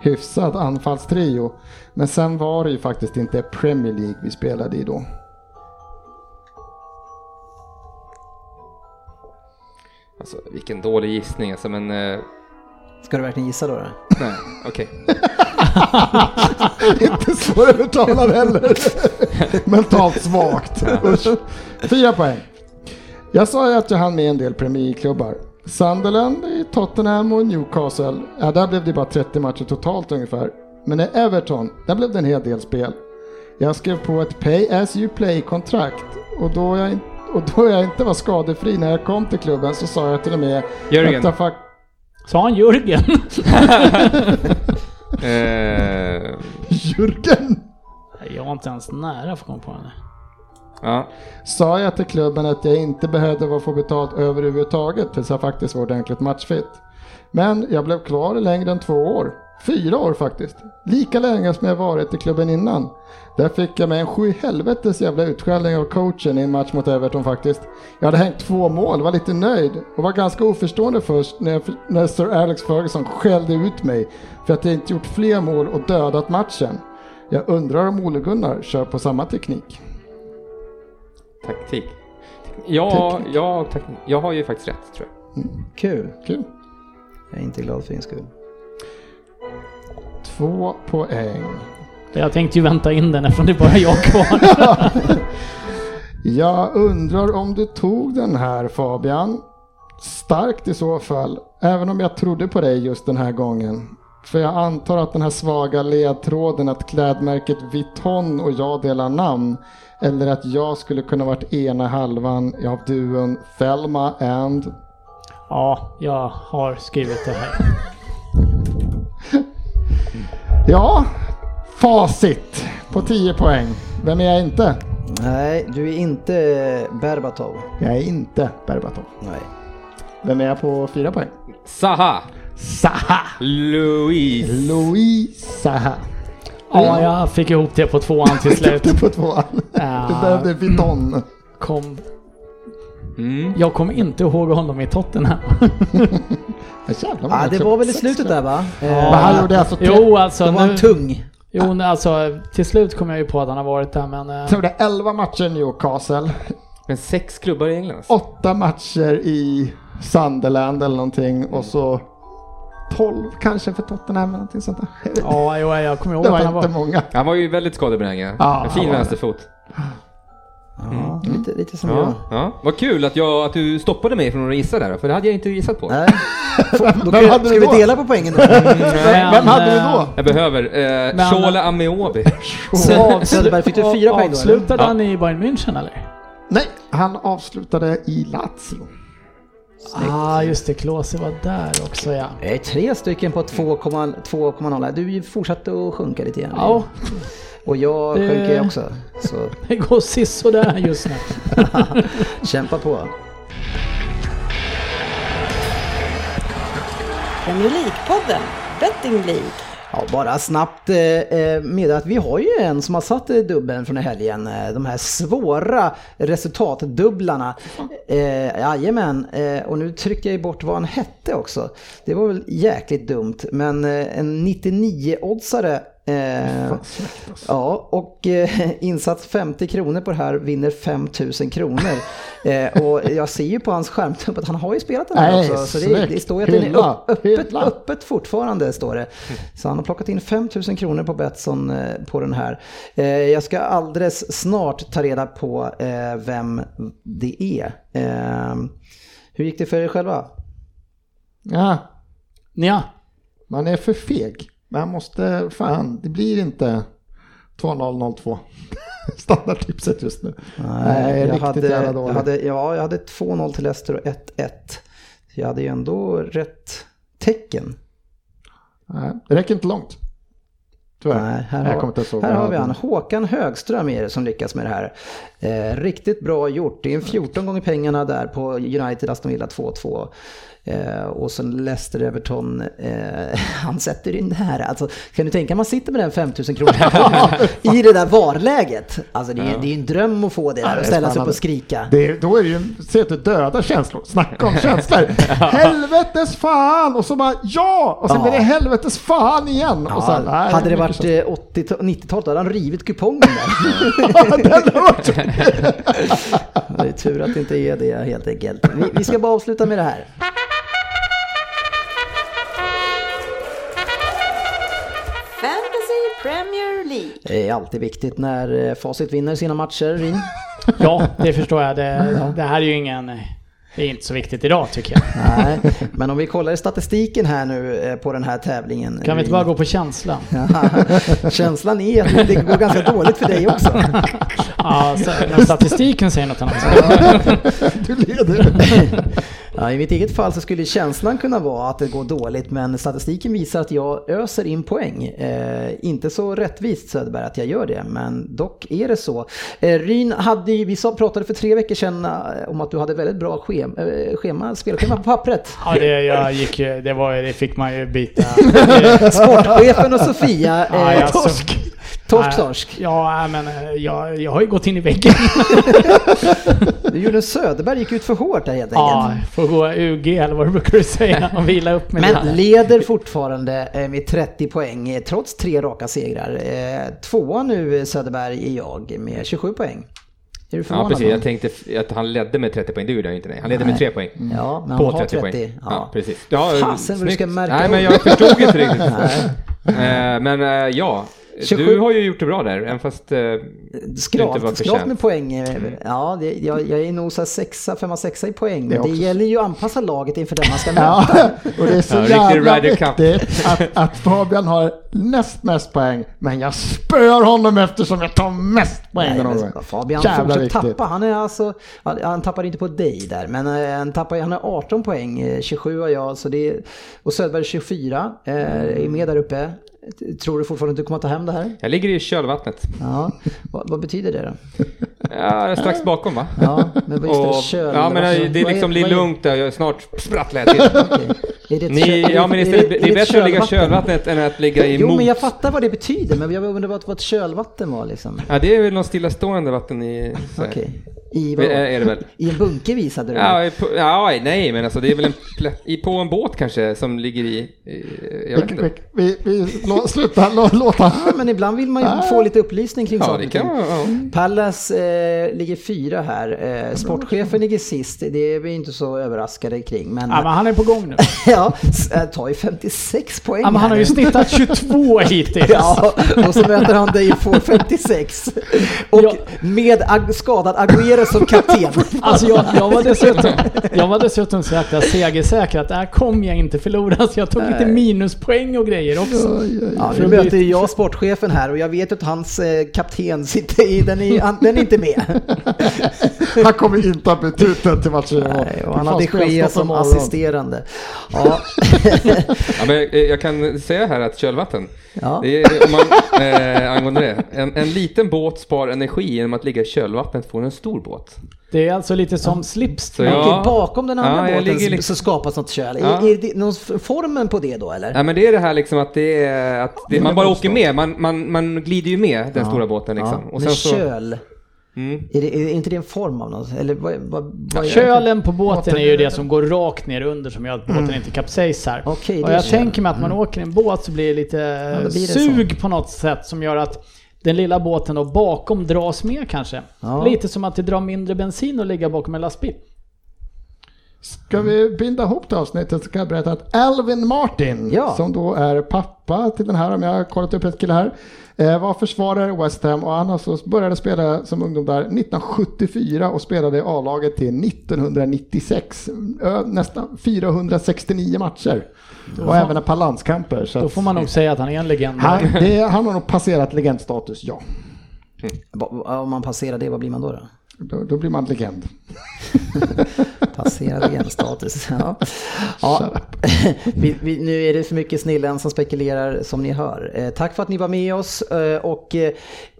Hyfsad anfallstrio. Men sen var det ju faktiskt inte Premier League vi spelade i då. Alltså vilken dålig gissning alltså, men... eh, Ska du verkligen gissa då? då? nej, okej. *laughs* Inte svårövertalad heller. Mentalt svagt. *laughs* Fyra poäng. Jag sa ju att jag hann med en del Premier League-klubbar. Sunderland, i Tottenham och Newcastle. Ja, där blev det bara 30 matcher totalt ungefär. Men i Everton, där blev det en hel del spel. Jag skrev på ett Pay As You Play-kontrakt och då jag, in- och då jag inte var skadefri när jag kom till klubben så sa jag till och med Jörgen. att jag fak- Sa han Jörgen? *laughs* Eh, *laughs* Jürgen! Jag var inte ens nära för att komma på henne ja. sa jag till klubben att jag inte behövde vara få betalt överhuvudtaget tills jag faktiskt var ordentligt matchfit. Men jag blev kvar längre än två år. Fyra år faktiskt. Lika länge som jag varit i klubben innan. Där fick jag mig en sju helvetes jävla utskällning av coachen i en match mot Everton faktiskt. Jag hade hängt två mål, var lite nöjd och var ganska oförstående först när, jag, när Sir Alex Ferguson skällde ut mig för att jag inte gjort fler mål och dödat matchen. Jag undrar om Ole Gunnar kör på samma teknik. Taktik. Ja, Teknik. ja, tak- jag har ju faktiskt rätt tror jag. Kul. Kul. Jag är inte glad för din skull. Två poäng. Jag tänkte ju vänta in den eftersom det är bara jag kvar. *laughs* Jag undrar om du tog den här Fabian. Starkt i så fall. Även om jag trodde på dig just den här gången. För jag antar att den här svaga ledtråden att klädmärket Vuitton och jag delar namn. Eller att jag skulle kunna varit ena halvan av duon Thelma and... Ja, jag har skrivit det här. *laughs* Ja, facit på 10 poäng. Vem är jag inte? Nej, du är inte Berbatov. Jag är inte Berbatov. Nej. Vem är jag på 4 poäng? Saha! Saha! Louise! Louise Saha. Ja, jag fick ihop det på tvåan till *laughs* slut. Inte på tvåan. Ja. Du behövde Vuitton. Kom, Mm. jag kommer inte ihåg honom i Tottenham. *laughs* Jävlar Ah, det var väl i slutet där. va? Men Eh, han gjorde alltså tre, Jo, alltså. det var Nu, en tung. jo, nej, alltså till slut kom jag ju på att han har varit där, men... eh, han gjorde 11 matcher i Newcastle. Men sex klubbar i England alltså. Åtta matcher i Sunderland eller någonting och så 12 kanske för Tottenham eller någonting sånt där. Ja, jo, jag kommer ihåg Det att var han inte var... många. Han var ju väldigt skadebenägen. Ja, en fin vänsterfot. Ja, lite, lite som Ja, jag. ja. Vad kul att, jag, att du stoppade mig från att gissa där, för det hade jag inte gissat på. Nej. *laughs* Då Vem hade ska du vi då? dela på poängen då? *laughs* Vem, vem hade du eh, då? Jag behöver eh, Shola Ameobi. *laughs* Söderberg, fick du fyra poäng då? Avslutade han i Bayern München eller? Nej, han avslutade i Lazio. Ah, just det. Klose var där också ja. Det är tre stycken på 2,0. 2,0. Du fortsatte att sjunka lite grann. Ja, Och jag Det- sjunker ju också. Så *laughs* det går sisådär just nu. *laughs* kämpa på. Premier League-podden, Betting League. Ja, bara snabbt eh, med att vi har ju en som har satt eh, dubbeln från helgen. Eh, de här svåra resultatdubblarna. Eh, jajamän, eh, och nu trycker jag bort vad han hette också. Det var väl jäkligt dumt, men eh, en 99-oddsare Eh, ja, och eh, insats 50 kronor på det här vinner 5000 kronor. *laughs* Eh, och jag ser ju på hans skärmtump att han har ju spelat den här Nej, också. Så det, det står ju att den är öppet, öppet fortfarande, står det. Så han har plockat in 5000 kronor på Betsson eh, på den här. Eh, jag ska alldeles snart ta reda på eh, vem det är. Eh, hur gick det för er själva? Ja, Ja, man är för feg. Man måste, fan, det blir inte 2-0-0-2. *laughs* Standardtipset just nu. Nej, jag riktigt hade, jag hade, ja, jag hade 2-0 till Leicester och 1-1. Jag hade ju ändå rätt tecken. Nej, det räcker inte långt. Tyvärr. Nej, här, har, här vad har vi han. Håkan Högström är det som lyckas med det här. Eh, riktigt bra gjort. Det är en 14 gånger pengarna där på United Aston Villa 2-2. Eh, och sen Leicester Everton, eh, *laughs* han sätter in det här. Alltså, kan du tänka man sitter med den 5000 kronor *laughs* i det där VAR-läget. Alltså det är, det är en dröm att få det Ja, där och ställa sig upp och skrika. Det är, då är det ju, se du döda känslor. Snacka om känslor. *laughs* Helvetes fan! Och så bara ja! Och sen Ja. blir det helvetes fan igen. och sen, Ja, nej, hade det mycket varit eh, 80 90-talet då hade han rivit kupongen där. *laughs* *laughs* Den har varit- Det är tur att det inte är det helt enkelt. Vi, vi ska bara avsluta med det här. Fantasy Premier League. Det är alltid viktigt när eh, Facit vinner sina matcher, Rin. ja det förstår jag. Det, det här är ju ingen... Det är inte så viktigt idag tycker jag. Nej, men om vi kollar i statistiken här nu eh, på den här tävlingen. Kan vi inte bara gå på känslan? *laughs* Ja, Känslan är att det går ganska dåligt för dig också. Ja, så, statistiken säger något annat. Du leder. Ja, I mitt eget fall så skulle känslan kunna vara att det går dåligt men statistiken visar att jag öser in poäng. Eh, inte så rättvist Söderberg att jag gör det men dock är det så. Eh, Ryn hade vi sa, pratade för tre veckor sedan eh, om att du hade väldigt bra schema, eh, schema spelschema på pappret. *laughs* Ja, det, jag gick, det, var, det fick man ju byta. *laughs* Sportchefen och Sofia, eh, Ja, jag- torsk. Torsk, Nej, torsk. Ja, men eh, jag, jag har ju gått in i väggen. *laughs* Du gjorde en Söderberg, gick ut för hårt där helt Ja, enkelt. får gå UG eller vad du brukar säga *laughs* och vila upp mig Men lite. leder fortfarande eh, med 30 poäng eh, trots tre raka segrar. Tvåa nu Söderberg är jag med 27 poäng. Är du Ja, förvånad? precis. va? Jag tänkte att han ledde med 30 poäng. Det gjorde han inte. Nej. Han ledde med 3 poäng. Ja, men På han har 30 30. poäng. Ja, Ja. precis. Ja, Fasen vad du ska märka Nej, men jag förstod inte *laughs* riktigt. Men ja, 27. du har ju gjort det bra där, även fast eh, det inte var Skralt, skralt med poäng. eh, Ja, det, jag, jag är nog sexa, femma, sexa i poäng. Det det också- gäller ju att anpassa laget inför den man ska möta. Ja, *laughs* och det är så Ja, jävla viktigt att, att Fabian har näst mest poäng, men jag spöar honom eftersom jag tar mest poäng Nej, men. Fabian Jävla tappa. Han är alltså, han- tappar inte på dig där, men eh, han tappar, han har 18 poäng, eh, 27 har jag, så det är, och Söderberg 24, eh, är med där uppe. Tror du fortfarande att du kommer att ta hem det här? Jag ligger i kölvattnet. Ja, vad, vad betyder det då? Ja, är strax bakom va? Ja, men vad just det, köl, ja, men vad- det är liksom, det är vad lugnt där. Jag är snart sprattlar jag till. Okej. Är det Ni, ja, men är istället, det är ett bättre att ligga i kölvattnet än att ligga i Jo, mot. men jag fattar vad det betyder, men jag undrar vad, ett kölvatten var liksom. Ja, det är väl något stillastående vatten i... så här. I, Det är, är det väl? I en bunker visade du. Ja, på, ja, nej men alltså det är väl en i, på en båt kanske som ligger i, i jag vet Vi, inte. vi, vi, vi lå, sluta lå, *laughs* låta... Ja, men ibland vill man ju få lite upplysning kring Ja, saker kan ja. Pallas eh, ligger fyra här. Eh, sportchefen ligger sist. Det är vi inte så överraskade kring. Men, Ja, men han är på gång nu. *laughs* ja, eh, tar ju 56 poäng Ja, men han har ju snittat 22 *laughs* hittills. Ja, och så möter han dig och får 56. Och Ja. med ag- skadad Agüero som kapten. *laughs* Alltså jag, jag, var dessutom, jag var dessutom så jäkla segersäker att det här kommer jag inte förlora. Så jag tog lite minuspoäng och grejer också. Ja, nu möter ju jag sportchefen här och jag vet att hans eh, kapten sitter i, den är, han, den är inte med. *laughs* Han kommer inte att byta ut den till matchen. Nej, och han har Fan, de Gea som assisterande. Ja, *laughs* Ja, men eh, jag kan säga här att kölvatten, Ja. det är, om man, eh, angående det, en, en liten båt spar energi genom att ligga i kölvattnet får en stor båt. Det är alltså lite som slips. Så Okej, ja, bakom den andra Ja, båten ligger liksom- så skapas något köl. Ja. Är, är det någon formen på det då eller? Nej men det är det här liksom att det är att det, man bara åker med, man, man, man glider ju med den stora båten liksom. Ja, Och sen så, köl, mm. är, det, är inte det en form av något? Eller vad, vad, vad? Kölen på båten är ju det som går rakt ner under som gör att båten inte kapsejsar. Okej, och jag köl. tänker mig att man åker i en båt så blir det lite då blir det sug på något sätt som gör att den lilla båten då bakom dras med kanske. Ja. Lite som att det drar mindre bensin att ligga bakom en lastbil. Ska vi binda ihop det avsnittet så kan jag berätta att Alvin Martin, Ja. som då är pappa till den här, om jag har kollat upp ett kille här, eh, var försvarare i West Ham och han alltså började spela som ungdom där 1974 och spelade i A-laget till 1996. Ö, Nästan 469 matcher. Och även ett par landskamper. Så Då får man nog säga att han är en legend. han, det, han har nog passerat legendstatus, ja. Va- Om man passerar det, vad blir man då? då? Då, då blir man legend. *laughs* Passerar genstatus. Ja. *laughs* Ja. *laughs* Vi, vi, nu är det för mycket snillen som spekulerar som ni hör. Eh, tack för att ni var med oss eh, och eh,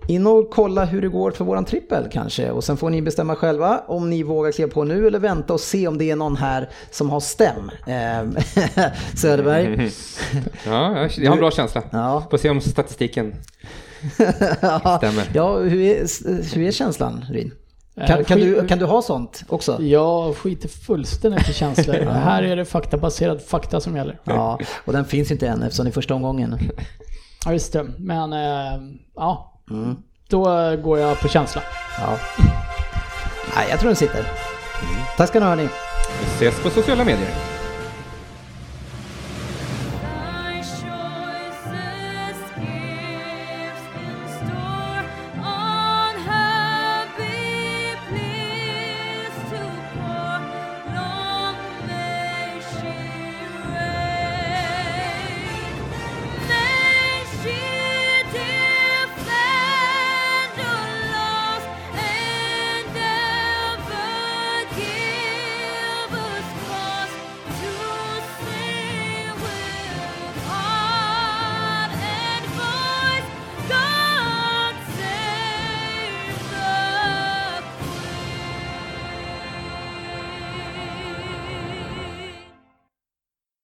in och kolla hur det går för våran trippel kanske. Och sen får ni bestämma själva om ni vågar kliva på nu eller vänta och se om det är någon här som har stäm. Eh, Söderberg. Ja, jag- har en bra känsla. Ja. Får se om statistiken stämmer. ja, hur är, hur är känslan Ryn? Kan, Eh, kan, skit- du, kan du ha sånt också? Jag skiter fullständigt i känslor. *laughs* Här är det faktabaserad fakta som gäller. Ja, och den finns inte än eftersom det är första omgången. *laughs* Ja, just det. Men eh, ja, Mm. då går jag på känsla. Ja. Nej, jag tror den sitter. Tack ska ni ha hörni. Vi ses på sociala medier.